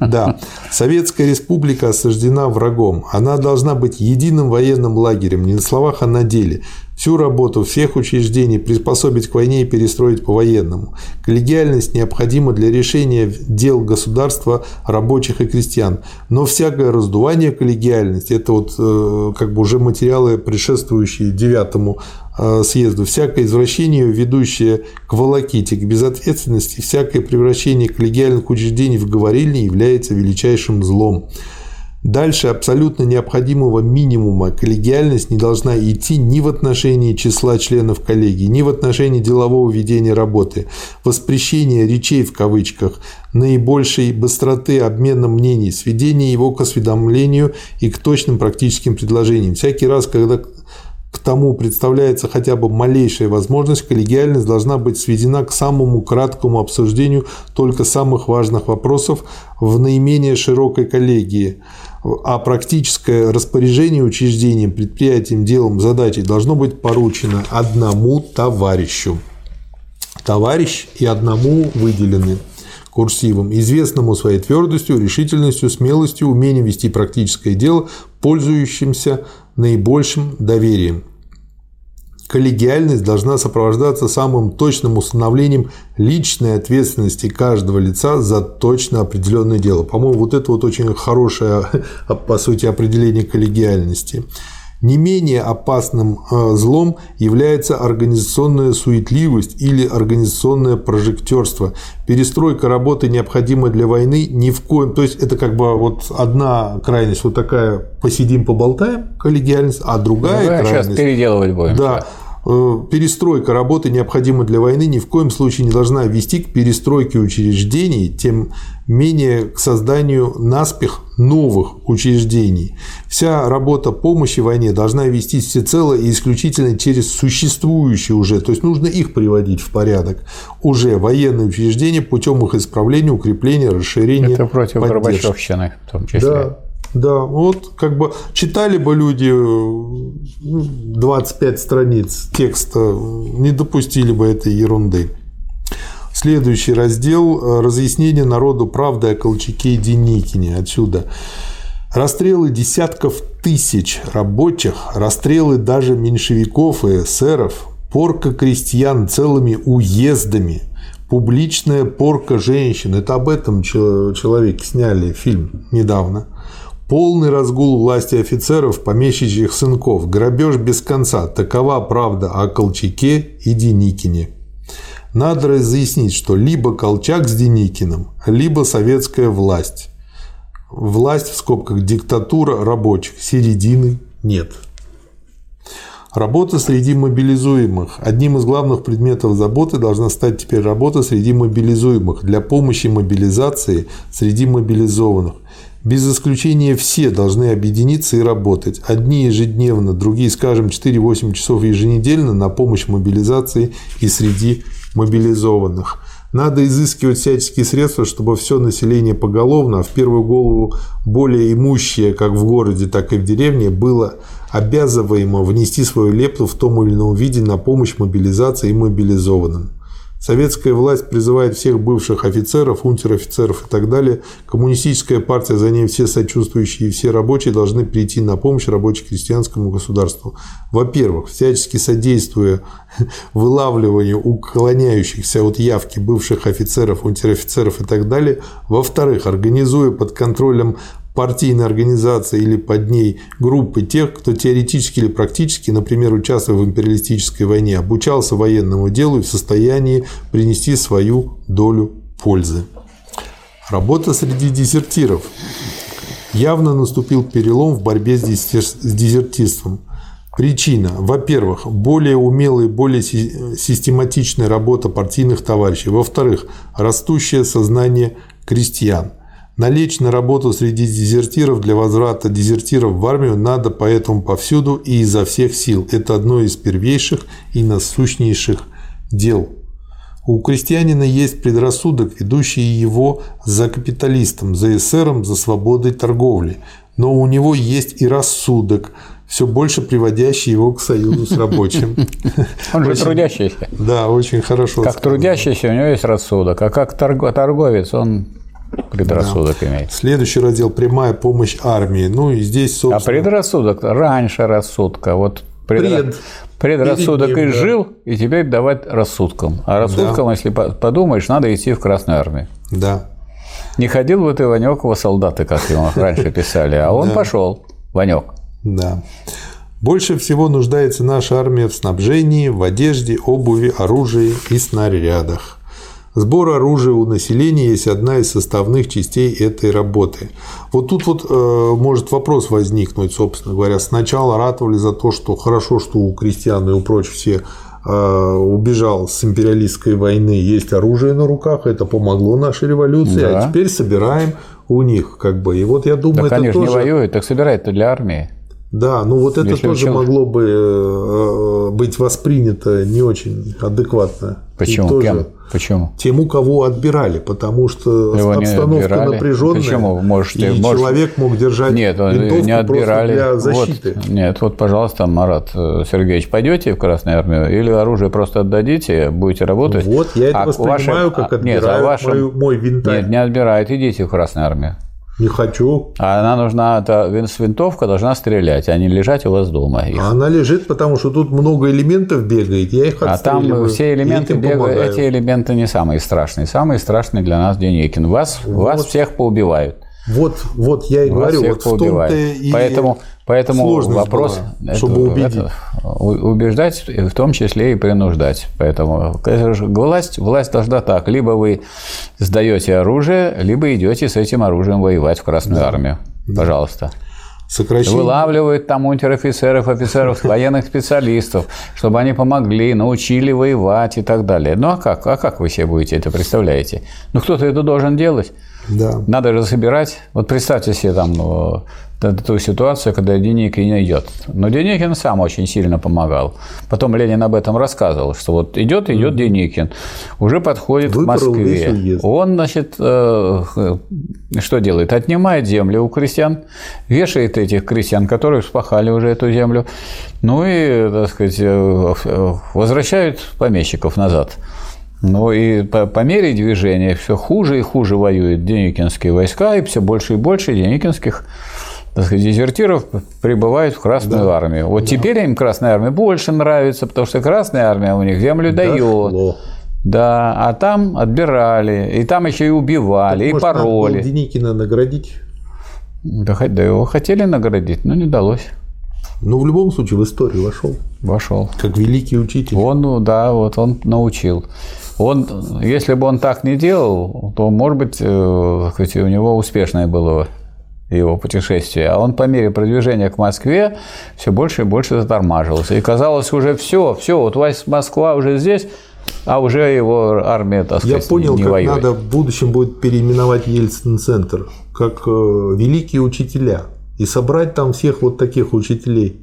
Да. Советская республика осаждена врагом. Она должна быть единым военным лагерем, не на словах, а на деле всю работу всех учреждений приспособить к войне и перестроить по-военному. Коллегиальность необходима для решения дел государства, рабочих и крестьян. Но всякое раздувание коллегиальности – это вот э, как бы уже материалы, предшествующие девятому э, съезду, всякое извращение, ведущее к волоките, к безответственности, всякое превращение коллегиальных учреждений в говорильни является величайшим злом. Дальше абсолютно необходимого минимума коллегиальность не должна идти ни в отношении числа членов коллегии, ни в отношении делового ведения работы. Воспрещение речей в кавычках, наибольшей быстроты обмена мнений, сведение его к осведомлению и к точным практическим предложениям. Всякий раз, когда к тому представляется хотя бы малейшая возможность, коллегиальность должна быть сведена к самому краткому обсуждению только самых важных вопросов в наименее широкой коллегии а практическое распоряжение учреждением, предприятием, делом, задачей должно быть поручено одному товарищу. Товарищ и одному выделены курсивом, известному своей твердостью, решительностью, смелостью, умением вести практическое дело, пользующимся наибольшим доверием коллегиальность должна сопровождаться самым точным установлением личной ответственности каждого лица за точно определенное дело. По-моему, вот это вот очень хорошее, по сути, определение коллегиальности. Не менее опасным э, злом является организационная суетливость или организационное прожектерство. Перестройка работы необходима для войны ни в коем... То есть это как бы вот одна крайность вот такая посидим, поболтаем, коллегиальность, а другая другая крайность... Сейчас переделывать будем. Да, перестройка работы, необходимой для войны, ни в коем случае не должна вести к перестройке учреждений, тем менее к созданию наспех новых учреждений. Вся работа помощи войне должна вестись всецело и исключительно через существующие уже, то есть нужно их приводить в порядок, уже военные учреждения путем их исправления, укрепления, расширения. Это против поддержки. Горбачевщины в том числе. Да, да, вот как бы читали бы люди 25 ну, страниц текста, не допустили бы этой ерунды. Следующий раздел – разъяснение народу правды о Колчаке и Деникине. Отсюда. Расстрелы десятков тысяч рабочих, расстрелы даже меньшевиков и эсеров, порка крестьян целыми уездами, публичная порка женщин. Это об этом человеке сняли фильм недавно. Полный разгул власти офицеров, помещичьих сынков, грабеж без конца. Такова правда о Колчаке и Деникине. Надо разъяснить, что либо Колчак с Деникиным, либо советская власть. Власть в скобках диктатура рабочих. Середины нет. Работа среди мобилизуемых. Одним из главных предметов заботы должна стать теперь работа среди мобилизуемых для помощи мобилизации среди мобилизованных. Без исключения все должны объединиться и работать. Одни ежедневно, другие, скажем, 4-8 часов еженедельно на помощь мобилизации и среди мобилизованных. Надо изыскивать всяческие средства, чтобы все население поголовно, а в первую голову более имущее как в городе, так и в деревне, было обязываемо внести свою лепту в том или ином виде на помощь мобилизации и мобилизованным. Советская власть призывает всех бывших офицеров, унтер-офицеров и так далее. Коммунистическая партия, за ней все сочувствующие и все рабочие должны прийти на помощь рабоче-крестьянскому государству. Во-первых, всячески содействуя вылавливанию уклоняющихся от явки бывших офицеров, унтер-офицеров и так далее. Во-вторых, организуя под контролем партийной организации или под ней группы тех, кто теоретически или практически, например, участвуя в империалистической войне, обучался военному делу и в состоянии принести свою долю пользы. Работа среди дезертиров. Явно наступил перелом в борьбе с дезертирством. Причина. Во-первых, более умелая и более систематичная работа партийных товарищей. Во-вторых, растущее сознание крестьян – Налечь на работу среди дезертиров для возврата дезертиров в армию надо поэтому повсюду и изо всех сил. Это одно из первейших и насущнейших дел. У крестьянина есть предрассудок, ведущий его за капиталистом, за эсером, за свободой торговли. Но у него есть и рассудок, все больше приводящий его к союзу с рабочим. Он же трудящийся. Да, очень хорошо. Как трудящийся у него есть рассудок, а как торговец он Предрассудок да. имеет. Следующий раздел – прямая помощь армии. Ну и здесь, собственно… А предрассудок раньше рассудка. Вот предра... Пред... предрассудок ним, и жил, да. и теперь давать рассудком. А рассудком, да. если подумаешь, надо идти в Красную армию. Да. Не ходил бы ты Ванекова солдаты, как его раньше писали, а он пошел, Ванек. Да. Больше всего нуждается наша армия в снабжении, в одежде, обуви, оружии и снарядах. Сбор оружия у населения есть одна из составных частей этой работы. Вот тут вот э, может вопрос возникнуть, собственно говоря. Сначала ратовали за то, что хорошо, что у крестьян и у прочих все э, убежал с империалистской войны, есть оружие на руках, это помогло нашей революции, а да. а теперь собираем у них, как бы. И вот я думаю, так это они тоже... не воюют, так собирают-то для армии. Да, ну вот это Если тоже учил... могло бы э, быть воспринято не очень адекватно. Почему? тоже... Кем? Почему? Тем, у кого отбирали, потому что Его обстановка напряженная. Почему? Можете, и можете... человек мог держать нет, винтовку не отбирали. для защиты. Вот, нет, вот, пожалуйста, Марат э, Сергеевич, пойдете в Красную армию или оружие просто отдадите, будете работать? Вот, я это а воспринимаю, ваши... как отбирают нет, а вашим... мой, мой винтовку. Нет, не отбирают, идите в Красную армию. Не хочу. А она нужна, эта винтовка должна стрелять, а не лежать у вас дома. Их. Она лежит, потому что тут много элементов бегает, я их А там все элементы бегают, эти элементы не самые страшные. Самые страшные для нас Деникин. Вас, вот. вас всех поубивают. Вот, вот я и вас говорю, вот в том-то и Поэтому Поэтому вопрос, была, чтобы это, убедить. Это, убеждать, в том числе и принуждать. Поэтому власть, власть должна так: либо вы сдаете оружие, либо идете с этим оружием воевать в Красную да. армию. Пожалуйста. Сокращение. Вылавливают там унтер-офицеров, офицеров, военных специалистов, чтобы они помогли, научили воевать и так далее. Ну а как? А как вы себе будете это представляете? Ну кто-то это должен делать. Да. Надо же собирать. Вот представьте себе там ну, ту ситуацию, когда Деникин идет. Но Деникин сам очень сильно помогал. Потом Ленин об этом рассказывал, что вот идет, идет. Деникин, уже подходит Выбрал к Москве. Он, значит, э, что делает? Отнимает землю у крестьян, вешает этих крестьян, которые вспахали уже эту землю, ну и, так сказать, э, возвращают помещиков назад. Ну и по, по мере движения все хуже и хуже воюют деникинские войска, и все больше и больше деникинских сказать, дезертиров прибывают в Красную да. армию. Вот да. теперь им Красная армия больше нравится, потому что Красная армия у них землю Дошло. дает. Да, а там отбирали, и там еще и убивали, так, и может, пароли. Надо Деникина наградить? Да, да его хотели наградить, но не удалось. Ну, в любом случае, в историю вошел. Вошел. Как великий учитель. Он, ну, да, вот он научил. Он, если бы он так не делал, то, может быть, э, у него успешное было его путешествие. А он по мере продвижения к Москве все больше и больше затормаживался. И казалось уже все, все, вот Москва уже здесь, а уже его армия, так сказать, Я понял, не как воюет. надо в будущем будет переименовать Ельцин-центр как э, великие учителя и собрать там всех вот таких учителей.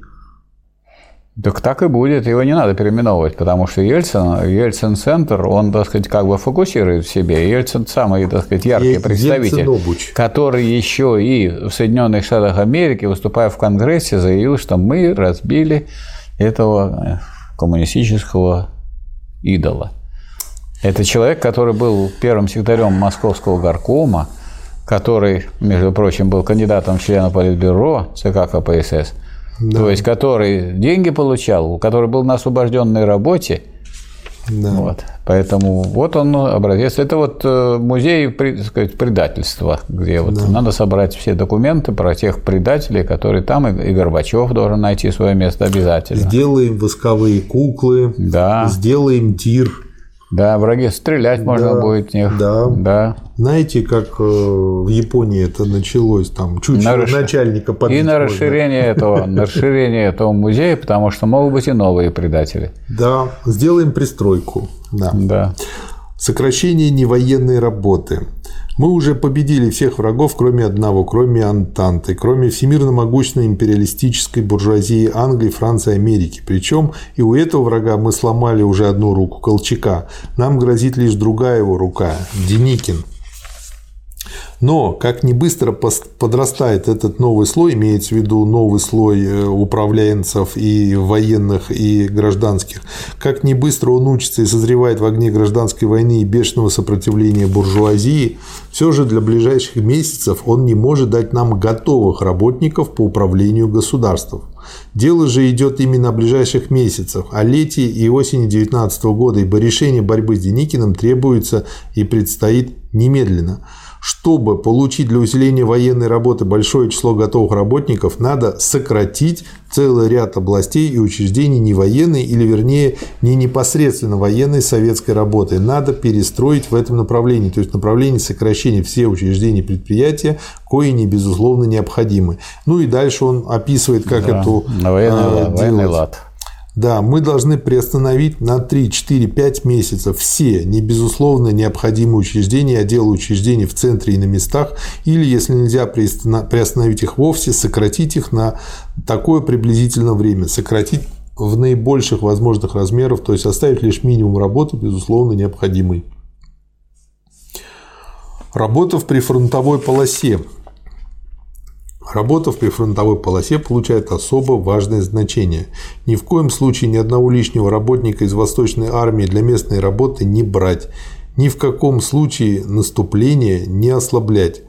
Так так и будет, его не надо переименовывать, потому что Ельцин, Ельцин-центр, он, так сказать, как бы фокусирует в себе. Ельцин самый, так сказать, яркий Е- представитель, который еще и в Соединенных Штатах Америки, выступая в Конгрессе, заявил, что мы разбили этого коммунистического идола. Это человек, который был первым секретарем Московского горкома, который, между прочим, был кандидатом в члена Политбюро ЦК КПСС, да. то есть который деньги получал, который был на освобожденной работе. Да. Вот. Поэтому вот он образец. Это вот э, музей сказать, предательства, где вот да. надо собрать все документы про тех предателей, которые там, и Горбачев должен найти свое место обязательно. Сделаем восковые куклы, да. сделаем тир да, враги стрелять можно да, будет в них. Да. да. Знаете, как э, в Японии это началось, там чуть на расш... начальника И на можно. расширение этого, на расширение этого музея, потому что могут быть и новые предатели. Да, сделаем пристройку. Да. да. Сокращение невоенной работы. Мы уже победили всех врагов, кроме одного, кроме Антанты, кроме всемирно могущественной империалистической буржуазии Англии, Франции, Америки. Причем и у этого врага мы сломали уже одну руку Колчака. Нам грозит лишь другая его рука – Деникин. Но как не быстро подрастает этот новый слой, имеется в виду новый слой э, управленцев и военных, и гражданских, как не быстро он учится и созревает в огне гражданской войны и бешеного сопротивления буржуазии, все же для ближайших месяцев он не может дать нам готовых работников по управлению государством. Дело же идет именно о ближайших месяцах, о лете и осени 2019 года, ибо решение борьбы с Деникиным требуется и предстоит немедленно. Чтобы получить для усиления военной работы большое число готовых работников, надо сократить целый ряд областей и учреждений не военной или, вернее, не непосредственно военной советской работы. Надо перестроить в этом направлении, то есть направлении сокращения все учреждения и предприятия, кои не безусловно необходимы. Ну и дальше он описывает, как да, эту военный, э, военный лад. Да, мы должны приостановить на 3, 4, 5 месяцев все не безусловно необходимые учреждения, отделы учреждений в центре и на местах, или, если нельзя приостановить их вовсе, сократить их на такое приблизительное время, сократить в наибольших возможных размерах, то есть оставить лишь минимум работы, безусловно, необходимый. Работа в прифронтовой полосе. Работа в прифронтовой полосе получает особо важное значение. Ни в коем случае ни одного лишнего работника из Восточной армии для местной работы не брать. Ни в каком случае наступление не ослаблять.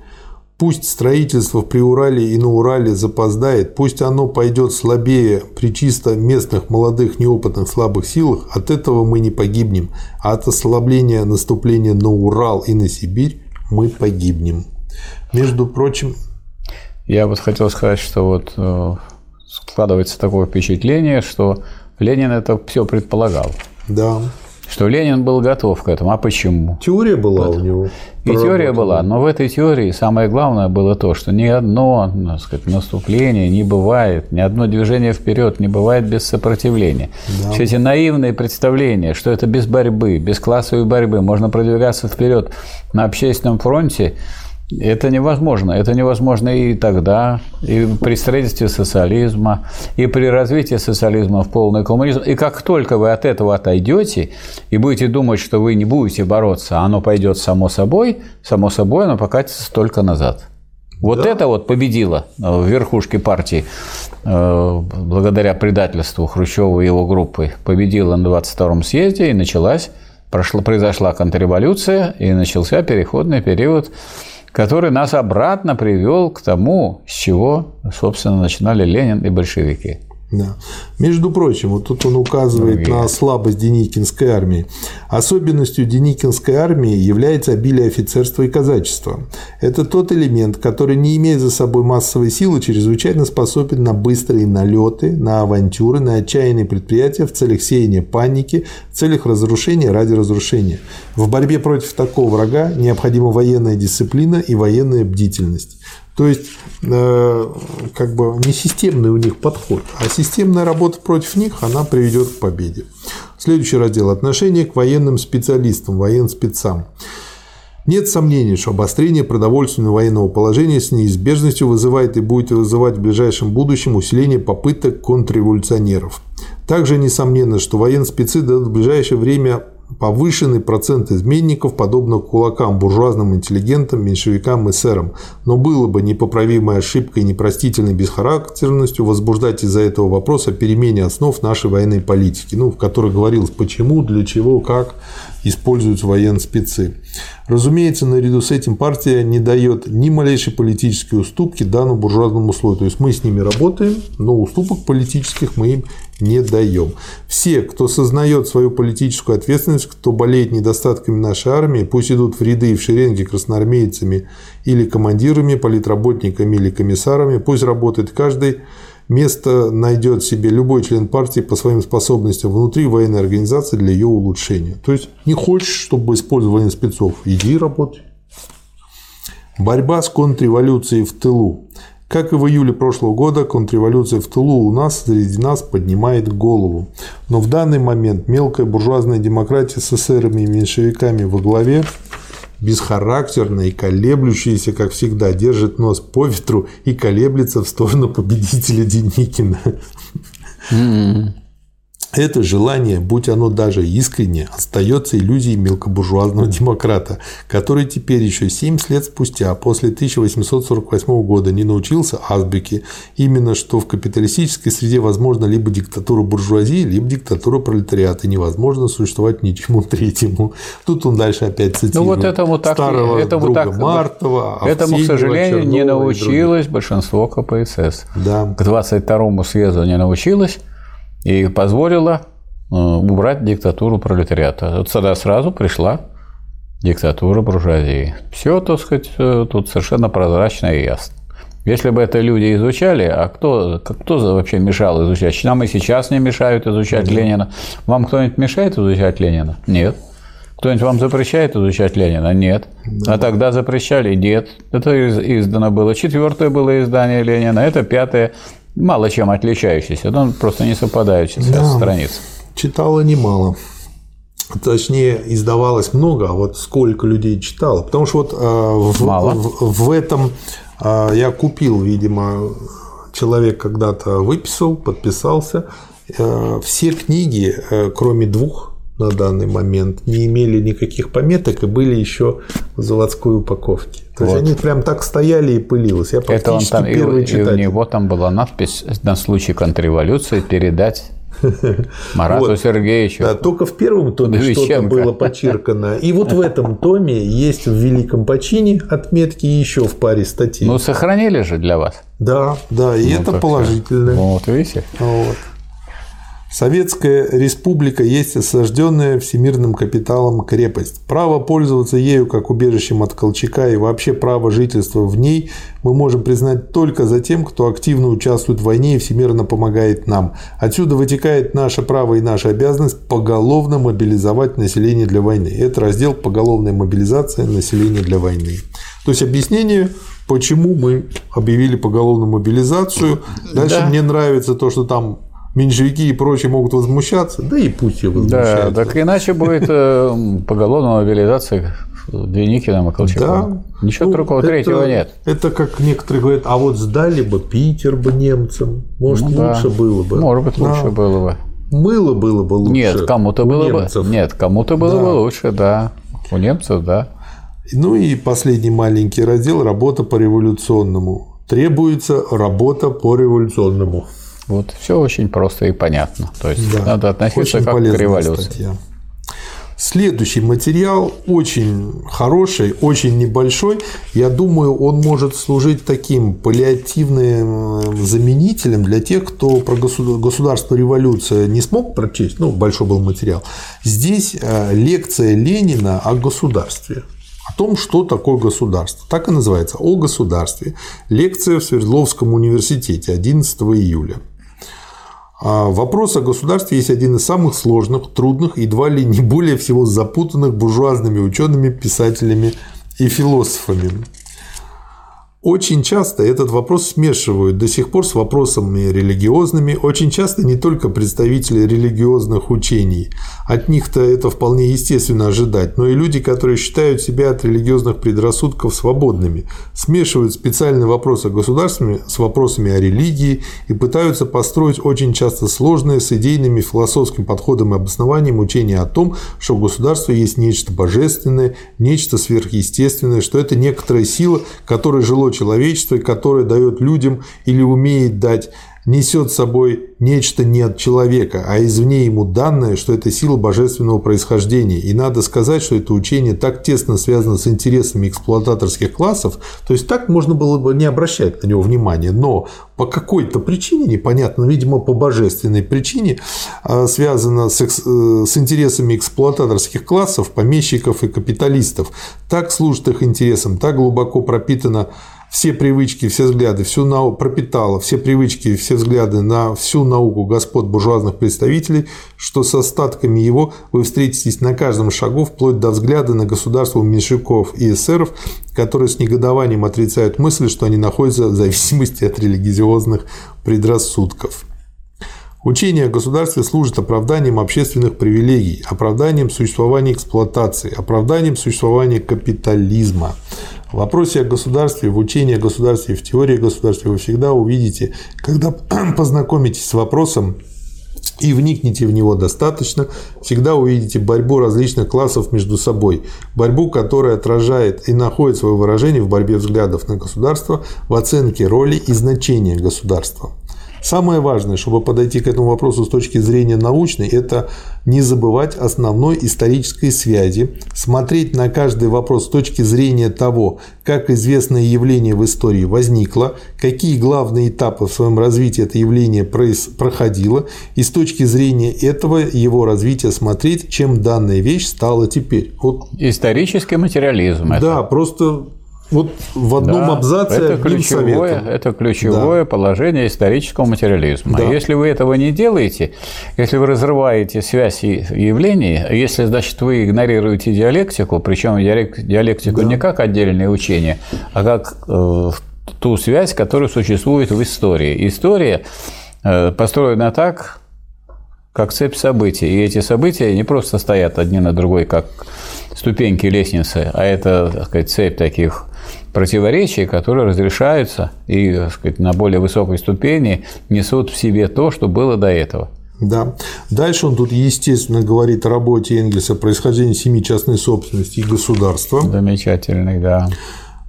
Пусть строительство в Приурале и на Урале запоздает, пусть оно пойдет слабее при чисто местных молодых неопытных слабых силах, от этого мы не погибнем, а от ослабления наступления на Урал и на Сибирь мы погибнем. Между прочим, я вот хотел сказать, что вот э, складывается такое впечатление, что Ленин это все предполагал. Да. Что Ленин был готов к этому. А почему? Теория была вот. у него. И теория была, но в этой теории самое главное было то, что ни одно так сказать, наступление не бывает, ни одно движение вперед не бывает без сопротивления. Да. Все эти наивные представления, что это без борьбы, без классовой борьбы, можно продвигаться вперед на общественном фронте, это невозможно. Это невозможно и тогда, и при строительстве социализма, и при развитии социализма в полный коммунизм. И как только вы от этого отойдете и будете думать, что вы не будете бороться, оно пойдет само собой, само собой оно покатится только назад. Вот да. это вот победило в верхушке партии э, благодаря предательству Хрущева и его группы. Победило на 22-м съезде и началась, прошла, произошла контрреволюция и начался переходный период который нас обратно привел к тому, с чего, собственно, начинали Ленин и большевики. Да. Между прочим, вот тут он указывает Другие. на слабость Деникинской армии. Особенностью Деникинской армии является обилие офицерства и казачества. Это тот элемент, который, не имея за собой массовой силы, чрезвычайно способен на быстрые налеты, на авантюры, на отчаянные предприятия в целях сеяния паники, в целях разрушения ради разрушения. В борьбе против такого врага необходима военная дисциплина и военная бдительность. То есть, э, как бы не системный у них подход, а системная работа против них, она приведет к победе. Следующий раздел – отношение к военным специалистам, военным спецам. Нет сомнений, что обострение продовольственного военного положения с неизбежностью вызывает и будет вызывать в ближайшем будущем усиление попыток контрреволюционеров. Также несомненно, что военные спецы дадут в ближайшее время повышенный процент изменников, подобно кулакам, буржуазным интеллигентам, меньшевикам и сэрам. Но было бы непоправимой ошибкой и непростительной бесхарактерностью возбуждать из-за этого вопрос о перемене основ нашей военной политики, ну, в которой говорилось, почему, для чего, как используются военные спецы. Разумеется, наряду с этим партия не дает ни малейшей политической уступки данному буржуазному слою. То есть мы с ними работаем, но уступок политических мы им не даем. Все, кто сознает свою политическую ответственность, кто болеет недостатками нашей армии, пусть идут в ряды и в шеренги красноармейцами или командирами, политработниками или комиссарами, пусть работает каждый место найдет себе любой член партии по своим способностям внутри военной организации для ее улучшения. То есть не хочешь, чтобы использовали спецов, иди работай. Борьба с контрреволюцией в тылу. Как и в июле прошлого года, контрреволюция в тылу у нас среди нас поднимает голову. Но в данный момент мелкая буржуазная демократия с эсерами и меньшевиками во главе бесхарактерно и колеблющийся, как всегда, держит нос по ветру и колеблется в сторону победителя Деникина. Это желание, будь оно даже искренне, остается иллюзией мелкобуржуазного демократа, который теперь еще 70 лет спустя, после 1848 года, не научился азбуке, именно что в капиталистической среде возможно либо диктатура буржуазии, либо диктатура пролетариата, и невозможно существовать ничему третьему. Тут он дальше опять цитирует ну, вот этому так, старого этому друга так, Мартова, Этому, к сожалению, не научилось большинство КПСС. Да. К 22 съезду не научилось, и позволила э, убрать диктатуру пролетариата. Вот тогда сразу пришла диктатура буржуазии. Все, так сказать, э, тут совершенно прозрачно и ясно. Если бы это люди изучали, а кто, кто вообще мешал изучать? Нам и сейчас не мешают изучать mm-hmm. Ленина. Вам кто-нибудь мешает изучать Ленина? Нет. Кто-нибудь вам запрещает изучать Ленина? Нет. Да. А тогда запрещали? Нет. Это издано было. Четвертое было издание Ленина, это пятое мало чем отличающийся, он просто не совпадающий да, страниц. Читала немало. Точнее, издавалось много, а вот сколько людей читало. Потому что вот э, в, Мало. в, в этом э, я купил, видимо, человек когда-то выписал, подписался. Э, все книги, кроме двух, на данный момент не имели никаких пометок и были еще в заводской упаковке. То вот. есть они прям так стояли и пылилось. Я Это он там, первый и, читатель. и у него там была надпись на случай контрреволюции передать Марату вот. Сергеевичу. Да, только в первом томе что-то было почеркано. И вот в этом томе есть в Великом Почине отметки еще в паре статей. Ну, сохранили же для вас. Да, да, и ну, это положительно. Вот, видите? Вот. Советская республика есть осажденная всемирным капиталом крепость. Право пользоваться ею как убежищем от Колчака и вообще право жительства в ней мы можем признать только за тем, кто активно участвует в войне и всемирно помогает нам. Отсюда вытекает наше право и наша обязанность поголовно мобилизовать население для войны. Это раздел «Поголовная мобилизация населения для войны». То есть объяснение почему мы объявили поголовную мобилизацию. Дальше да. мне нравится то, что там меньшевики и прочие могут возмущаться, да и пусть все возмущаются. Да, так иначе будет э, поголовная мобилизация Деникиным и Колчаком. Да. Ничего ну, другого, это, третьего нет. Это как некоторые говорят, а вот сдали бы Питер бы немцам, может, ну, лучше да. было бы. Может быть, лучше да. было бы. Мыло было бы лучше. Нет, кому-то было немцев. бы. Нет, кому-то было да. бы лучше, да. У немцев, да. Ну и последний маленький раздел работа по революционному. Требуется работа по революционному. Вот все очень просто и понятно. То есть да, надо относиться как к революции. Статья. Следующий материал очень хороший, очень небольшой. Я думаю, он может служить таким паллиативным заменителем для тех, кто про государство революция не смог прочесть. Ну, большой был материал. Здесь э, лекция Ленина о государстве о том, что такое государство. Так и называется «О государстве». Лекция в Свердловском университете 11 июля. А вопрос о государстве есть один из самых сложных, трудных едва ли не более всего запутанных буржуазными учеными, писателями и философами. Очень часто этот вопрос смешивают до сих пор с вопросами религиозными, очень часто не только представители религиозных учений, от них-то это вполне естественно ожидать, но и люди, которые считают себя от религиозных предрассудков свободными, смешивают специальный вопрос о государстве с вопросами о религии и пытаются построить очень часто сложные с идейными философским подходом и обоснованием учения о том, что государство есть нечто божественное, нечто сверхъестественное, что это некоторая сила, которая жило человечество, которое дает людям или умеет дать несет с собой нечто не от человека, а извне ему данное, что это сила божественного происхождения. И надо сказать, что это учение так тесно связано с интересами эксплуататорских классов, то есть так можно было бы не обращать на него внимания, но по какой-то причине, непонятно, видимо, по божественной причине, а, связано с, э, с интересами эксплуататорских классов, помещиков и капиталистов. Так служит их интересам, так глубоко пропитано все привычки, все взгляды, всю науку пропитала, все привычки, все взгляды на всю науку господ буржуазных представителей, что с остатками его вы встретитесь на каждом шагу, вплоть до взгляда на государство меньшевиков и эсеров, которые с негодованием отрицают мысль, что они находятся в зависимости от религиозных предрассудков. Учение о государстве служит оправданием общественных привилегий, оправданием существования эксплуатации, оправданием существования капитализма. В вопросе о государстве, в учении о государстве, в теории о государстве вы всегда увидите, когда познакомитесь с вопросом и вникнете в него достаточно, всегда увидите борьбу различных классов между собой. Борьбу, которая отражает и находит свое выражение в борьбе взглядов на государство, в оценке роли и значения государства. Самое важное, чтобы подойти к этому вопросу с точки зрения научной, это не забывать основной исторической связи, смотреть на каждый вопрос с точки зрения того, как известное явление в истории возникло, какие главные этапы в своем развитии это явление проходило, и с точки зрения этого его развития смотреть, чем данная вещь стала теперь. Вот. Исторический материализм. Да, это. просто вот в одном да, абзаце это ключевое, это ключевое да. положение исторического материализма. Да. Если вы этого не делаете, если вы разрываете связь явлений, если, значит, вы игнорируете диалектику, причем диалектику да. не как отдельное учение, а как э, ту связь, которая существует в истории. История э, построена так, как цепь событий. И эти события не просто стоят одни на другой, как ступеньки лестницы, а это, так сказать, цепь таких противоречий, которые разрешаются и так сказать, на более высокой ступени несут в себе то, что было до этого. Да. Дальше он тут, естественно, говорит о работе Энгельса, происхождении семи частной собственности и государства. Замечательный, да.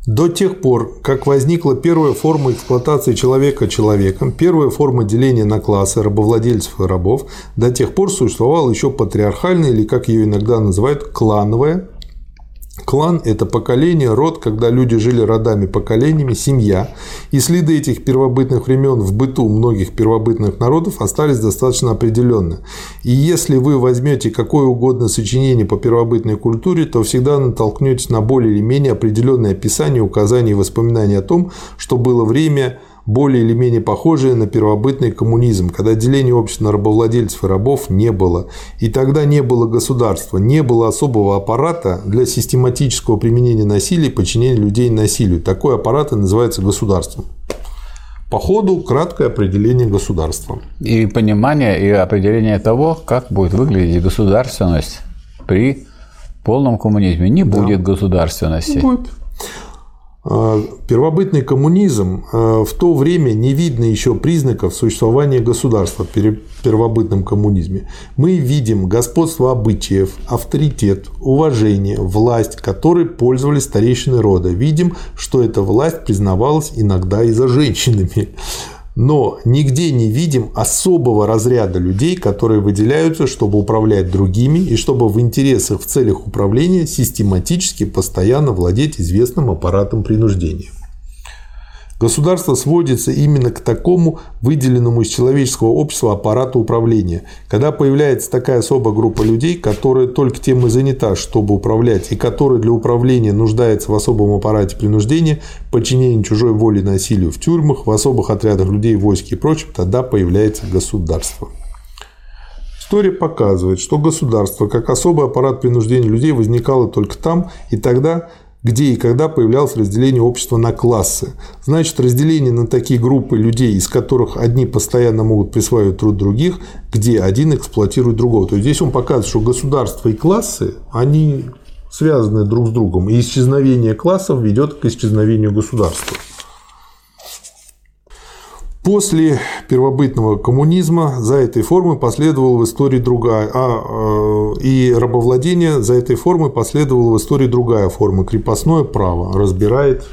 До тех пор, как возникла первая форма эксплуатации человека человеком, первая форма деления на классы рабовладельцев и рабов, до тех пор существовала еще патриархальная, или как ее иногда называют, клановая Клан – это поколение, род, когда люди жили родами, поколениями, семья. И следы этих первобытных времен в быту многих первобытных народов остались достаточно определенно. И если вы возьмете какое угодно сочинение по первобытной культуре, то всегда натолкнетесь на более или менее определенное описание, указания и воспоминания о том, что было время – более или менее похожее на первобытный коммунизм, когда деления общества на рабовладельцев и рабов не было. И тогда не было государства, не было особого аппарата для систематического применения насилия и подчинения людей насилию. Такой аппарат и называется государством. По ходу краткое определение государства. И понимание и определение того, как будет выглядеть государственность при полном коммунизме. Не будет да. государственности. Будет. А, первобытный коммунизм а, в то время не видно еще признаков существования государства в первобытном коммунизме. Мы видим господство обычаев, авторитет, уважение, власть, которой пользовались старейшины рода. Видим, что эта власть признавалась иногда и за женщинами. Но нигде не видим особого разряда людей, которые выделяются, чтобы управлять другими и чтобы в интересах в целях управления систематически постоянно владеть известным аппаратом принуждения. Государство сводится именно к такому выделенному из человеческого общества аппарату управления. Когда появляется такая особая группа людей, которая только тем и занята, чтобы управлять, и которая для управления нуждается в особом аппарате принуждения, подчинении чужой воле насилию в тюрьмах, в особых отрядах людей, войске и прочем, тогда появляется государство. История показывает, что государство, как особый аппарат принуждения людей, возникало только там и тогда, где и когда появлялось разделение общества на классы. Значит, разделение на такие группы людей, из которых одни постоянно могут присваивать труд других, где один эксплуатирует другого. То есть здесь он показывает, что государство и классы, они связаны друг с другом, и исчезновение классов ведет к исчезновению государства. После первобытного коммунизма за этой формой последовала в истории другая, а, э, и рабовладение за этой формой последовала в истории другая форма – крепостное право. Разбирает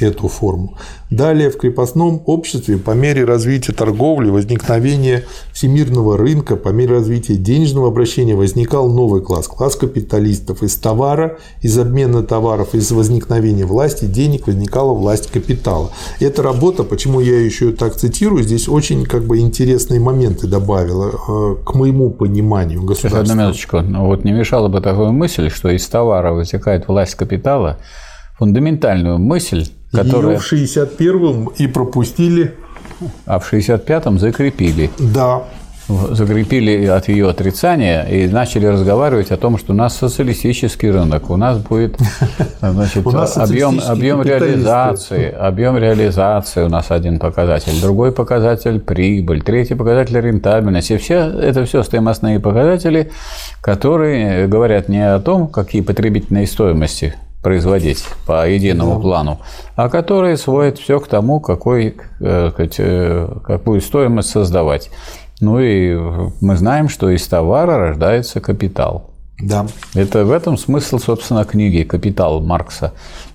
эту форму. Далее в крепостном обществе по мере развития торговли, возникновения всемирного рынка, по мере развития денежного обращения возникал новый класс, класс капиталистов. Из товара, из обмена товаров, из возникновения власти, денег возникала власть капитала. Эта работа, почему я еще так цитирую, здесь очень как бы интересные моменты добавила э, к моему пониманию государства. Одну минуточку. Ну, вот не мешала бы такую мысль, что из товара возникает власть капитала, фундаментальную мысль, которая... Ее в 61-м и пропустили. А в 65-м закрепили. Да. Закрепили от ее отрицания и начали разговаривать о том, что у нас социалистический рынок, у нас будет значит, объем, объем реализации, объем реализации у нас один показатель, другой показатель прибыль, третий показатель рентабельности. И все, это все стоимостные показатели, которые говорят не о том, какие потребительные стоимости производить по единому да. плану, а которые сводят все к тому, какой, э, э, какую стоимость создавать. Ну и мы знаем, что из товара рождается капитал. Да. Это в этом смысл, собственно, книги «Капитал» Маркса.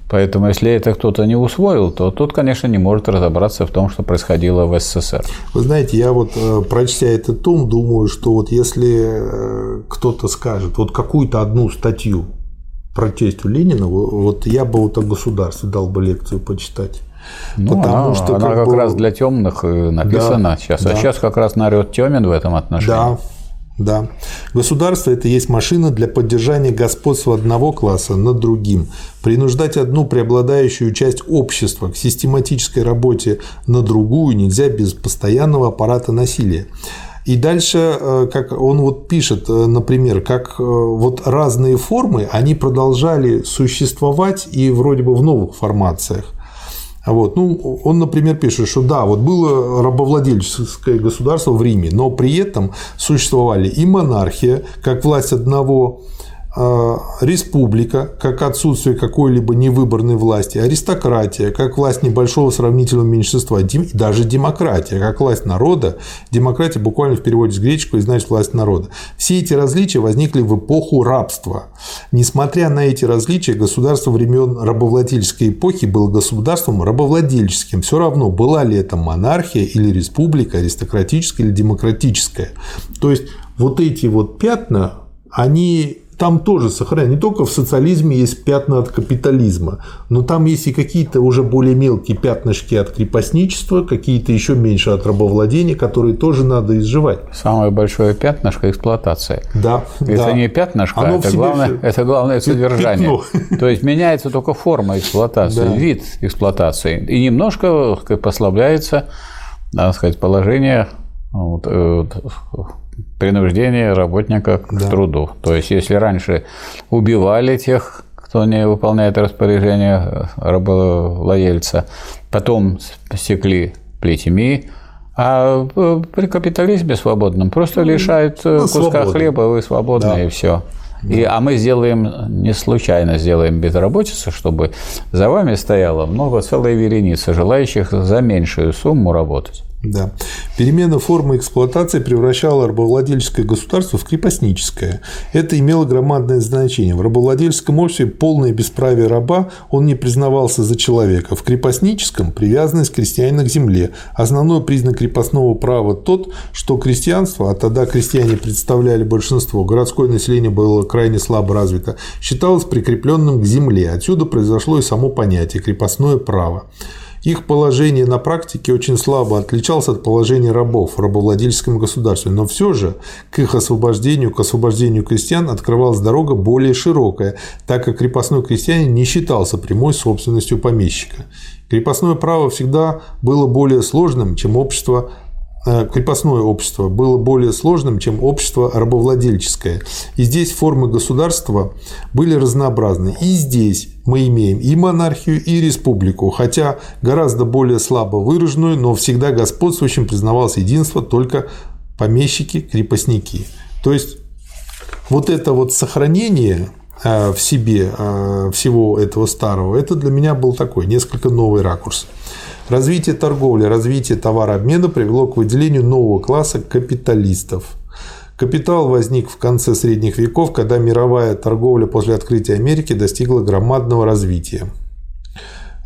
Поэтому, если это кто-то не усвоил, то тут, конечно, не может разобраться в том, что происходило в СССР. Вы знаете, я вот, э, прочтя этот том, думаю, что вот если кто-то скажет, вот какую-то одну статью протесту Ленина, вот я бы вот о государстве дал бы лекцию почитать. Ну, Потому она, что она как, как бы... раз для темных написана да, сейчас. А да. А сейчас как раз народ темен в этом отношении. Да, да. Государство – это есть машина для поддержания господства одного класса над другим. Принуждать одну преобладающую часть общества к систематической работе на другую нельзя без постоянного аппарата насилия. И дальше, э, как он вот пишет, э, например, как э, вот разные формы, они продолжали существовать и вроде бы в новых формациях. Вот. Ну, он, например, пишет, что да, вот было рабовладельческое государство в Риме, но при этом существовали и монархия, как власть одного республика, как отсутствие какой-либо невыборной власти, аристократия, как власть небольшого сравнительного меньшинства, даже демократия, как власть народа. Демократия буквально в переводе с греческого и значит власть народа. Все эти различия возникли в эпоху рабства. Несмотря на эти различия, государство времен рабовладельческой эпохи было государством рабовладельческим. Все равно, была ли это монархия или республика, аристократическая или демократическая. То есть вот эти вот пятна, они там тоже сохраняют. Не только в социализме есть пятна от капитализма, но там есть и какие-то уже более мелкие пятнышки от крепостничества, какие-то еще меньше от рабовладения, которые тоже надо изживать. Самое большое пятнышко – эксплуатация. Да. Это да. не пятнышко, Оно это главное, все... это главное содержание. Пятно. То есть меняется только форма эксплуатации, да. вид эксплуатации. И немножко послабляется, надо сказать, положение вот, э, принуждение работника к да. труду. То есть, если раньше убивали тех, кто не выполняет распоряжение рабовладельца, потом секли плетьми, а при капитализме свободном просто ну, лишают ну, куска свободно. хлеба, вы свободны, да. и все. Да. И, а мы сделаем, не случайно сделаем безработицу, чтобы за вами стояло много, целая вереница желающих за меньшую сумму работать. Да. Перемена формы эксплуатации превращала рабовладельческое государство в крепостническое. Это имело громадное значение. В рабовладельческом обществе полное бесправие раба он не признавался за человека. В крепостническом – привязанность крестьянина к земле. Основной признак крепостного права тот, что крестьянство, а тогда крестьяне представляли большинство, городское население было крайне слабо развито, считалось прикрепленным к земле. Отсюда произошло и само понятие – крепостное право. Их положение на практике очень слабо отличалось от положения рабов в рабовладельческом государстве, но все же к их освобождению, к освобождению крестьян открывалась дорога более широкая, так как крепостной крестьянин не считался прямой собственностью помещика. Крепостное право всегда было более сложным, чем общество крепостное общество было более сложным, чем общество рабовладельческое. И здесь формы государства были разнообразны. И здесь мы имеем и монархию, и республику, хотя гораздо более слабо выраженную, но всегда господствующим признавалось единство только помещики, крепостники. То есть вот это вот сохранение э, в себе э, всего этого старого, это для меня был такой несколько новый ракурс. Развитие торговли, развитие товарообмена привело к выделению нового класса капиталистов. Капитал возник в конце средних веков, когда мировая торговля после открытия Америки достигла громадного развития.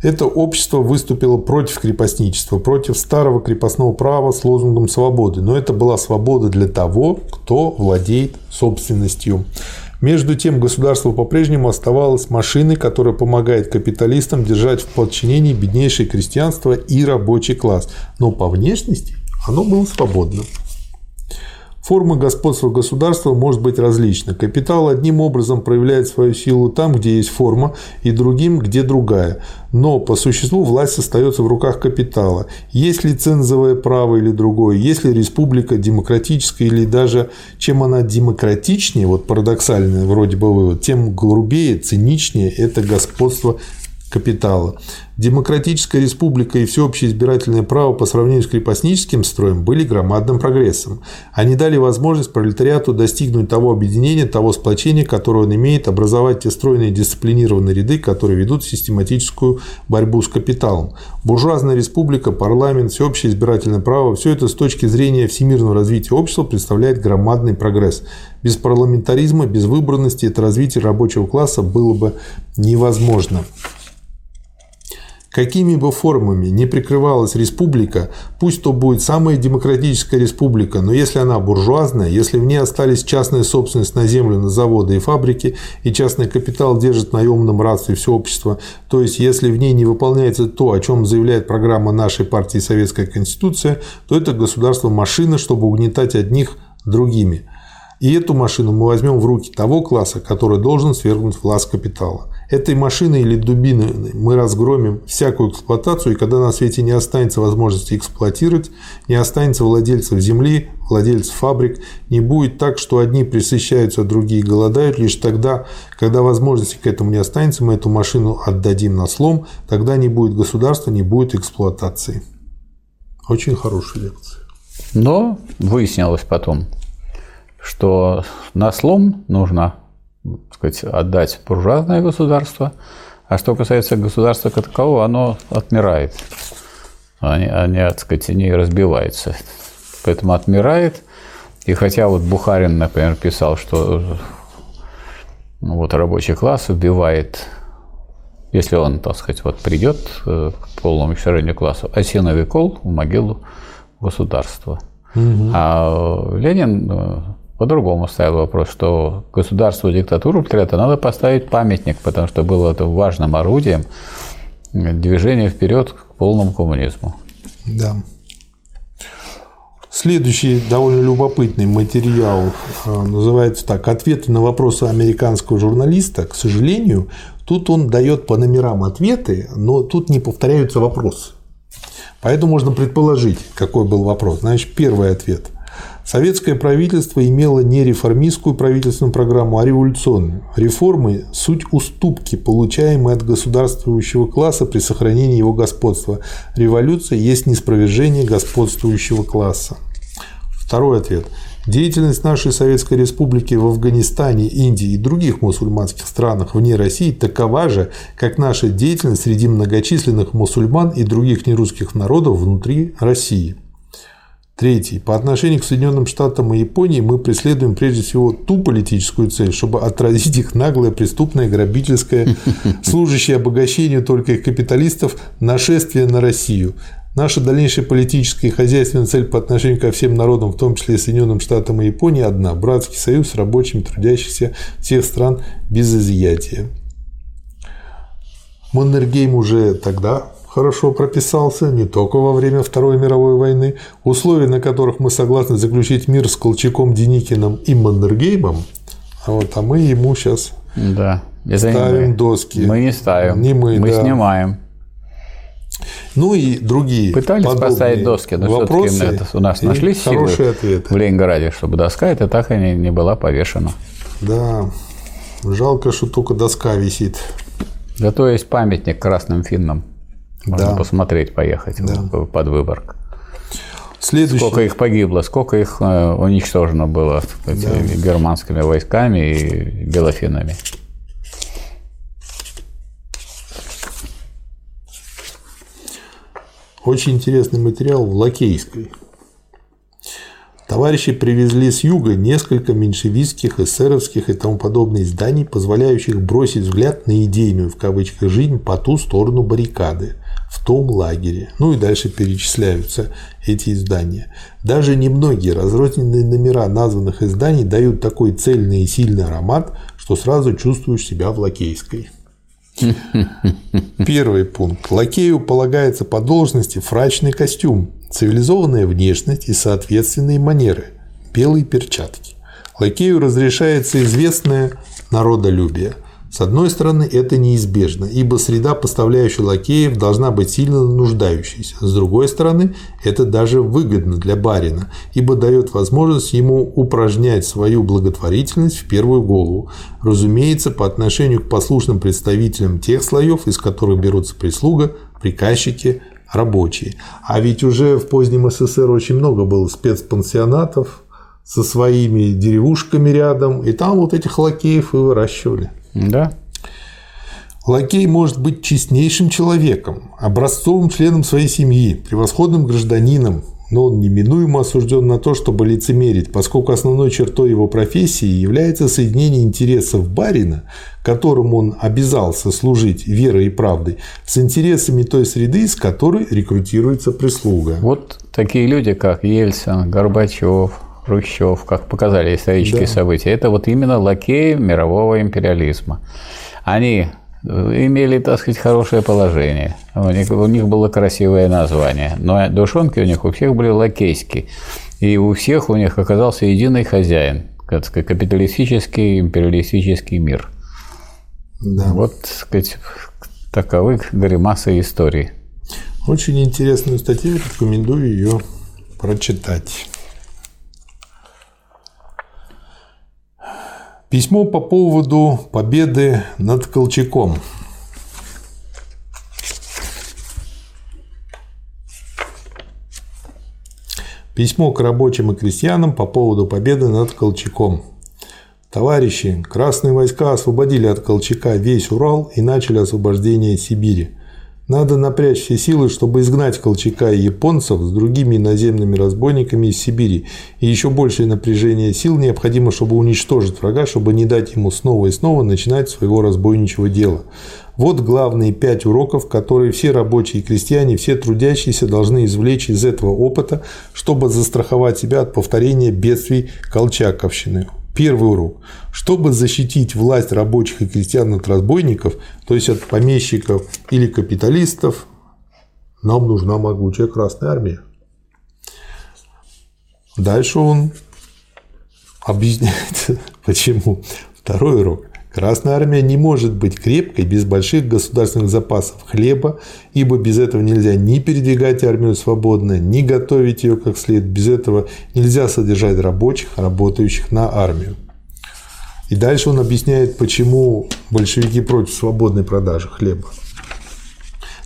Это общество выступило против крепостничества, против старого крепостного права с лозунгом свободы. Но это была свобода для того, кто владеет собственностью. Между тем, государство по-прежнему оставалось машиной, которая помогает капиталистам держать в подчинении беднейшее крестьянство и рабочий класс. Но по внешности оно было свободно. Форма господства государства может быть различна. Капитал одним образом проявляет свою силу там, где есть форма, и другим, где другая. Но по существу власть остается в руках капитала. Есть ли цензовое право или другое, есть ли республика демократическая или даже чем она демократичнее, вот парадоксальный вроде бы вывод, тем грубее, циничнее это господство капитала. Демократическая республика и всеобщее избирательное право по сравнению с крепостническим строем были громадным прогрессом. Они дали возможность пролетариату достигнуть того объединения, того сплочения, которое он имеет, образовать те стройные дисциплинированные ряды, которые ведут систематическую борьбу с капиталом. Буржуазная республика, парламент, всеобщее избирательное право – все это с точки зрения всемирного развития общества представляет громадный прогресс. Без парламентаризма, без выборности это развитие рабочего класса было бы невозможно. Какими бы формами не прикрывалась республика, пусть то будет самая демократическая республика, но если она буржуазная, если в ней остались частная собственность на землю, на заводы и фабрики, и частный капитал держит в наемном рабстве все общество, то есть если в ней не выполняется то, о чем заявляет программа нашей партии «Советская Конституция», то это государство машина, чтобы угнетать одних другими. И эту машину мы возьмем в руки того класса, который должен свергнуть власть капитала. Этой машиной или дубиной мы разгромим всякую эксплуатацию, и когда на свете не останется возможности эксплуатировать, не останется владельцев земли, владельцев фабрик, не будет так, что одни присыщаются, а другие голодают. Лишь тогда, когда возможности к этому не останется, мы эту машину отдадим на слом, тогда не будет государства, не будет эксплуатации. Очень хорошая лекция. Но выяснилось потом, что на слом нужно сказать, отдать буржуазное государство, а что касается государства как такового, оно отмирает, они, они так сказать, не разбивается. Поэтому отмирает. И хотя вот Бухарин, например, писал, что ну, вот рабочий класс убивает, если он, так сказать, вот придет э, к полному уничтожению класса, осиновый кол в могилу государства. Угу. А Ленин э, по-другому ставил вопрос, что государству диктатуру пролетариата надо поставить памятник, потому что было это важным орудием движения вперед к полному коммунизму. Да. Следующий довольно любопытный материал э, называется так «Ответы на вопросы американского журналиста». К сожалению, тут он дает по номерам ответы, но тут не повторяются вопросы. Поэтому можно предположить, какой был вопрос. Значит, первый ответ – Советское правительство имело не реформистскую правительственную программу, а революционную. Реформы – суть уступки, получаемые от государствующего класса при сохранении его господства. Революция есть неспровержение господствующего класса. Второй ответ. Деятельность нашей Советской Республики в Афганистане, Индии и других мусульманских странах вне России такова же, как наша деятельность среди многочисленных мусульман и других нерусских народов внутри России. Третий. По отношению к Соединенным Штатам и Японии мы преследуем прежде всего ту политическую цель, чтобы отразить их наглое, преступное, грабительское, служащее обогащению только их капиталистов, нашествие на Россию. Наша дальнейшая политическая и хозяйственная цель по отношению ко всем народам, в том числе и Соединенным Штатам и Японии, одна – братский союз с рабочими трудящихся всех стран без изъятия. Маннергейм уже тогда хорошо прописался, не только во время Второй мировой войны, условия, на которых мы согласны заключить мир с Колчаком, Деникиным и Маннергеймом, а, вот, а мы ему сейчас да. ставим не доски. Мы не ставим. Не мы, мы да. снимаем. Ну и другие Пытались поставить доски, но вопросы это у нас нашли силы ответы. в Ленинграде, чтобы доска эта так и не, не была повешена. Да, жалко, что только доска висит. Зато есть памятник красным финнам. Можно Да. посмотреть, поехать Да. под Выборг. Следующий. Сколько их погибло, сколько их э, уничтожено было сказать, германскими войсками и белофинами. Очень интересный материал в Лакейской. Товарищи привезли с юга несколько меньшевистских, эсеровских и тому подобных изданий, позволяющих бросить взгляд на идейную в кавычках жизнь по ту сторону баррикады, том лагере. Ну и дальше перечисляются эти издания. Даже немногие разрозненные номера названных изданий дают такой цельный и сильный аромат, что сразу чувствуешь себя в Лакейской. Первый пункт. Лакею полагается по должности фрачный костюм, цивилизованная внешность и соответственные манеры, белые перчатки. Лакею разрешается известное народолюбие. С одной стороны, это неизбежно, ибо среда, поставляющая лакеев, должна быть сильно нуждающейся. С другой стороны, это даже выгодно для барина, ибо дает возможность ему упражнять свою благотворительность в первую голову. Разумеется, по отношению к послушным представителям тех слоев, из которых берутся прислуга, приказчики, рабочие. А ведь уже в позднем СССР очень много было спецпансионатов со своими деревушками рядом, и там вот этих лакеев и выращивали. Да? Лакей может быть честнейшим человеком, образцовым членом своей семьи, превосходным гражданином, но он неминуемо осужден на то, чтобы лицемерить, поскольку основной чертой его профессии является соединение интересов барина, которому он обязался служить верой и правдой, с интересами той среды, из которой рекрутируется прислуга. Вот такие люди, как Ельцин, Горбачев, Хрущев, как показали исторические Да. события, это вот именно лакеи мирового империализма. Они э, имели, так сказать, хорошее положение. У них, у них было красивое название. Но душонки у них у всех были лакейские. И у всех у них оказался единый хозяин. Так сказать, капиталистический, империалистический мир. Да. Вот, так сказать, таковы гримасы истории. Очень интересную статью, рекомендую ее прочитать. Письмо по поводу победы над Колчаком. Письмо к рабочим и крестьянам по поводу победы над Колчаком. Товарищи, красные войска освободили от Колчака весь Урал и начали освобождение Сибири. Надо напрячь все силы, чтобы изгнать Колчака и японцев с другими иноземными разбойниками из Сибири. И еще большее напряжение сил необходимо, чтобы уничтожить врага, чтобы не дать ему снова и снова начинать своего разбойничьего дела. Вот главные пять уроков, которые все рабочие и крестьяне, все трудящиеся должны извлечь из этого опыта, чтобы застраховать себя от повторения бедствий Колчаковщины. Первый урок. Чтобы защитить власть рабочих и крестьян от разбойников, то есть от помещиков или капиталистов, нам нужна могучая Красная Армия. Дальше он объясняет, почему. Второй урок. Красная армия не может быть крепкой без больших государственных запасов хлеба, ибо без этого нельзя ни передвигать армию свободно, ни готовить ее как след. Без этого нельзя содержать рабочих, работающих на армию. И дальше он объясняет, почему большевики против свободной продажи хлеба.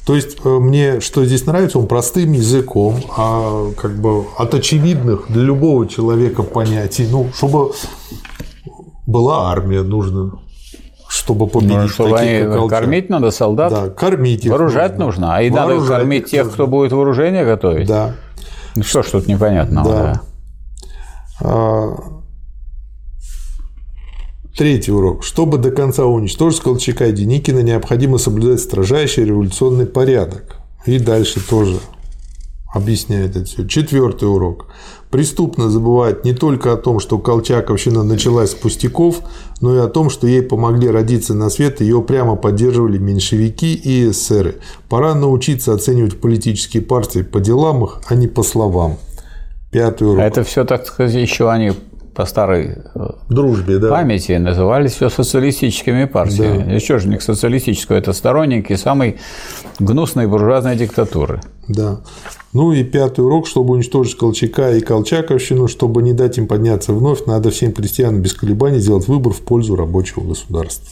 То есть э, мне что здесь нравится, он простым языком, а как бы от очевидных для любого человека понятий, ну, чтобы была армия, нужно, чтобы победить Ну, чтобы таких, как кормить надо солдат, Да, кормить их вооружать нужно. А и надо кормить тех, нужно. кто будет вооружение готовить. Да. Ну что ж тут непонятного, да. да. А, третий урок. Чтобы до конца уничтожить Колчака и Деникина, необходимо соблюдать строжайший революционный порядок. И дальше тоже объясняет это все. Четвертый урок. Преступно забывать не только о том, что Колчаковщина началась с пустяков, но и о том, что ей помогли родиться на свет, ее прямо поддерживали меньшевики и эсеры. Пора научиться оценивать политические партии по делам их, а не по словам. Пятый урок. А это все, так сказать, еще они по старой э, дружбе, да. памяти назывались все социалистическими партиями. Да. Еще же не к социалистическому, это сторонники самой гнусной буржуазной диктатуры. Да. Ну и пятый урок, чтобы уничтожить Колчака и Колчаковщину, чтобы не дать им подняться вновь, надо всем крестьянам без колебаний сделать выбор в пользу рабочего государства.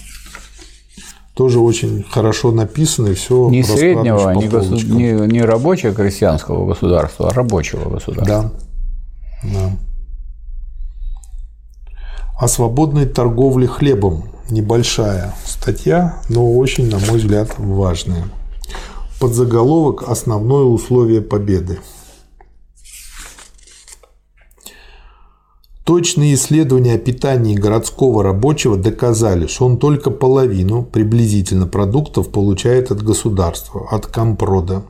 Тоже очень хорошо написано и все. Не среднего, не, госу... не, не рабочего крестьянского государства, а рабочего государства. Да. да. О свободной торговле хлебом. Небольшая статья, но очень, на мой взгляд, важная. Подзаголовок «Основное условие победы». Точные исследования о питании городского рабочего доказали, что он только половину приблизительно продуктов получает от государства, от компрода,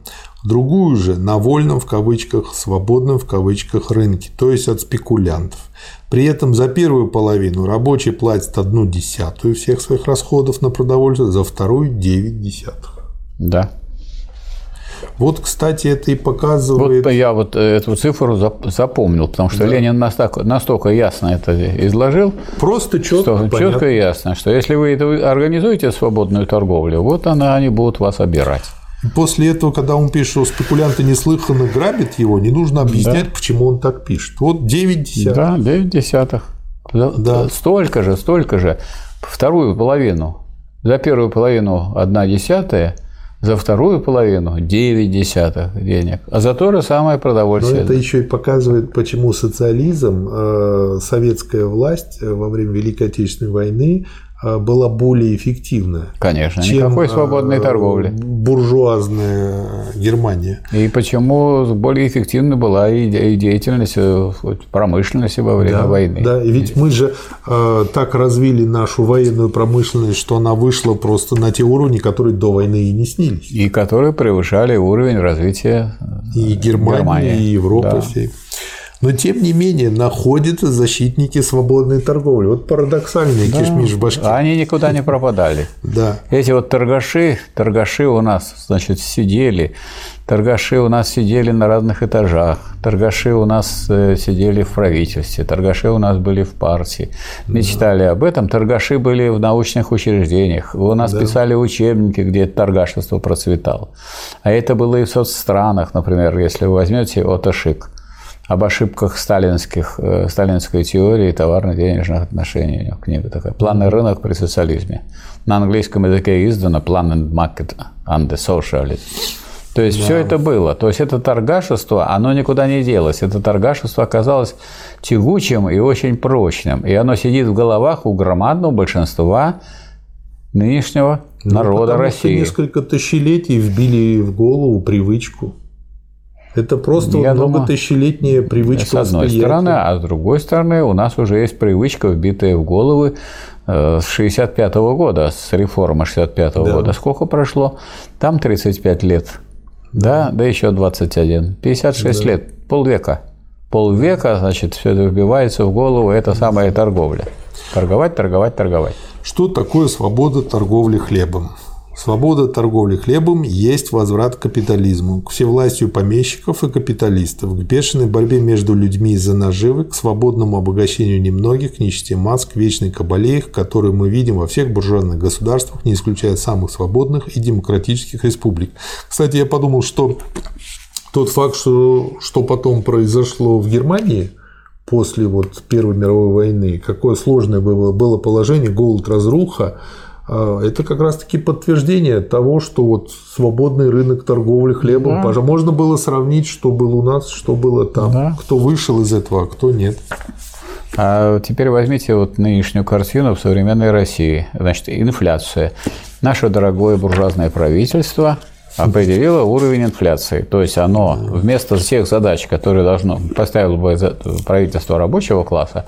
другую же на вольном в кавычках, свободном в кавычках рынке, то есть от спекулянтов. При этом за первую половину рабочий платит одну десятую всех своих расходов на продовольствие, за вторую – девять десятых. Да. Вот, кстати, это и показывает... Вот я вот эту цифру запомнил, потому что да. Ленин настолько, настолько ясно это изложил. Просто четко, что, четко и ясно, что если вы организуете свободную торговлю, вот она, они будут вас обирать. После этого, когда он пишет, что спекулянты неслыханно грабят его, не нужно объяснять, да. почему он так пишет. Вот 9 десятых. Да, 9 десятых. Да. Столько же, столько же. Вторую половину. За первую половину 1 десятая – за вторую половину 9 десятых денег, а за то же самое продовольствие. Но это еще и показывает, почему социализм, э, советская власть во время Великой Отечественной войны Э, была более эффективна. Конечно, чем никакой э, свободной торговли. Буржуазная Германия. И почему более эффективна была и деятельность э, промышленности во время да, войны. Да, и ведь мы же э, так развили нашу военную промышленность, что она вышла просто на те уровни, которые до войны и не снились. И которые превышали уровень развития и Германии, Германии. и Европы да. всей. Но, тем не менее, находятся защитники свободной торговли. Вот парадоксальный да. кишмиш в башке. Они никуда не пропадали. Да. Эти вот торгаши, торгаши у нас, значит, сидели. Торгаши у нас сидели на разных этажах. Торгаши у нас э, сидели в правительстве. Торгаши у нас были в партии. Мечтали да. об этом. Торгаши были в научных учреждениях. У нас да. писали учебники, где торгашество процветало. А это было и в соцстранах, например, если вы возьмете Отошик – об ошибках сталинских, э, сталинской теории товарно-денежных отношений. У него книга такая «Планный рынок при социализме». На английском языке издано «Plan and Market and the Socialism». То есть да. все это было. То есть это торгашество, оно никуда не делось. Это торгашество оказалось тягучим и очень прочным. И оно сидит в головах у громадного большинства нынешнего ну, народа России. Несколько тысячелетий вбили в голову привычку это просто Я думаю, многотысячелетняя привычка С одной восприятия. стороны, а с другой стороны, у нас уже есть привычка, вбитая в головы э, с 65 -го года, с реформы 65 -го да. года. Сколько прошло? Там 35 лет. Да, да, еще 21. 56 да. лет, полвека. Полвека, значит, все это вбивается в голову, это самая торговля. Торговать, торговать, торговать. Что такое свобода торговли хлебом? Свобода торговли хлебом есть возврат к капитализму, к всевластию помещиков и капиталистов, к бешеной борьбе между людьми из-за наживы, к свободному обогащению немногих, к нищете масс, к вечной кабале которую мы видим во всех буржуазных государствах, не исключая самых свободных и демократических республик. Кстати, я подумал, что тот факт, что, что потом произошло в Германии, после вот Первой мировой войны, какое сложное было, было положение, голод, разруха, это как раз-таки подтверждение того, что вот свободный рынок торговли хлебом, да. можно было сравнить, что было у нас, что было там, да. кто вышел из этого, а кто нет. А теперь возьмите вот нынешнюю картину в современной России. Значит, инфляция. Наше дорогое буржуазное правительство определило уровень инфляции. То есть оно вместо всех задач, которые должно поставило бы правительство рабочего класса,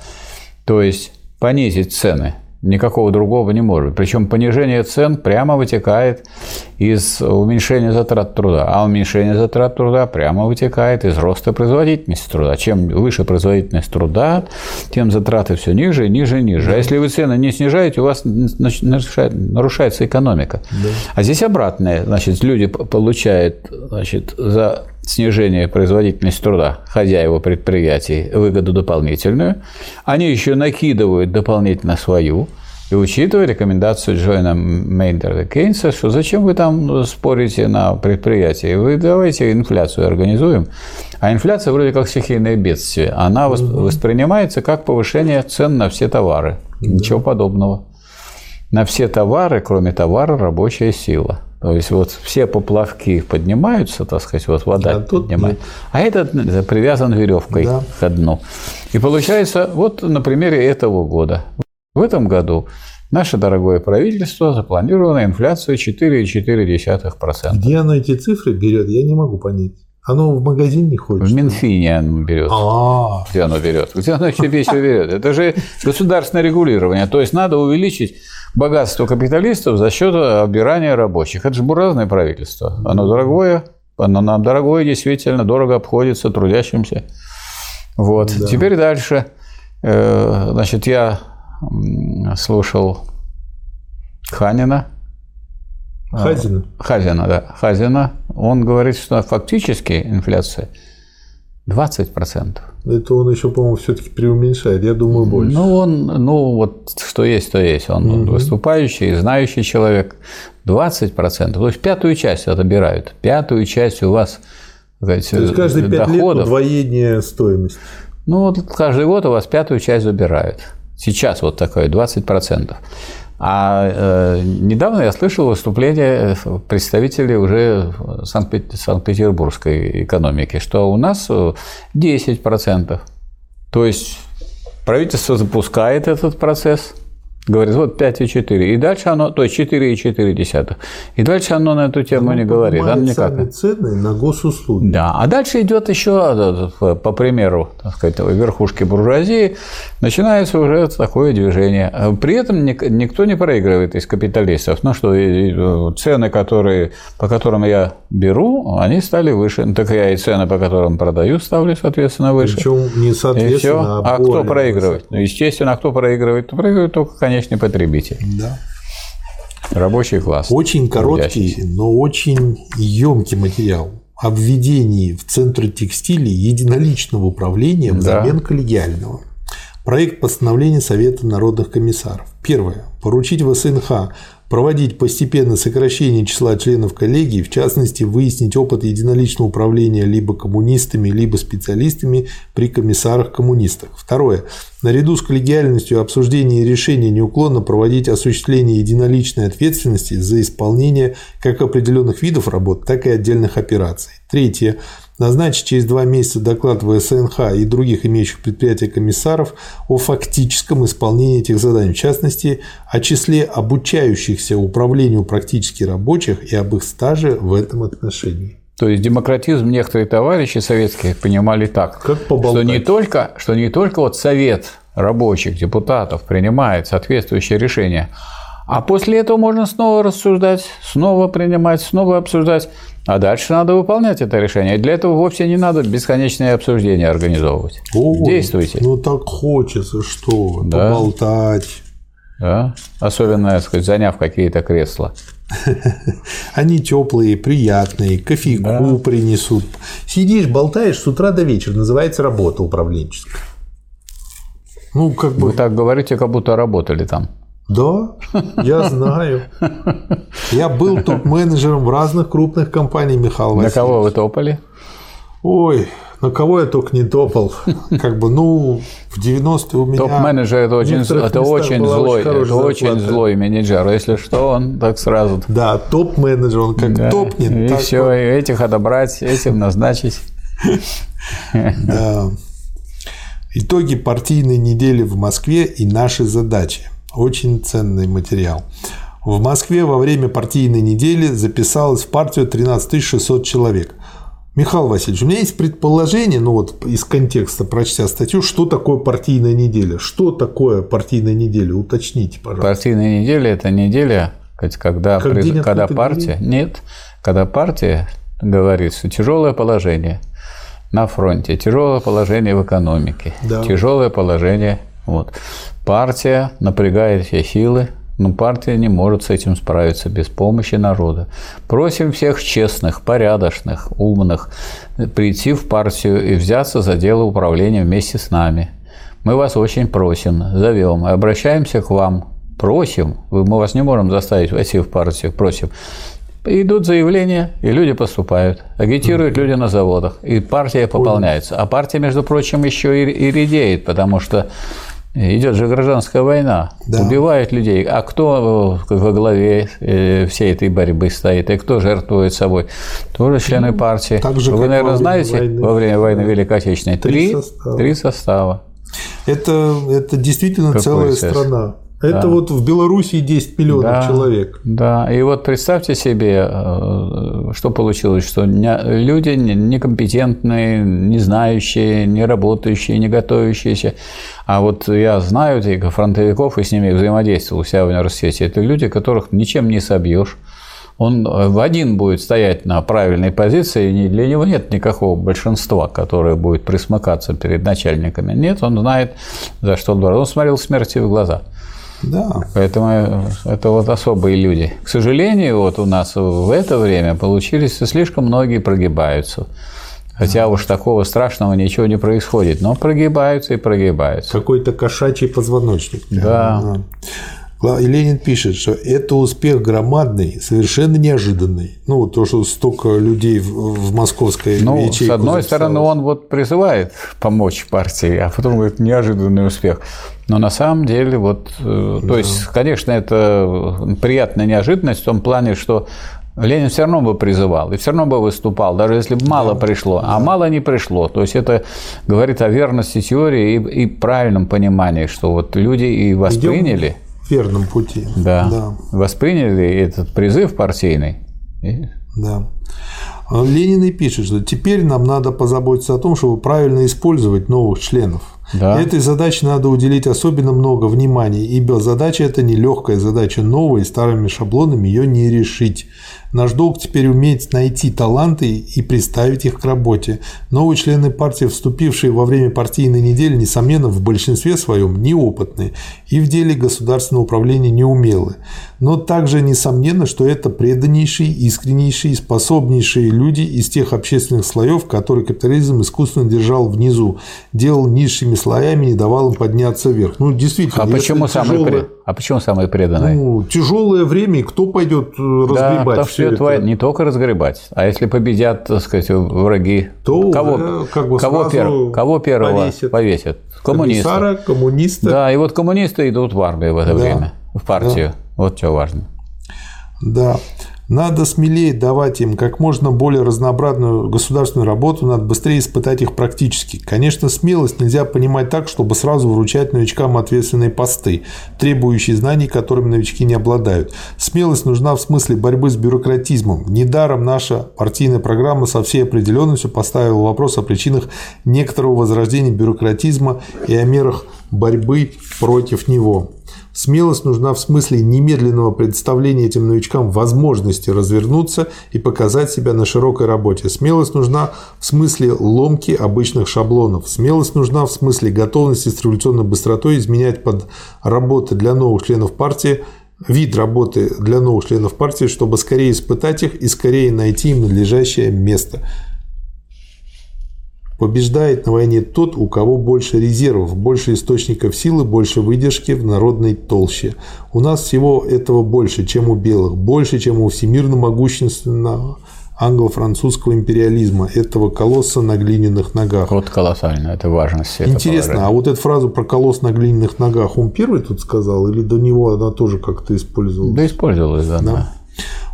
то есть понизить цены Никакого другого не может. Причем понижение цен прямо вытекает из уменьшения затрат труда. А уменьшение затрат труда прямо вытекает из роста производительности труда. Чем выше производительность труда, тем затраты все ниже, ниже, ниже. А если вы цены не снижаете, у вас нарушается экономика. Да. А здесь обратное. Значит, люди получают значит, за снижение производительности труда хозяева предприятий выгоду дополнительную, они еще накидывают дополнительно свою, и учитывая рекомендацию Джойна Мейнтерда Кейнса, что зачем вы там спорите на предприятии, вы давайте инфляцию организуем. А инфляция вроде как стихийное бедствие. Она воспринимается как повышение цен на все товары. Ничего подобного. На все товары, кроме товара, рабочая сила. То есть вот все поплавки поднимаются, так сказать, вот вода а поднимает, нет. а этот привязан веревкой да. к дну. И получается, вот на примере этого года. В этом году наше дорогое правительство запланировано инфляцию 4,4%. Где оно эти цифры берет, я не могу понять. Оно в магазин не ходит? В Минфине оно берет. А-а-а. Где оно берет? Где оно себе все берет? Это же государственное регулирование. То есть надо увеличить богатство капиталистов за счет обирания рабочих. Это же буржуазное правительство. Оно дорогое, оно нам дорогое, действительно, дорого обходится трудящимся. Вот. Да. Теперь дальше. Э, значит, я слушал Ханина. Хазина. Хазина, да. Хазина. Он говорит, что фактически инфляция 20%. Это он еще, по-моему, все-таки преуменьшает, я думаю, больше. Ну, он, ну, вот что есть, то есть. Он угу. выступающий, знающий человек. 20%, то есть пятую часть отобирают. Пятую часть у вас сказать, То есть каждые пять лет удвоение стоимости. Ну, вот каждый год у вас пятую часть забирают. Сейчас вот такое, 20%. А э, недавно я слышал выступление представителей уже Санкт-Петербургской экономики, что у нас 10%. То есть правительство запускает этот процесс, Говорит, вот 5,4. И дальше оно, то есть 4,4. И дальше оно на эту тему оно не говорит. Оно никак. Цены на госуслуги. Да. А дальше идет еще, по примеру, так сказать, верхушки буржуазии, начинается уже такое движение. При этом никто не проигрывает из капиталистов. Ну что, цены, которые, по которым я беру, они стали выше. Ну, так я и цены, по которым продаю, ставлю, соответственно, выше. Причем не соответственно, а, а кто проигрывает? Ну, естественно, а кто проигрывает? Проигрывает только, конечный потребитель. Да. Рабочий класс. Очень короткий, но очень емкий материал о введении в Центр текстиля единоличного управления взамен да. коллегиального. Проект постановления Совета народных комиссаров. Первое. Поручить в СНХ проводить постепенное сокращение числа членов коллегии, в частности, выяснить опыт единоличного управления либо коммунистами, либо специалистами при комиссарах-коммунистах. Второе. Наряду с коллегиальностью обсуждения и решения неуклонно проводить осуществление единоличной ответственности за исполнение как определенных видов работ, так и отдельных операций. Третье назначить через два месяца доклад в СНХ и других имеющих предприятия комиссаров о фактическом исполнении этих заданий, в частности, о числе обучающихся управлению практически рабочих и об их стаже в этом отношении. То есть демократизм некоторые товарищи советские понимали так, как что не только, что не только вот совет рабочих депутатов принимает соответствующее решение, а после этого можно снова рассуждать, снова принимать, снова обсуждать. А дальше надо выполнять это решение. И для этого вовсе не надо бесконечные обсуждения организовывать. Ой, Действуйте. Ну так хочется, что да. поболтать. Да. Особенно, так сказать, заняв какие-то кресла. Они теплые, приятные, кофейку да. принесут. Сидишь, болтаешь с утра до вечера. Называется работа управленческая. Ну, как бы... Вы так говорите, как будто работали там. Да, я знаю. Я был топ-менеджером в разных крупных компаниях, Михаил Васильевич. На кого вы топали? Ой, на кого я только не топал. Как бы, ну, в 90-е у меня... Топ-менеджер – это очень, это очень злой, это зарплата. очень злой менеджер. Если что, он так сразу... Да, топ-менеджер, он как да. топнет. И так все, вот. и этих отобрать, этим назначить. Да. Итоги партийной недели в Москве и наши задачи – очень ценный материал. В Москве во время партийной недели записалось в партию 13 600 человек. Михаил Васильевич, у меня есть предположение, ну вот из контекста, прочтя статью, что такое партийная неделя. Что такое партийная неделя? Уточните, пожалуйста. Партийная неделя – это неделя, когда, как приз... когда партия… Двери? Нет, когда партия говорит, что тяжелое положение на фронте, тяжелое положение в экономике, да. тяжелое положение. Вот. Партия напрягает все силы, но партия не может с этим справиться без помощи народа. Просим всех честных, порядочных, умных прийти в партию и взяться за дело управления вместе с нами. Мы вас очень просим, зовем, обращаемся к вам, просим, мы вас не можем заставить войти в партию, просим. Идут заявления, и люди поступают. Агитируют люди на заводах, и партия пополняется. А партия, между прочим, еще и, и редеет, потому что Идет же гражданская война, да. убивают людей. А кто во главе э, всей этой борьбы стоит? И кто жертвует собой? Тоже члены ну, партии. Так же, Вы, наверное, знаете, войны. во время войны Великой Отечественной три, три состава. Три состава. Это, это действительно Какой целая цесс? страна. Это да. вот в Белоруссии 10 миллионов да, человек. Да, и вот представьте себе, э, что получилось, что люди некомпетентные, не знающие, не работающие, не готовящиеся. А вот я знаю этих фронтовиков и с ними взаимодействовал у себя в университете. Это люди, которых ничем не собьешь. Он в один будет стоять на правильной позиции, и для него нет никакого большинства, которое будет присмыкаться перед начальниками. Нет, он знает, за что он борется. Он смотрел смерти в глаза. Да. Поэтому это вот особые люди. К сожалению, вот у нас в это время получились слишком многие прогибаются. Хотя уж такого страшного ничего не происходит, но прогибаются и прогибаются. Какой-то кошачий позвоночник. Да. И Ленин пишет, что это успех громадный, совершенно неожиданный. Ну, вот то, что столько людей в московской Ну, с одной записалось. стороны, он вот призывает помочь партии, а потом говорит, неожиданный успех. Но на самом деле, вот, э, да. то есть, конечно, это приятная неожиданность в том плане, что Ленин все равно бы призывал и все равно бы выступал, даже если бы мало да, пришло. А да. А мало не пришло. То есть это говорит о верности теории и, и правильном понимании, что вот люди и восприняли. Идем верном пути. Да. да. Восприняли этот призыв партийный. Да. Ленин и пишет, что теперь нам надо позаботиться о том, чтобы правильно использовать новых членов. Да. Этой задаче надо уделить особенно много внимания, ибо задача эта нелегкая задача новая, старыми шаблонами ее не решить. Наш долг теперь уметь найти таланты и представить их к работе. Новые члены партии, вступившие во время партийной недели, несомненно, в большинстве своем неопытны и в деле государственного управления неумелы. Но также несомненно, что это преданнейшие, искреннейшие, способнейшие люди из тех общественных слоев, которые капитализм искусственно держал внизу, делал низшими слоями, не давал им подняться вверх. Ну, действительно. А почему самые, тяжелое... а почему самые преданные? Ну, тяжелое время, и кто пойдет э, разгребать да, все это? Не только разгребать, а если победят, так сказать, враги, то кого, как бы кого, пер... кого первого повесят? повесят? Коммуниста. коммуниста. Да, и вот коммунисты идут в армию в это да. время, в партию. Да. Вот что важно. Да. Надо смелее давать им как можно более разнообразную государственную работу, надо быстрее испытать их практически. Конечно, смелость нельзя понимать так, чтобы сразу вручать новичкам ответственные посты, требующие знаний, которыми новички не обладают. Смелость нужна в смысле борьбы с бюрократизмом. Недаром наша партийная программа со всей определенностью поставила вопрос о причинах некоторого возрождения бюрократизма и о мерах борьбы против него. Смелость нужна в смысле немедленного представления этим новичкам возможности развернуться и показать себя на широкой работе. Смелость нужна в смысле ломки обычных шаблонов. Смелость нужна в смысле готовности с революционной быстротой изменять под работы для новых членов партии вид работы для новых членов партии, чтобы скорее испытать их и скорее найти им надлежащее место. Побеждает на войне тот, у кого больше резервов, больше источников силы, больше выдержки в народной толще. У нас всего этого больше, чем у белых, больше, чем у всемирно могущественного англо-французского империализма, этого колосса на глиняных ногах. Вот колоссально, это важность. Интересно, а вот эту фразу про колосс на глиняных ногах он первый тут сказал, или до него она тоже как-то использовалась? Да, использовалась, да. да?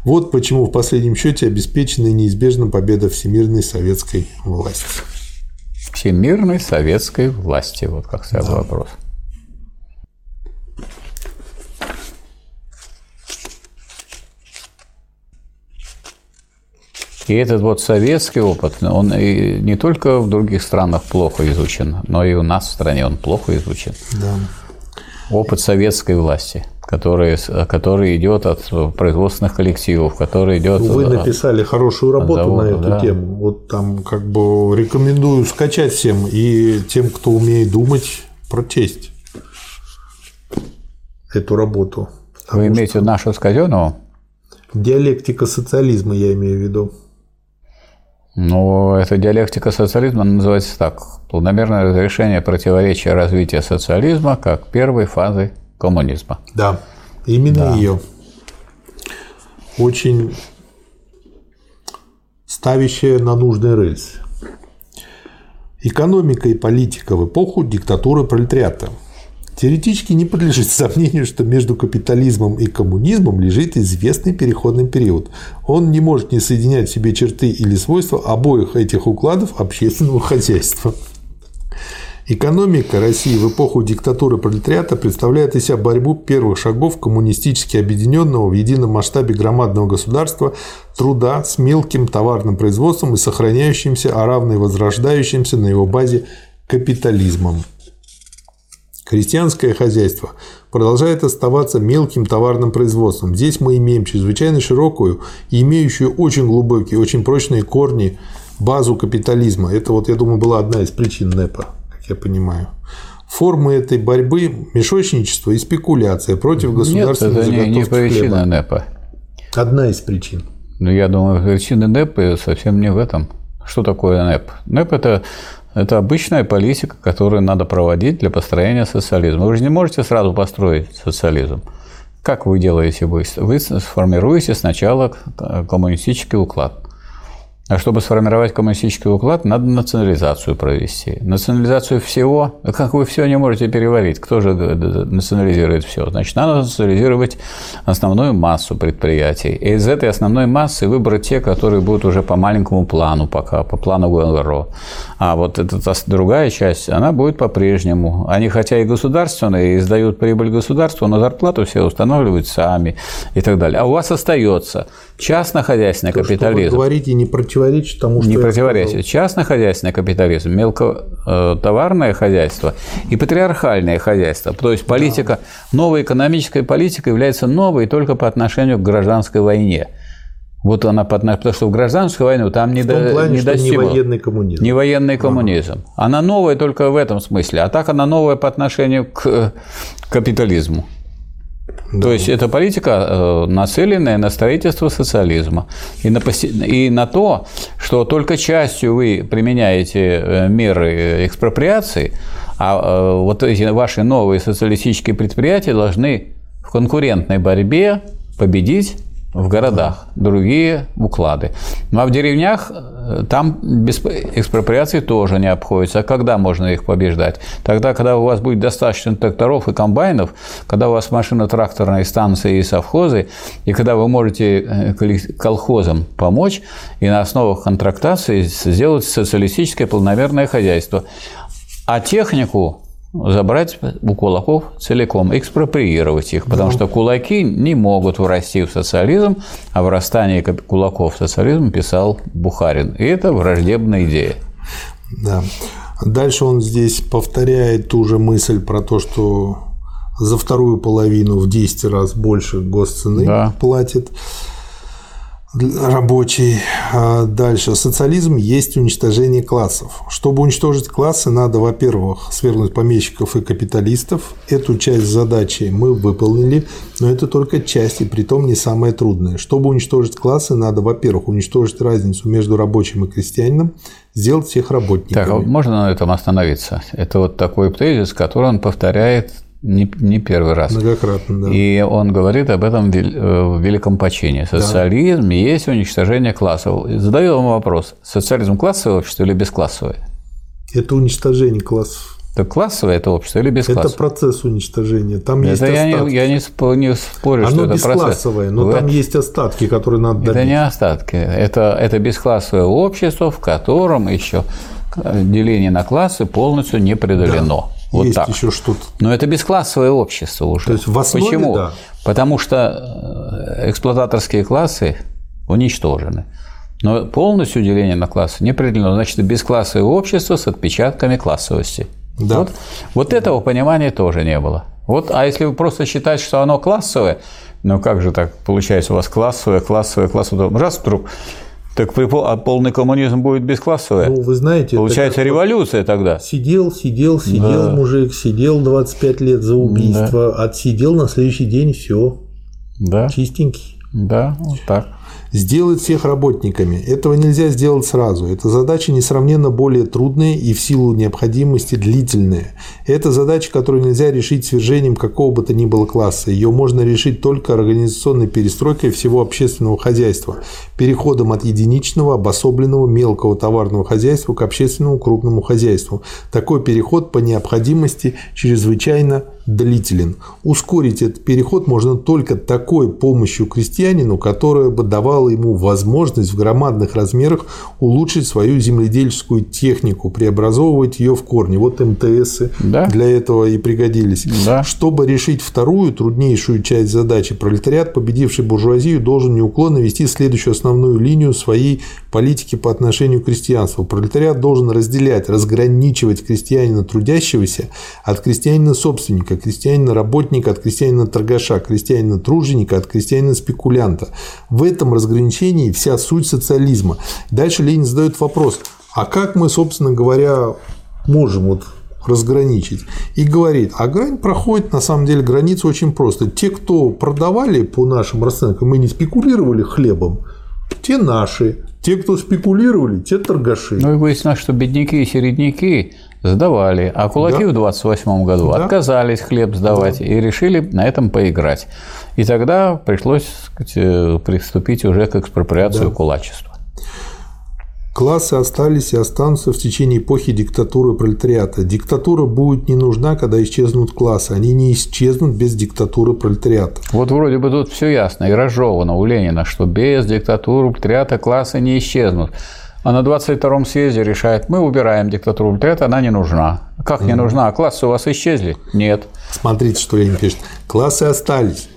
Вот почему в последнем счете обеспечена и неизбежна победа всемирной советской власти всемирной советской власти. Вот как стоял да. вопрос. И этот вот советский опыт, он и не только в других странах плохо изучен, но и у нас в стране он плохо изучен. Да. Опыт советской власти – который, который идет от производственных коллективов, который идет... Вы написали хорошую работу завода, на эту да. тему. Вот там как бы рекомендую скачать всем и тем, кто умеет думать, прочесть эту работу. Вы имеете что... нашу с Казеновым? Диалектика социализма, я имею в виду. Ну, эта диалектика социализма называется так. Планомерное разрешение противоречия развития социализма как первой фазы коммунизма. Да, именно да. ее. Очень ставящая на нужный рельс. Экономика и политика в эпоху диктатуры пролетариата – Теоретически не подлежит сомнению, что между капитализмом и коммунизмом лежит известный переходный период. Он не может не соединять в себе черты или свойства обоих этих укладов общественного хозяйства. Экономика России в эпоху диктатуры пролетариата представляет из себя борьбу первых шагов коммунистически объединенного в едином масштабе громадного государства труда с мелким товарным производством и сохраняющимся, а равно и возрождающимся на его базе капитализмом. Крестьянское хозяйство продолжает оставаться мелким товарным производством. Здесь мы имеем чрезвычайно широкую и имеющую очень глубокие, очень прочные корни базу капитализма. Это вот, я думаю, была одна из причин НЭПа, я понимаю. Формы этой борьбы – мешочничество и спекуляция против государственной Нет, это не, не причина хлеба. НЭПа. Одна из причин. Ну, я думаю, причина НЭПа совсем не в этом. Что такое НЭП? НЭП – это это обычная политика, которую надо проводить для построения социализма. Вы же не можете сразу построить социализм. Как вы делаете? Вы, вы сформируете сначала коммунистический уклад. А чтобы сформировать коммунистический уклад, надо национализацию провести. Национализацию всего, как вы все не можете переварить, кто же национализирует все? Значит, надо национализировать основную массу предприятий. И из этой основной массы выбрать те, которые будут уже по маленькому плану пока, по плану ГНРО. А вот эта другая часть, она будет по-прежнему. Они хотя и государственные, и издают прибыль государству, но зарплату все устанавливают сами и так далее. А у вас остается частно-хозяйственный капитализм. Что вы говорите, не противоречит тому, что Не противоречит. Частно-хозяйственный капитализм, мелкотоварное хозяйство и патриархальное хозяйство. То есть политика, да. новая экономическая политика является новой только по отношению к гражданской войне. Вот она, потому что в гражданскую войну там не, в том плане, не что не военный коммунизм. Не военный коммунизм. Ага. Она новая только в этом смысле, а так она новая по отношению к капитализму. Да. То есть это политика, э, нацеленная на строительство социализма и на, и на то, что только частью вы применяете э, меры экспроприации, а э, вот эти ваши новые социалистические предприятия должны в конкурентной борьбе победить в городах, другие уклады. Ну а в деревнях э, там без экспроприации тоже не обходится. А когда можно их побеждать? Тогда, когда у вас будет достаточно тракторов и комбайнов, когда у вас машино-тракторные станции и совхозы, и когда вы можете э, колхозам помочь и на основах контрактации сделать социалистическое полномерное хозяйство. А технику забрать у кулаков целиком, экспроприировать их, потому что кулаки не могут врасти в социализм, а врастание кулаков в социализм писал Бухарин. И это враждебная идея. Да. Дальше он здесь повторяет ту же мысль про то, что за вторую половину в 10 раз больше госцены да. платит рабочий. А дальше. Социализм есть уничтожение классов. Чтобы уничтожить классы, надо, во-первых, свергнуть помещиков и капиталистов. Эту часть задачи мы выполнили, но это только часть, и при том не самое трудное. Чтобы уничтожить классы, надо, во-первых, уничтожить разницу между рабочим и крестьянином, сделать всех работниками. Так, а можно на этом остановиться? Это вот такой тезис, который он повторяет не, не первый раз. Многократно, да. И он говорит об этом в э, великом почине. Социализм да. есть уничтожение классов. Задаю вам вопрос. Социализм классовое общество или бесклассовое? Это уничтожение классов. Это классовое это общество или бесклассовое? Это процесс уничтожения. Там это есть я остатки. Не, я не, спорю, не спорю, Оно что это бесклассовое, но там есть остатки, которые надо добить. Это не остатки. Это, это бесклассовое общество, в котором еще деление на классы полностью не преодолено. Да. Вот есть так. еще что-то. Но это бесклассовое общество уже. То есть в основе, Почему? Да. Потому что э, эксплуататорские классы уничтожены. Но полностью деление на классы не определено. Значит, бесклассовое общество с отпечатками классовости. Да. Вот, вот этого понимания тоже не было. Вот, а если вы просто считаете, что оно классовое, ну как же так получается у вас классовое, классовое, классовое, раз вдруг так при, а полный коммунизм будет бесклассовый? Ну, вы знаете... Получается революция тогда. Сидел, сидел, сидел да. мужик, сидел 25 лет за убийство, да. отсидел на следующий день все. Да. Чистенький. Да, вот так сделать всех работниками. Этого нельзя сделать сразу. Эта задача несравненно более трудная и в силу необходимости длительная. Это задача, которую нельзя решить свержением какого бы то ни было класса. Ее можно решить только организационной перестройкой всего общественного хозяйства, переходом от единичного, обособленного мелкого товарного хозяйства к общественному крупному хозяйству. Такой переход по необходимости чрезвычайно длителен. Ускорить этот переход можно только такой помощью крестьянину, которая бы давала ему возможность в громадных размерах улучшить свою земледельческую технику, преобразовывать ее в корне. Вот МТС да. для этого и пригодились. Да. Чтобы решить вторую, труднейшую часть задачи, пролетариат, победивший буржуазию, должен неуклонно вести следующую основную линию своей политики по отношению к крестьянству. Пролетариат должен разделять, разграничивать крестьянина трудящегося от крестьянина собственника, крестьянина-работника от крестьянина-торгаша, крестьянина-труженика от крестьянина-спекулянта. В этом разграничении вся суть социализма. Дальше Ленин задает вопрос, а как мы, собственно говоря, можем вот разграничить. И говорит, а грань проходит, на самом деле, граница очень просто. Те, кто продавали по нашим расценкам, мы не спекулировали хлебом, те наши. Те, кто спекулировали, те торгаши. Ну и выяснилось, что бедняки и середняки сдавали, а кулаки да. в 28 году да. отказались хлеб сдавать да. и решили на этом поиграть. И тогда пришлось сказать, э, приступить уже к экспроприации да. кулачества. Классы остались и останутся в течение эпохи диктатуры пролетариата. Диктатура будет не нужна, когда исчезнут классы. Они не исчезнут без диктатуры пролетариата. Вот вроде бы тут все ясно и разжевано у Ленина, что без диктатуры пролетариата классы не исчезнут. А на 22-м съезде решает, мы убираем диктатуру пролетариата, она не нужна. Как не нужна? А классы у вас исчезли? Нет. Смотрите, что Ленин пишет. Классы остались.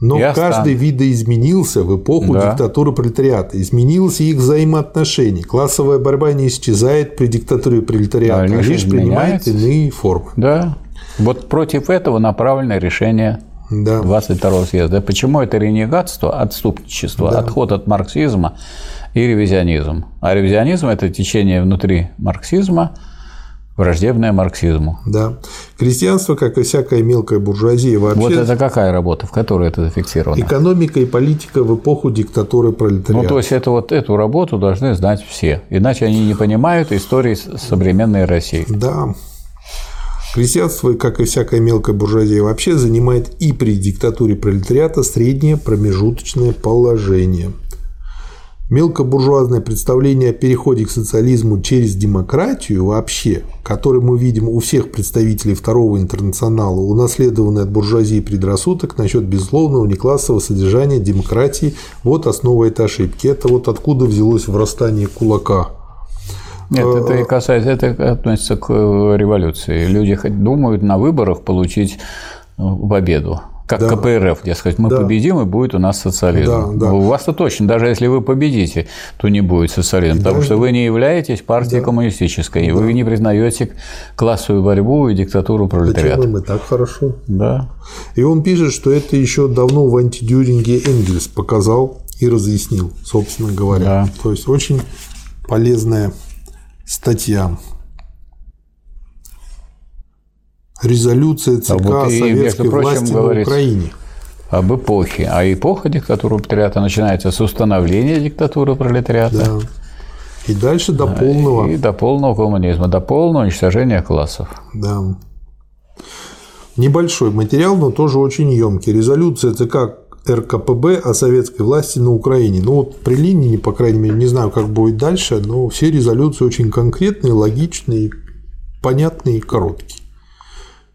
Но Я каждый стану. видоизменился в эпоху да. диктатуры пролетариата. Изменилось их взаимоотношения. Классовая борьба не исчезает при диктатуре пролетариата, да, а лишь принимает иные формы. Да. Вот против этого направлено решение да. 22-го съезда. Почему это ренегатство, отступничество, да. отход от марксизма и ревизионизм? А ревизионизм – это течение внутри марксизма – враждебное марксизму. Да. Крестьянство, как и всякая мелкая буржуазия вообще... Вот это какая работа, в которой это зафиксировано? Экономика и политика в эпоху диктатуры пролетариата. Ну, то есть, это вот эту работу должны знать все. Иначе они не понимают истории современной России. Да. Крестьянство, как и всякая мелкая буржуазия вообще, занимает и при диктатуре пролетариата среднее промежуточное положение – Мелкобуржуазное представление о переходе к социализму через демократию вообще, которое мы видим у всех представителей второго интернационала, унаследованное от буржуазии предрассудок насчет безусловного неклассового содержания демократии, вот основа этой ошибки. Это вот откуда взялось врастание кулака. Нет, это и касается, это относится к революции. Люди думают на выборах получить победу как да. КПРФ, дескать, мы да. победим, и будет у нас социализм. Да, да. У вас-то точно, даже если вы победите, то не будет социализм, потому даже... что вы не являетесь партией да. коммунистической, да. вы не признаете классовую борьбу и диктатуру пролетариата. Почему мы так хорошо? Да. И он пишет, что это еще давно в антидюринге Энгельс показал и разъяснил, собственно говоря. Да. То есть очень полезная статья. Резолюция ЦК а вот и, советской власти на Украине. Об эпохе. А эпоха диктатуры пролетариата начинается с установления диктатуры пролетариата. Да. И дальше до полного. И до полного коммунизма, до полного уничтожения классов. Да. Небольшой материал, но тоже очень емкий. Резолюция ЦК РКПБ о советской власти на Украине. Ну вот при Ленине, по крайней мере, не знаю, как будет дальше, но все резолюции очень конкретные, логичные, понятные и короткие.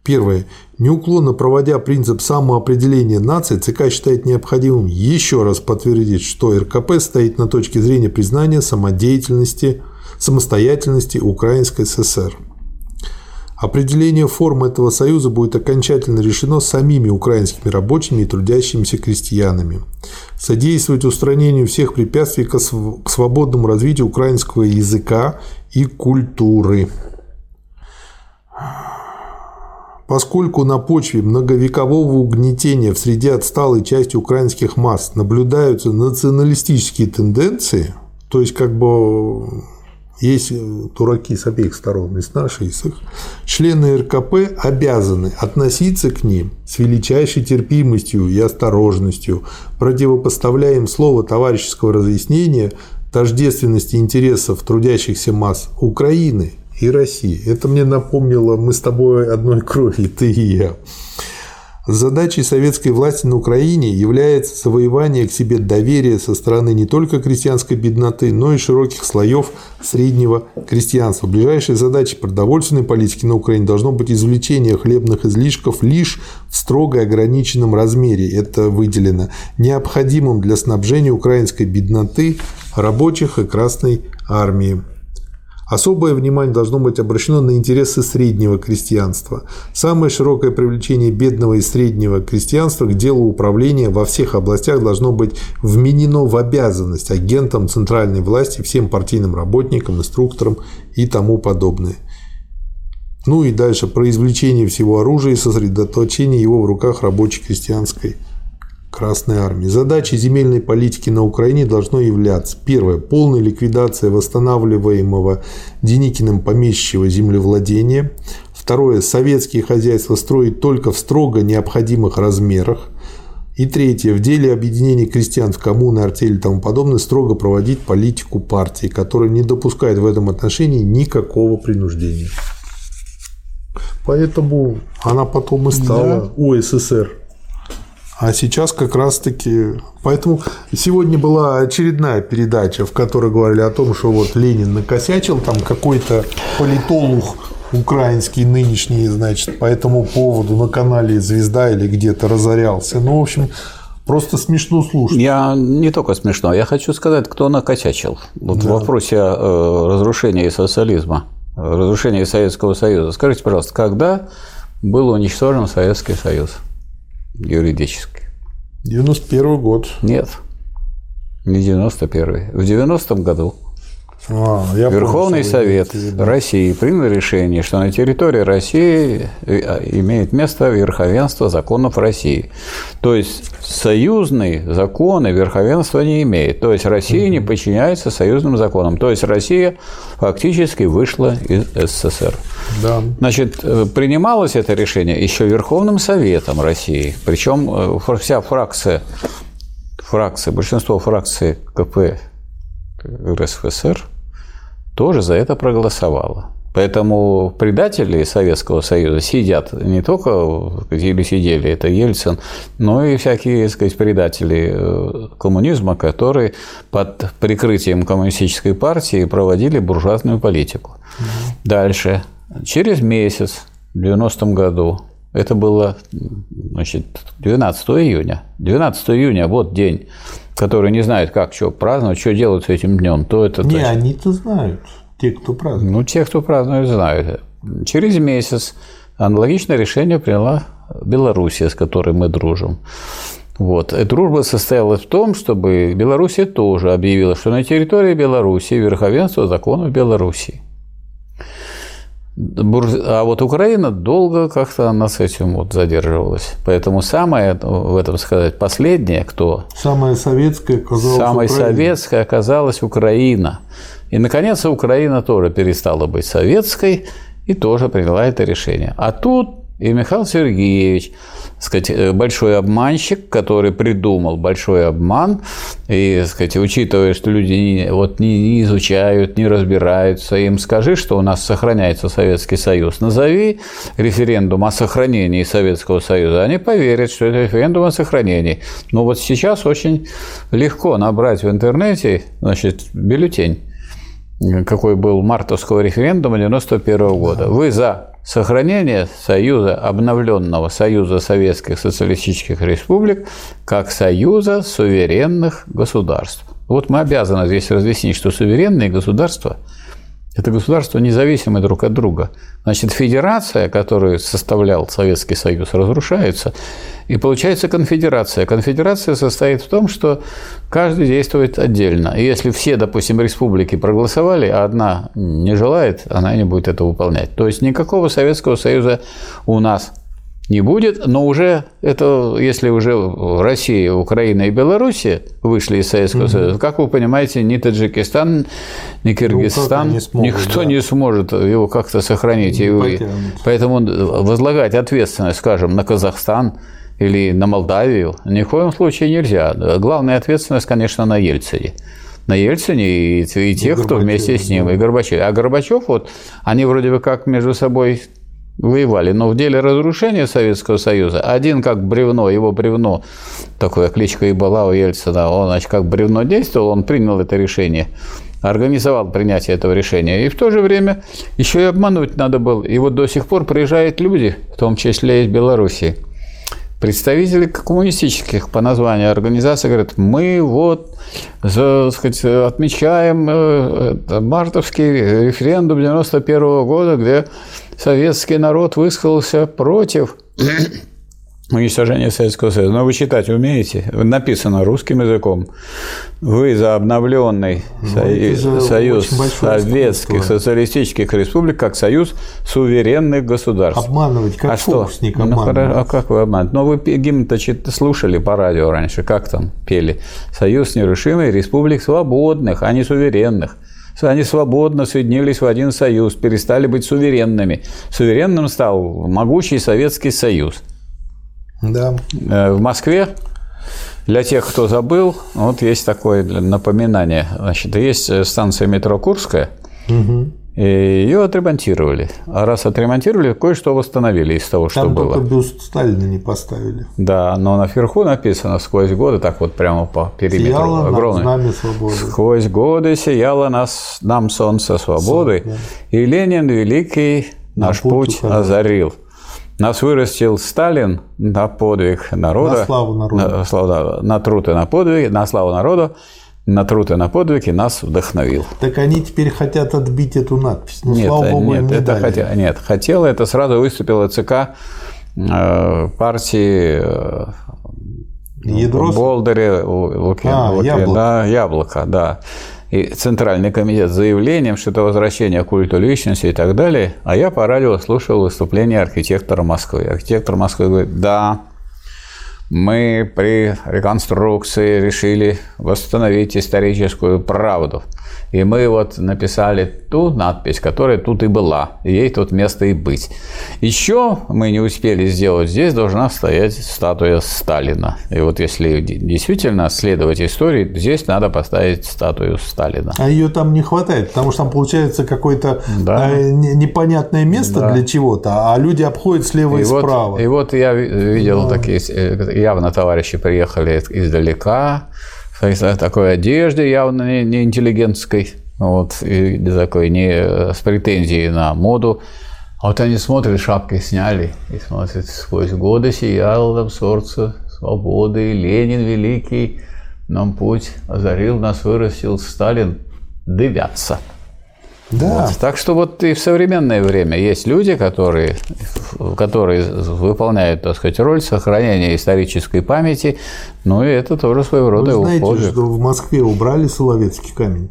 Первое. Неуклонно проводя принцип самоопределения нации, ЦК считает необходимым еще раз подтвердить, что РКП стоит на точке зрения признания самодеятельности, самостоятельности Украинской ССР. Определение формы этого союза будет окончательно решено самими украинскими рабочими и трудящимися крестьянами. Содействовать устранению всех препятствий к свободному развитию украинского языка и культуры. Поскольку на почве многовекового угнетения в среде отсталой части украинских масс наблюдаются националистические тенденции, то есть как бы есть дураки с обеих сторон, и с нашей, и с их, члены РКП обязаны относиться к ним с величайшей терпимостью и осторожностью, противопоставляя им слово товарищеского разъяснения тождественности интересов трудящихся масс Украины и России. Это мне напомнило, мы с тобой одной крови, ты и я. Задачей советской власти на Украине является завоевание к себе доверия со стороны не только крестьянской бедноты, но и широких слоев среднего крестьянства. Ближайшей задачей продовольственной политики на Украине должно быть извлечение хлебных излишков лишь в строго ограниченном размере. Это выделено необходимым для снабжения украинской бедноты, рабочих и Красной армии. Особое внимание должно быть обращено на интересы среднего крестьянства. Самое широкое привлечение бедного и среднего крестьянства к делу управления во всех областях должно быть вменено в обязанность агентам центральной власти, всем партийным работникам, инструкторам и тому подобное. Ну и дальше про извлечение всего оружия и сосредоточение его в руках рабочей крестьянской Красной Армии. Задачей земельной политики на Украине должно являться первое – полная ликвидация восстанавливаемого Деникиным помещичьего землевладения. Второе – советские хозяйства строить только в строго необходимых размерах. И третье – в деле объединения крестьян в коммуны, артели и тому подобное строго проводить политику партии, которая не допускает в этом отношении никакого принуждения. Поэтому она потом и стала да. УССР. А сейчас как раз-таки... Поэтому сегодня была очередная передача, в которой говорили о том, что вот Ленин накосячил, там какой-то политолог украинский нынешний, значит, по этому поводу на канале «Звезда» или где-то разорялся. Ну, в общем, Просто смешно слушать. Я не только смешно, я хочу сказать, кто накосячил. Вот да. в вопросе э, разрушения социализма, разрушения Советского Союза. Скажите, пожалуйста, когда был уничтожен Советский Союз? Юридически. 91 год. Нет, не 91 В 90-м году а, Верховный помню, Совет России принял решение, что на территории России э, а, имеет место верховенство законов России. То есть союзные законы верховенства не имеет. То есть Россия не подчиняется союзным законам. То есть Россия фактически вышла из СССР. Да. Значит, э, принималось это решение еще Верховным Советом России. Причем э, вся фракция, фракция, большинство фракций КП РСФСР тоже за это проголосовало. Поэтому предатели Советского Союза сидят не только или сидели, это Ельцин, но и всякие, так сказать, предатели э, коммунизма, которые под прикрытием коммунистической партии проводили буржуазную политику. Дальше. Через месяц, в 90-м году, это было значит, 12 июня. 12 июня, вот день которые не знают, как что праздновать, что делать с этим днем, то это... Не, они-то знают, те, кто празднует. Ну, те, кто празднует, знают. Через месяц аналогичное решение приняла Белоруссия, с которой мы дружим. Вот. И дружба состояла в том, чтобы Белоруссия тоже объявила, что на территории Белоруссии верховенство законов Белоруссии. А вот Украина долго как-то она с этим вот задерживалась. Поэтому самое, в этом сказать, последнее, кто... Самая советская оказалась Самая Украина. советская оказалась Украина. И, наконец, Украина тоже перестала быть советской и тоже приняла это решение. А тут и Михаил Сергеевич сказать, э, большой обманщик, который придумал большой обман, и, сказать, учитывая, что люди не, вот не, не изучают, не разбираются, им скажи, что у нас сохраняется Советский Союз, назови референдум о сохранении Советского Союза, они поверят, что это референдум о сохранении. Но вот сейчас очень легко набрать в интернете, значит, бюллетень какой был мартовского референдума 91 года. Вы за сохранение Союза, обновленного Союза Советских Социалистических Республик, как Союза суверенных государств. Вот мы обязаны здесь разъяснить, что суверенные государства – Это государства независимы друг от друга. Значит, федерация, которую составлял Советский Союз, разрушается, и получается конфедерация. Конфедерация состоит в том, что каждый действует отдельно. И если все, допустим, республики проголосовали, а одна не желает, она не будет это выполнять. То есть никакого Советского Союза у нас не будет, но уже это, если уже Россия, Украина и Белоруссия вышли из Советского угу. Союза, как вы понимаете, ни Таджикистан, ни Киргизстан, ну, не смогут, никто да. не сможет его как-то сохранить. и вы, поэтому возлагать ответственность, скажем, на Казахстан или на Молдавию ни в коем случае нельзя. Главная ответственность, конечно, на Ельцине на Ельцине и, и тех, и кто вместе с ним, да. и Горбачев. А Горбачев, вот, они вроде бы как между собой воевали. Но в деле разрушения Советского Союза один как бревно, его бревно, такое кличка и была у Ельцина, он значит, как бревно действовал, он принял это решение организовал принятие этого решения. И в то же время еще и обмануть надо было. И вот до сих пор приезжают люди, в том числе из Белоруссии, представители коммунистических по названию организаций говорят, мы вот за, сказать, отмечаем э, мартовский референдум 91 года, где советский народ высказался против уничтожения Советского Союза. Но вы читать умеете? Написано русским языком. Вы за обновленный ну, союз советских социалистических республик как союз суверенных государств. Обманывать, как а что? Ну, а как вы обманываете? Ну, вы гимн-то слушали по радио раньше, как там пели? Союз нерушимый республик свободных, а не суверенных. Они свободно соединились в один союз, перестали быть суверенными. Суверенным стал могучий Советский Союз. Да. Э, в Москве для тех, кто забыл, вот есть такое напоминание. Значит, есть станция метро Курская. Угу. И ее отремонтировали. А раз отремонтировали, кое-что восстановили из того, что Там было. Там только бюст Сталина не поставили. Да, но наверху написано сквозь годы, так вот прямо по периметру. Сияло огромный. нам знамя свободы. Сквозь годы сияло нас, нам солнце свободы, Сон, да. и Ленин великий наш на путь, путь озарил. Нас вырастил Сталин на подвиг народа. На славу народа. На, славу, на труд и на подвиг, на славу народа на труд и на подвиги нас вдохновил. Так они теперь хотят отбить эту надпись. Но, нет, слава богу, нет, не это дали. Хотя, нет, хотела, это сразу выступила ЦК э, партии э, Ядрос? Болдыре, Луки, а, Луки, яблоко. Да, яблоко, да. И Центральный комитет с заявлением, что это возвращение культу личности и так далее. А я по радио слушал выступление архитектора Москвы. Архитектор Москвы говорит, да, мы при реконструкции решили восстановить историческую правду. И мы вот написали ту надпись, которая тут и была, и ей тут место и быть. Еще мы не успели сделать, здесь должна стоять статуя Сталина. И вот если действительно следовать истории, здесь надо поставить статую Сталина. А ее там не хватает, потому что там получается какое-то да. Э, непонятное место да. для чего-то, а люди обходят слева и, и вот, справа. И вот я видел да. такие, э, явно товарищи приехали издалека, в такой одежде явно не, не интеллигентской, вот, и такой не э, с претензией на моду. А вот они смотрят, шапки сняли, и смотрят, сквозь годы сиял там солнце свободы, Ленин великий нам путь озарил, нас вырастил Сталин, дивятся. Да. Вот. Так что вот и в современное время есть люди, которые, которые выполняют, так сказать, роль сохранения исторической памяти, ну и это тоже своего рода Вы знаете, подвиг. что в Москве убрали Соловецкий камень?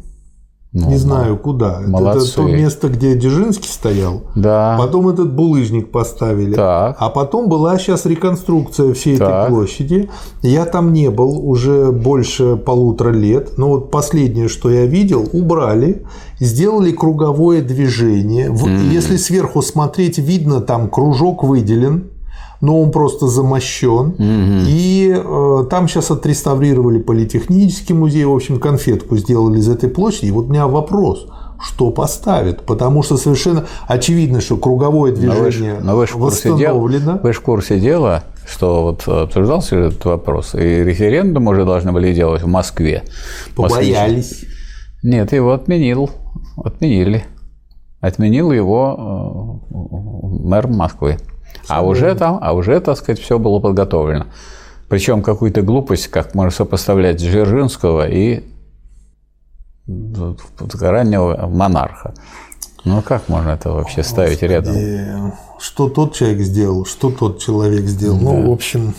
Ну, не знаю куда. Молодцы. Это то место, где Дзержинский стоял. Да. Потом этот булыжник поставили. Так. А потом была сейчас реконструкция всей так. этой площади. Я там не был уже больше полутора лет. Но вот последнее, что я видел, убрали, сделали круговое движение. Mm. Если сверху смотреть, видно, там кружок выделен но он просто замощен. Угу. И э, там сейчас отреставрировали политехнический музей, в общем, конфетку сделали из этой площади. И вот у меня вопрос что поставят, потому что совершенно очевидно, что круговое движение но вы, но вы восстановлено. Дела, вы же в курсе дела, что вот обсуждался этот вопрос, и референдум уже должны были делать в Москве. Побоялись. Нет, его отменил, отменили. Отменил его э, мэр Москвы. А уже там, а уже, так сказать, все было подготовлено. Причем какую-то глупость, как можно сопоставлять Дзержинского и раннего монарха. Ну как можно это вообще ставить Господи, рядом? Что тот человек сделал, что тот человек сделал. Ну, да. Ну, в общем,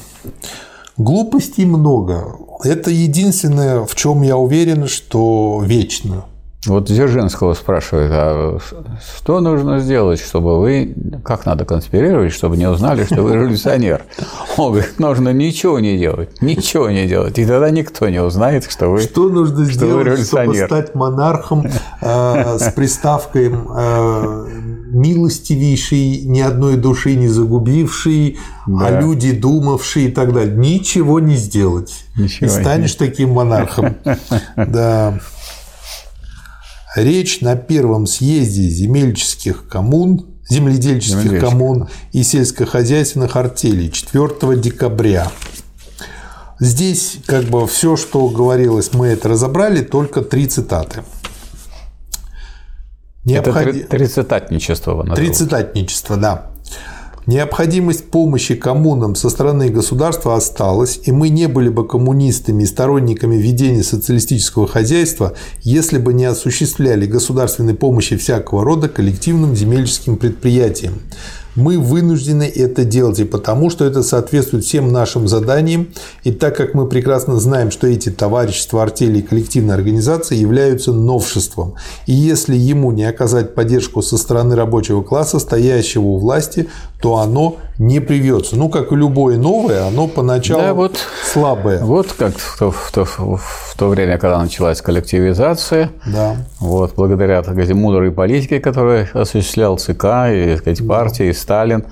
глупостей много. Это единственное, в чем я уверен, что вечно. Вот Дзержинского спрашивают, а что нужно сделать, чтобы вы, как надо конспирировать, чтобы не узнали, что вы революционер? Он говорит, нужно ничего не делать, ничего не делать, и тогда никто не узнает, что вы Что нужно что сделать, чтобы стать монархом э, с приставкой э, милостивейший, ни одной души не загубивший, а да. а люди думавшие и так далее? Ничего не сделать. Ничего и станешь не. таким монархом. Да. Речь на первом съезде земельческих коммун, земледельческих коммун и сельскохозяйственных артелей 4 декабря. Здесь как бы все, что говорилось, мы это разобрали, только три цитаты. Необход... Это тридцататничество. Тридцататничество, да. Необходимость помощи коммунам со стороны государства осталась, и мы не были бы коммунистами и сторонниками ведения социалистического хозяйства, если бы не осуществляли государственной помощи всякого рода коллективным земельческим предприятиям. Мы вынуждены это делать и потому, что это соответствует всем нашим заданиям, и так как мы прекрасно знаем, что эти товарищества, артели и коллективные организации являются новшеством, и если ему не оказать поддержку со стороны рабочего класса, стоящего у власти, то оно не привьется. Ну, как и любое новое, оно поначалу да, вот, слабое. Вот как в то, в, то, в то время, когда началась коллективизация, да. вот, благодаря так сказать, мудрой политике, которую осуществлял ЦК и так сказать, партия, да. и Сталин,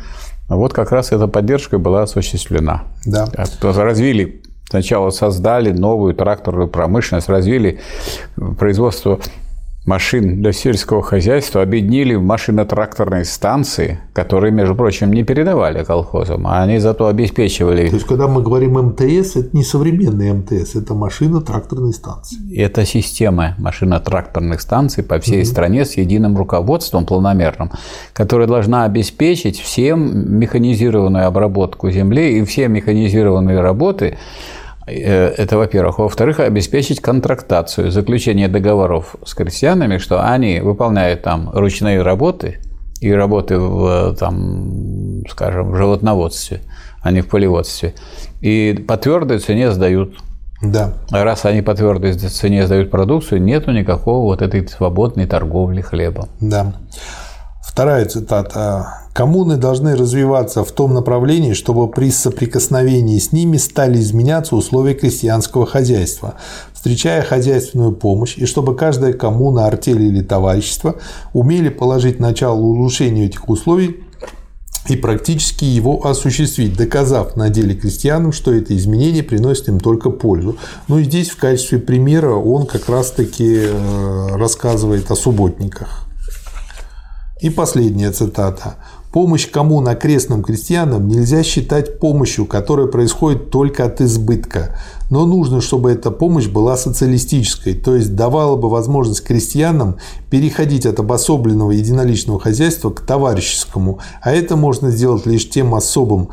вот как раз эта поддержка была осуществлена. Да. Развили Сначала создали новую тракторную промышленность, развили производство машин для сельского хозяйства объединили в машино-тракторные станции, которые, между прочим, не передавали колхозам, а они зато обеспечивали... То есть, когда мы говорим МТС, это не современный МТС, это машино-тракторные станции. Это система машино-тракторных станций по всей угу. стране с единым руководством планомерным, которая должна обеспечить всем механизированную обработку земли и все механизированные работы это, во-первых. Во-вторых, обеспечить контрактацию, заключение договоров с крестьянами, что они выполняют там ручные работы и работы в, там, скажем, в животноводстве, а не в полеводстве. И по твердой цене сдают. Да. А раз они по твердой цене сдают продукцию, нету никакого вот этой свободной торговли хлебом. Да. Вторая цитата. Коммуны должны развиваться в том направлении, чтобы при соприкосновении с ними стали изменяться условия крестьянского хозяйства, встречая хозяйственную помощь, и чтобы каждая коммуна, артель или товарищество умели положить начало улучшению этих условий и практически его осуществить, доказав на деле крестьянам, что это изменение приносит им только пользу. Ну и здесь в качестве примера он как раз-таки э, рассказывает о субботниках. И последняя цитата. Помощь коммун окрестным крестьянам нельзя считать помощью, которая происходит только от избытка. Но нужно, чтобы эта помощь была социалистической, то есть давала бы возможность крестьянам переходить от обособленного единоличного хозяйства к товарищескому. А это можно сделать лишь тем особым,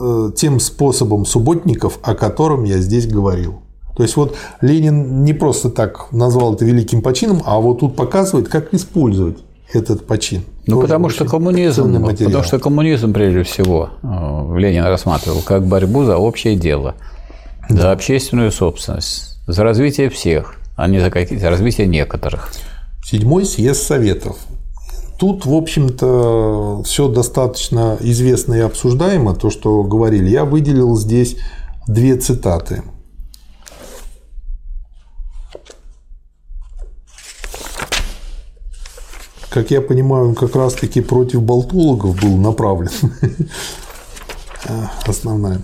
э, тем способом субботников, о котором я здесь говорил. То есть вот Ленин не просто так назвал это великим почином, а вот тут показывает, как использовать этот почин. Ну, потому что коммунизм, потому что коммунизм, прежде всего, э, Ленин рассматривал как борьбу за общее дело, да. за общественную собственность, за развитие всех, а не за какие-то развитие некоторых. Седьмой съезд Советов. Тут, в общем-то, все достаточно известно и обсуждаемо, то, что говорили. Я выделил здесь две цитаты. Как я понимаю, он как раз-таки против болтологов был направлен. Основная.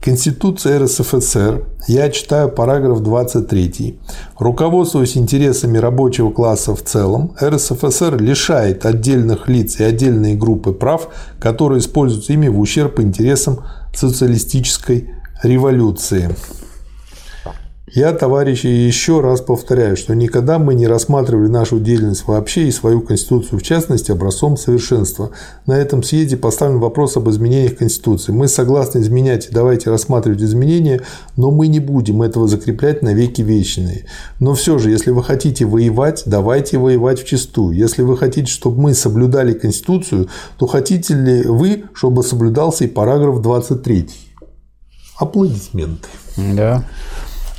Конституция РСФСР, я читаю параграф 23. Руководствуясь интересами рабочего класса в целом, РСФСР лишает отдельных лиц и отдельные группы прав, которые используются ими в ущерб интересам социалистической революции. Я, товарищи, еще раз повторяю, что никогда мы не рассматривали нашу деятельность вообще и свою Конституцию в частности образцом совершенства. На этом съезде поставлен вопрос об изменениях Конституции. Мы согласны изменять давайте рассматривать изменения, но мы не будем этого закреплять на веки вечные. Но все же, если вы хотите воевать, давайте воевать в чистую. Если вы хотите, чтобы мы соблюдали Конституцию, то хотите ли вы, чтобы соблюдался и параграф 23? Аплодисменты. Да.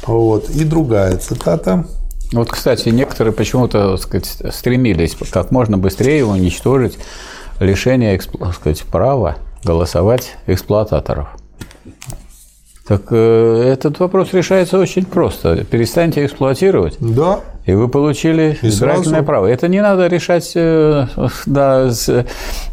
Вот. И другая цитата. Вот, кстати, некоторые почему-то сказать, стремились как можно быстрее уничтожить лишение сказать, права голосовать эксплуататоров. Так э, этот вопрос решается очень просто. Перестаньте эксплуатировать, да. и вы получили и избирательное сразу... право. Это не надо решать э, на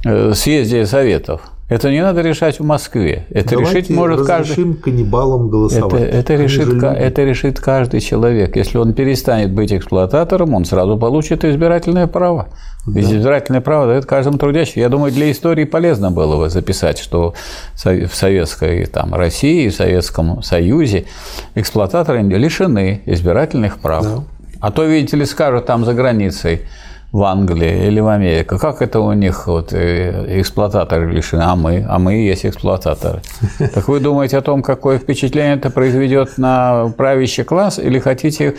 э, съезде советов. Это не надо решать в Москве. Это Давайте решить может каждый. каннибалам голосовать. Это, это, решит, это решит каждый человек. Если он перестанет быть эксплуататором, он сразу получит избирательное право. Да. избирательное право дает каждому трудящему. Я думаю, для истории полезно было бы записать, что в советской там, России, в Советском Союзе эксплуататоры лишены избирательных прав. Да. А то, видите ли, скажут там за границей – в Англии или в Америке. Как это у них вот, э, эксплуататоры лишены, а мы, а мы и есть эксплуататоры. Так вы думаете о том, какое впечатление это произведет на правящий класс, или хотите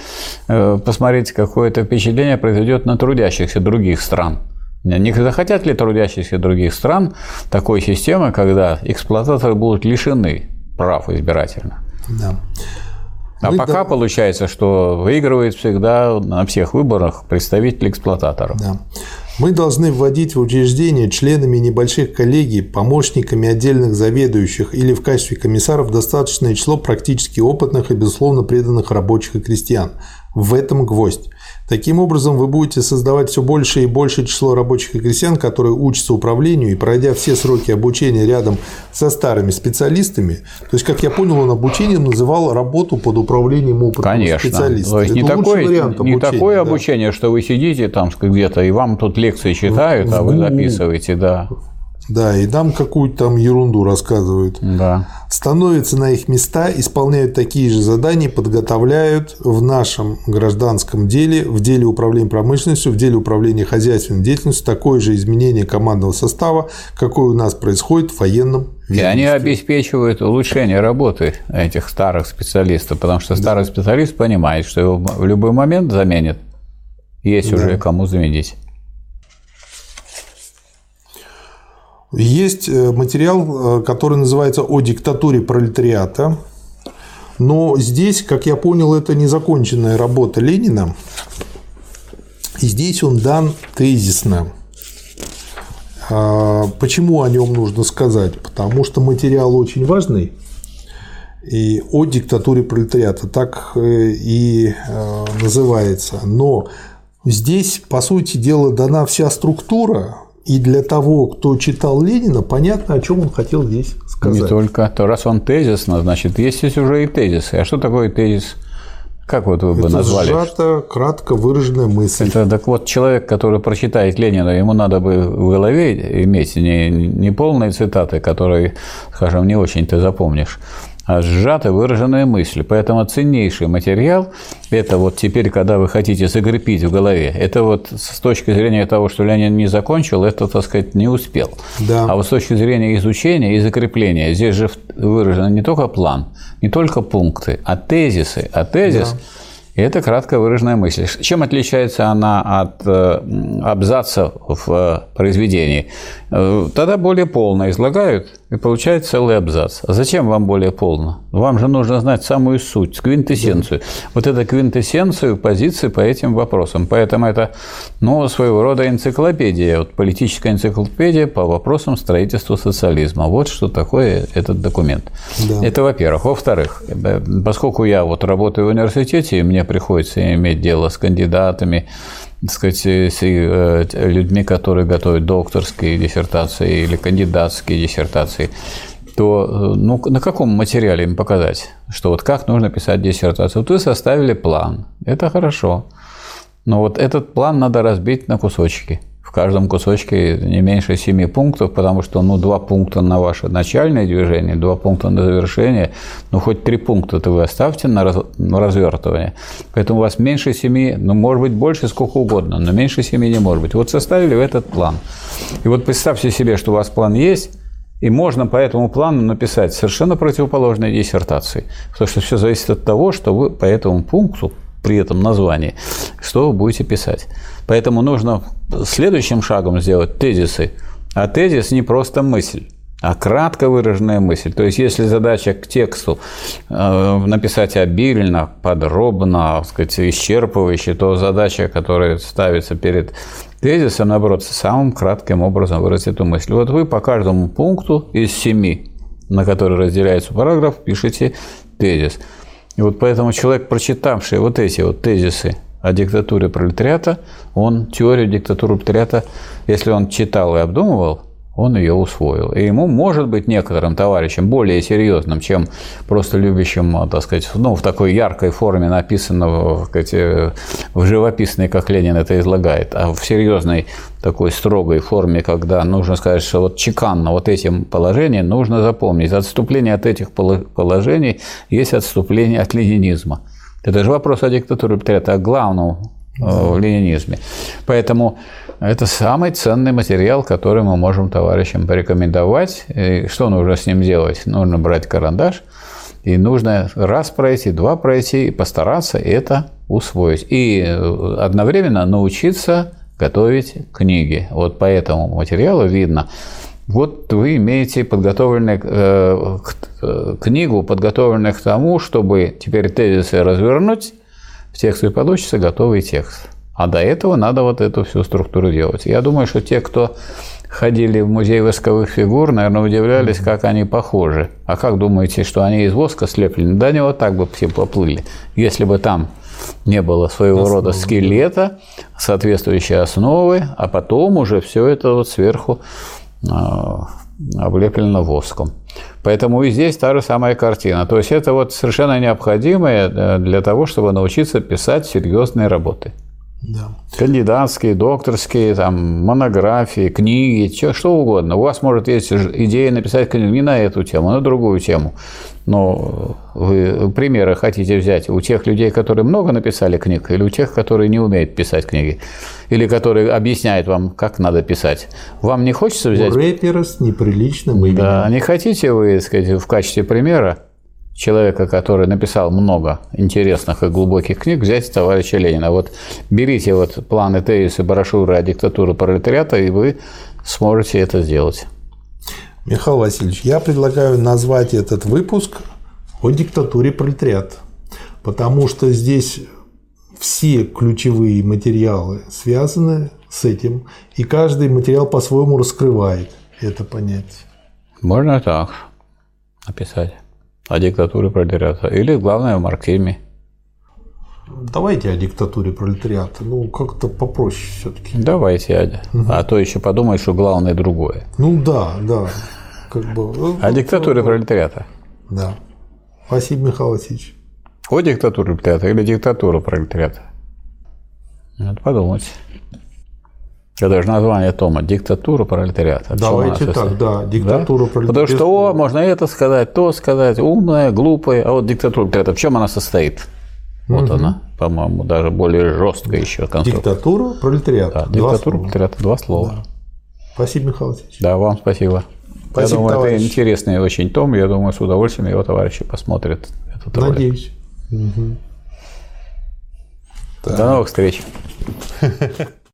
э, посмотреть, какое это впечатление произведет на трудящихся других стран? Не захотят ли трудящихся других стран такой системы, когда эксплуататоры будут лишены прав избирательно? Да. А Мы пока до... получается, что выигрывает всегда на всех выборах представитель эксплуататоров. Да. Мы должны вводить в учреждение членами небольших коллегий, помощниками отдельных заведующих или в качестве комиссаров достаточное число практически опытных и, безусловно, преданных рабочих и крестьян. В этом гвоздь. Таким образом, вы будете создавать все больше и больше число рабочих и крестьян, которые учатся управлению и, пройдя все сроки обучения рядом со старыми специалистами, то есть, как я понял, он обучением называл работу под управлением опытных Конечно. специалистов. То есть, Это не, такое, вариант обучения, не такое да. обучение, что вы сидите там где-то, и вам тут лекции читают, а вы записываете, да. Да, и нам какую-то там ерунду рассказывают. Да. Становятся на их места, исполняют такие же задания, подготовляют в нашем гражданском деле, в деле управления промышленностью, в деле управления хозяйственной деятельностью такое же изменение командного состава, какое у нас происходит в военном и они обеспечивают улучшение работы этих старых специалистов, потому что старый да. специалист понимает, что его в любой момент заменят. Есть да. уже кому заменить. Есть э, материал, э, который называется «О диктатуре пролетариата». Но здесь, как я понял, это незаконченная работа Ленина. И здесь он дан тезисно. А, почему о нем нужно сказать? Потому что материал очень важный. И о диктатуре пролетариата так э, и называется. Но здесь, по сути дела, дана вся структура и для того, кто читал Ленина, понятно, о чем он хотел здесь сказать. Не только. То раз он тезисно, значит, есть здесь уже и тезисы. А что такое тезис? Как вот вы бы Это назвали? сжато, кратко выраженная мысль. Это так вот человек, который прочитает Ленина, ему надо бы в голове иметь не, не полные цитаты, которые, скажем, не очень ты запомнишь, сжато выраженная мысль. Поэтому ценнейший материал – это вот теперь, когда вы хотите закрепить в голове, это вот с точки зрения того, что Ленин не закончил, это, так сказать, не успел. Да. А вот с точки зрения изучения и закрепления, здесь же выражен не только план, не только пункты, а тезисы. А тезис да. И это кратко выраженная мысль. Чем отличается она от э, абзаца в э, произведении? Э, тогда более полно излагают, и получают целый абзац. А зачем вам более полно? Вам же нужно знать самую суть, квинтэссенцию. Да. Вот это квинтэссенцию позиции по этим вопросам. Поэтому это ну, своего рода энциклопедия, вот политическая энциклопедия по вопросам строительства социализма. Вот что такое этот документ. Да. Это во-первых. Во-вторых, поскольку я вот работаю в университете, и мне приходится иметь дело с кандидатами, так сказать, с э, людьми, которые готовят докторские диссертации или кандидатские диссертации, то э, ну, на каком материале им показать, что вот как нужно писать диссертацию? Вот вы составили план, это хорошо, но вот этот план надо разбить на кусочки – каждом кусочке не меньше семи пунктов, потому что ну, два пункта на ваше начальное движение, два пункта на завершение, ну хоть три пункта-то вы оставьте на, раз, на развертывание. Поэтому у вас меньше семи, ну может быть больше сколько угодно, но меньше семи не может быть. Вот составили в этот план. И вот представьте себе, что у вас план есть, и можно по этому плану написать совершенно противоположные диссертации. Потому что все зависит от того, что вы по этому пункту при этом названии, что вы будете писать. Поэтому нужно следующим шагом сделать тезисы. А тезис не просто мысль, а кратко выраженная мысль. То есть, если задача к тексту э, написать обильно, подробно, сказать, исчерпывающе, то задача, которая ставится перед тезисом, наоборот, самым кратким образом выразить эту мысль. Вот вы по каждому пункту из семи, на который разделяется параграф, пишете тезис. И вот поэтому человек, прочитавший вот эти вот тезисы о диктатуре пролетариата, он теорию диктатуры пролетариата, если он читал и обдумывал, он ее усвоил. И ему, может быть, некоторым товарищам более серьезным, чем просто любящим, так сказать, ну, в такой яркой форме написанного, сказать, э, в живописной, как Ленин это излагает, а в серьезной такой строгой форме, когда нужно сказать, что вот чеканно вот этим положением нужно запомнить. Отступление от этих положений есть отступление от ленинизма. Это же вопрос о диктатуре пролетариата, о главном. Э, в ленинизме. Поэтому это самый ценный материал, который мы можем товарищам порекомендовать. И что нужно с ним делать? Нужно брать карандаш, и нужно раз пройти, два пройти, и постараться это усвоить. И одновременно научиться готовить книги. Вот по этому материалу видно, вот вы имеете подготовленную э, э, книгу, подготовленную к тому, чтобы теперь тезисы развернуть, в тексте получится готовый текст. А до этого надо вот эту всю структуру делать. Я думаю, что те, кто ходили в музей восковых фигур, наверное, удивлялись, как они похожи. А как думаете, что они из воска слеплены? Да они вот так бы все поплыли. Если бы там не было своего Основа. рода скелета, соответствующей основы, а потом уже все это вот сверху а, облеплено воском. Поэтому и здесь та же самая картина. То есть это вот совершенно необходимое э, для того, чтобы научиться писать серьезные работы. Да. Кандидатские, докторские, там, монографии, книги, что, что угодно. У вас может есть идея написать книгу не на эту тему, а на другую тему. Но вы примеры хотите взять у тех людей, которые много написали книг, или у тех, которые не умеют писать книги, или которые объясняют вам, как надо писать. Вам не хочется взять... У рэпера с неприличным именем. Да, не хотите вы, сказать, в качестве примера человека, который написал много интересных и глубоких книг, взять товарища Ленина. Вот берите вот планы тезисы брошюры о диктатуре пролетариата, и вы сможете это сделать. Михаил Васильевич, я предлагаю назвать этот выпуск о диктатуре пролетариата, потому что здесь все ключевые материалы связаны с этим, и каждый материал по-своему раскрывает это понятие. Можно так написать о диктатуре пролетариата. Или, главное, о марксизме. Давайте о диктатуре пролетариата. Ну, как-то попроще все-таки. Давайте, Адя. Угу. А то еще подумай, что главное другое. Ну да, да. Как бы, ну, о диктатуре пролетариата. Да. Спасибо, Михаил Васильевич. О диктатуре пролетариата или диктатура пролетариата? Надо подумать. Это же название тома «Диктатура пролетариата». Давайте так, да, «Диктатура да? пролетариата». Потому что о, можно это сказать, то сказать, умная, глупая, а вот диктатура пролетариата, в чем она состоит? Вот угу. она, по-моему, даже более жесткая еще конструкция. Диктатура пролетариата. Да, диктатура пролетариата, два слова. Да. Спасибо, Михаил Васильевич. Да, вам спасибо. Спасибо, я думаю, товарищ. это интересный очень том. Я думаю, с удовольствием его товарищи посмотрят этот Надеюсь. Угу. До новых встреч.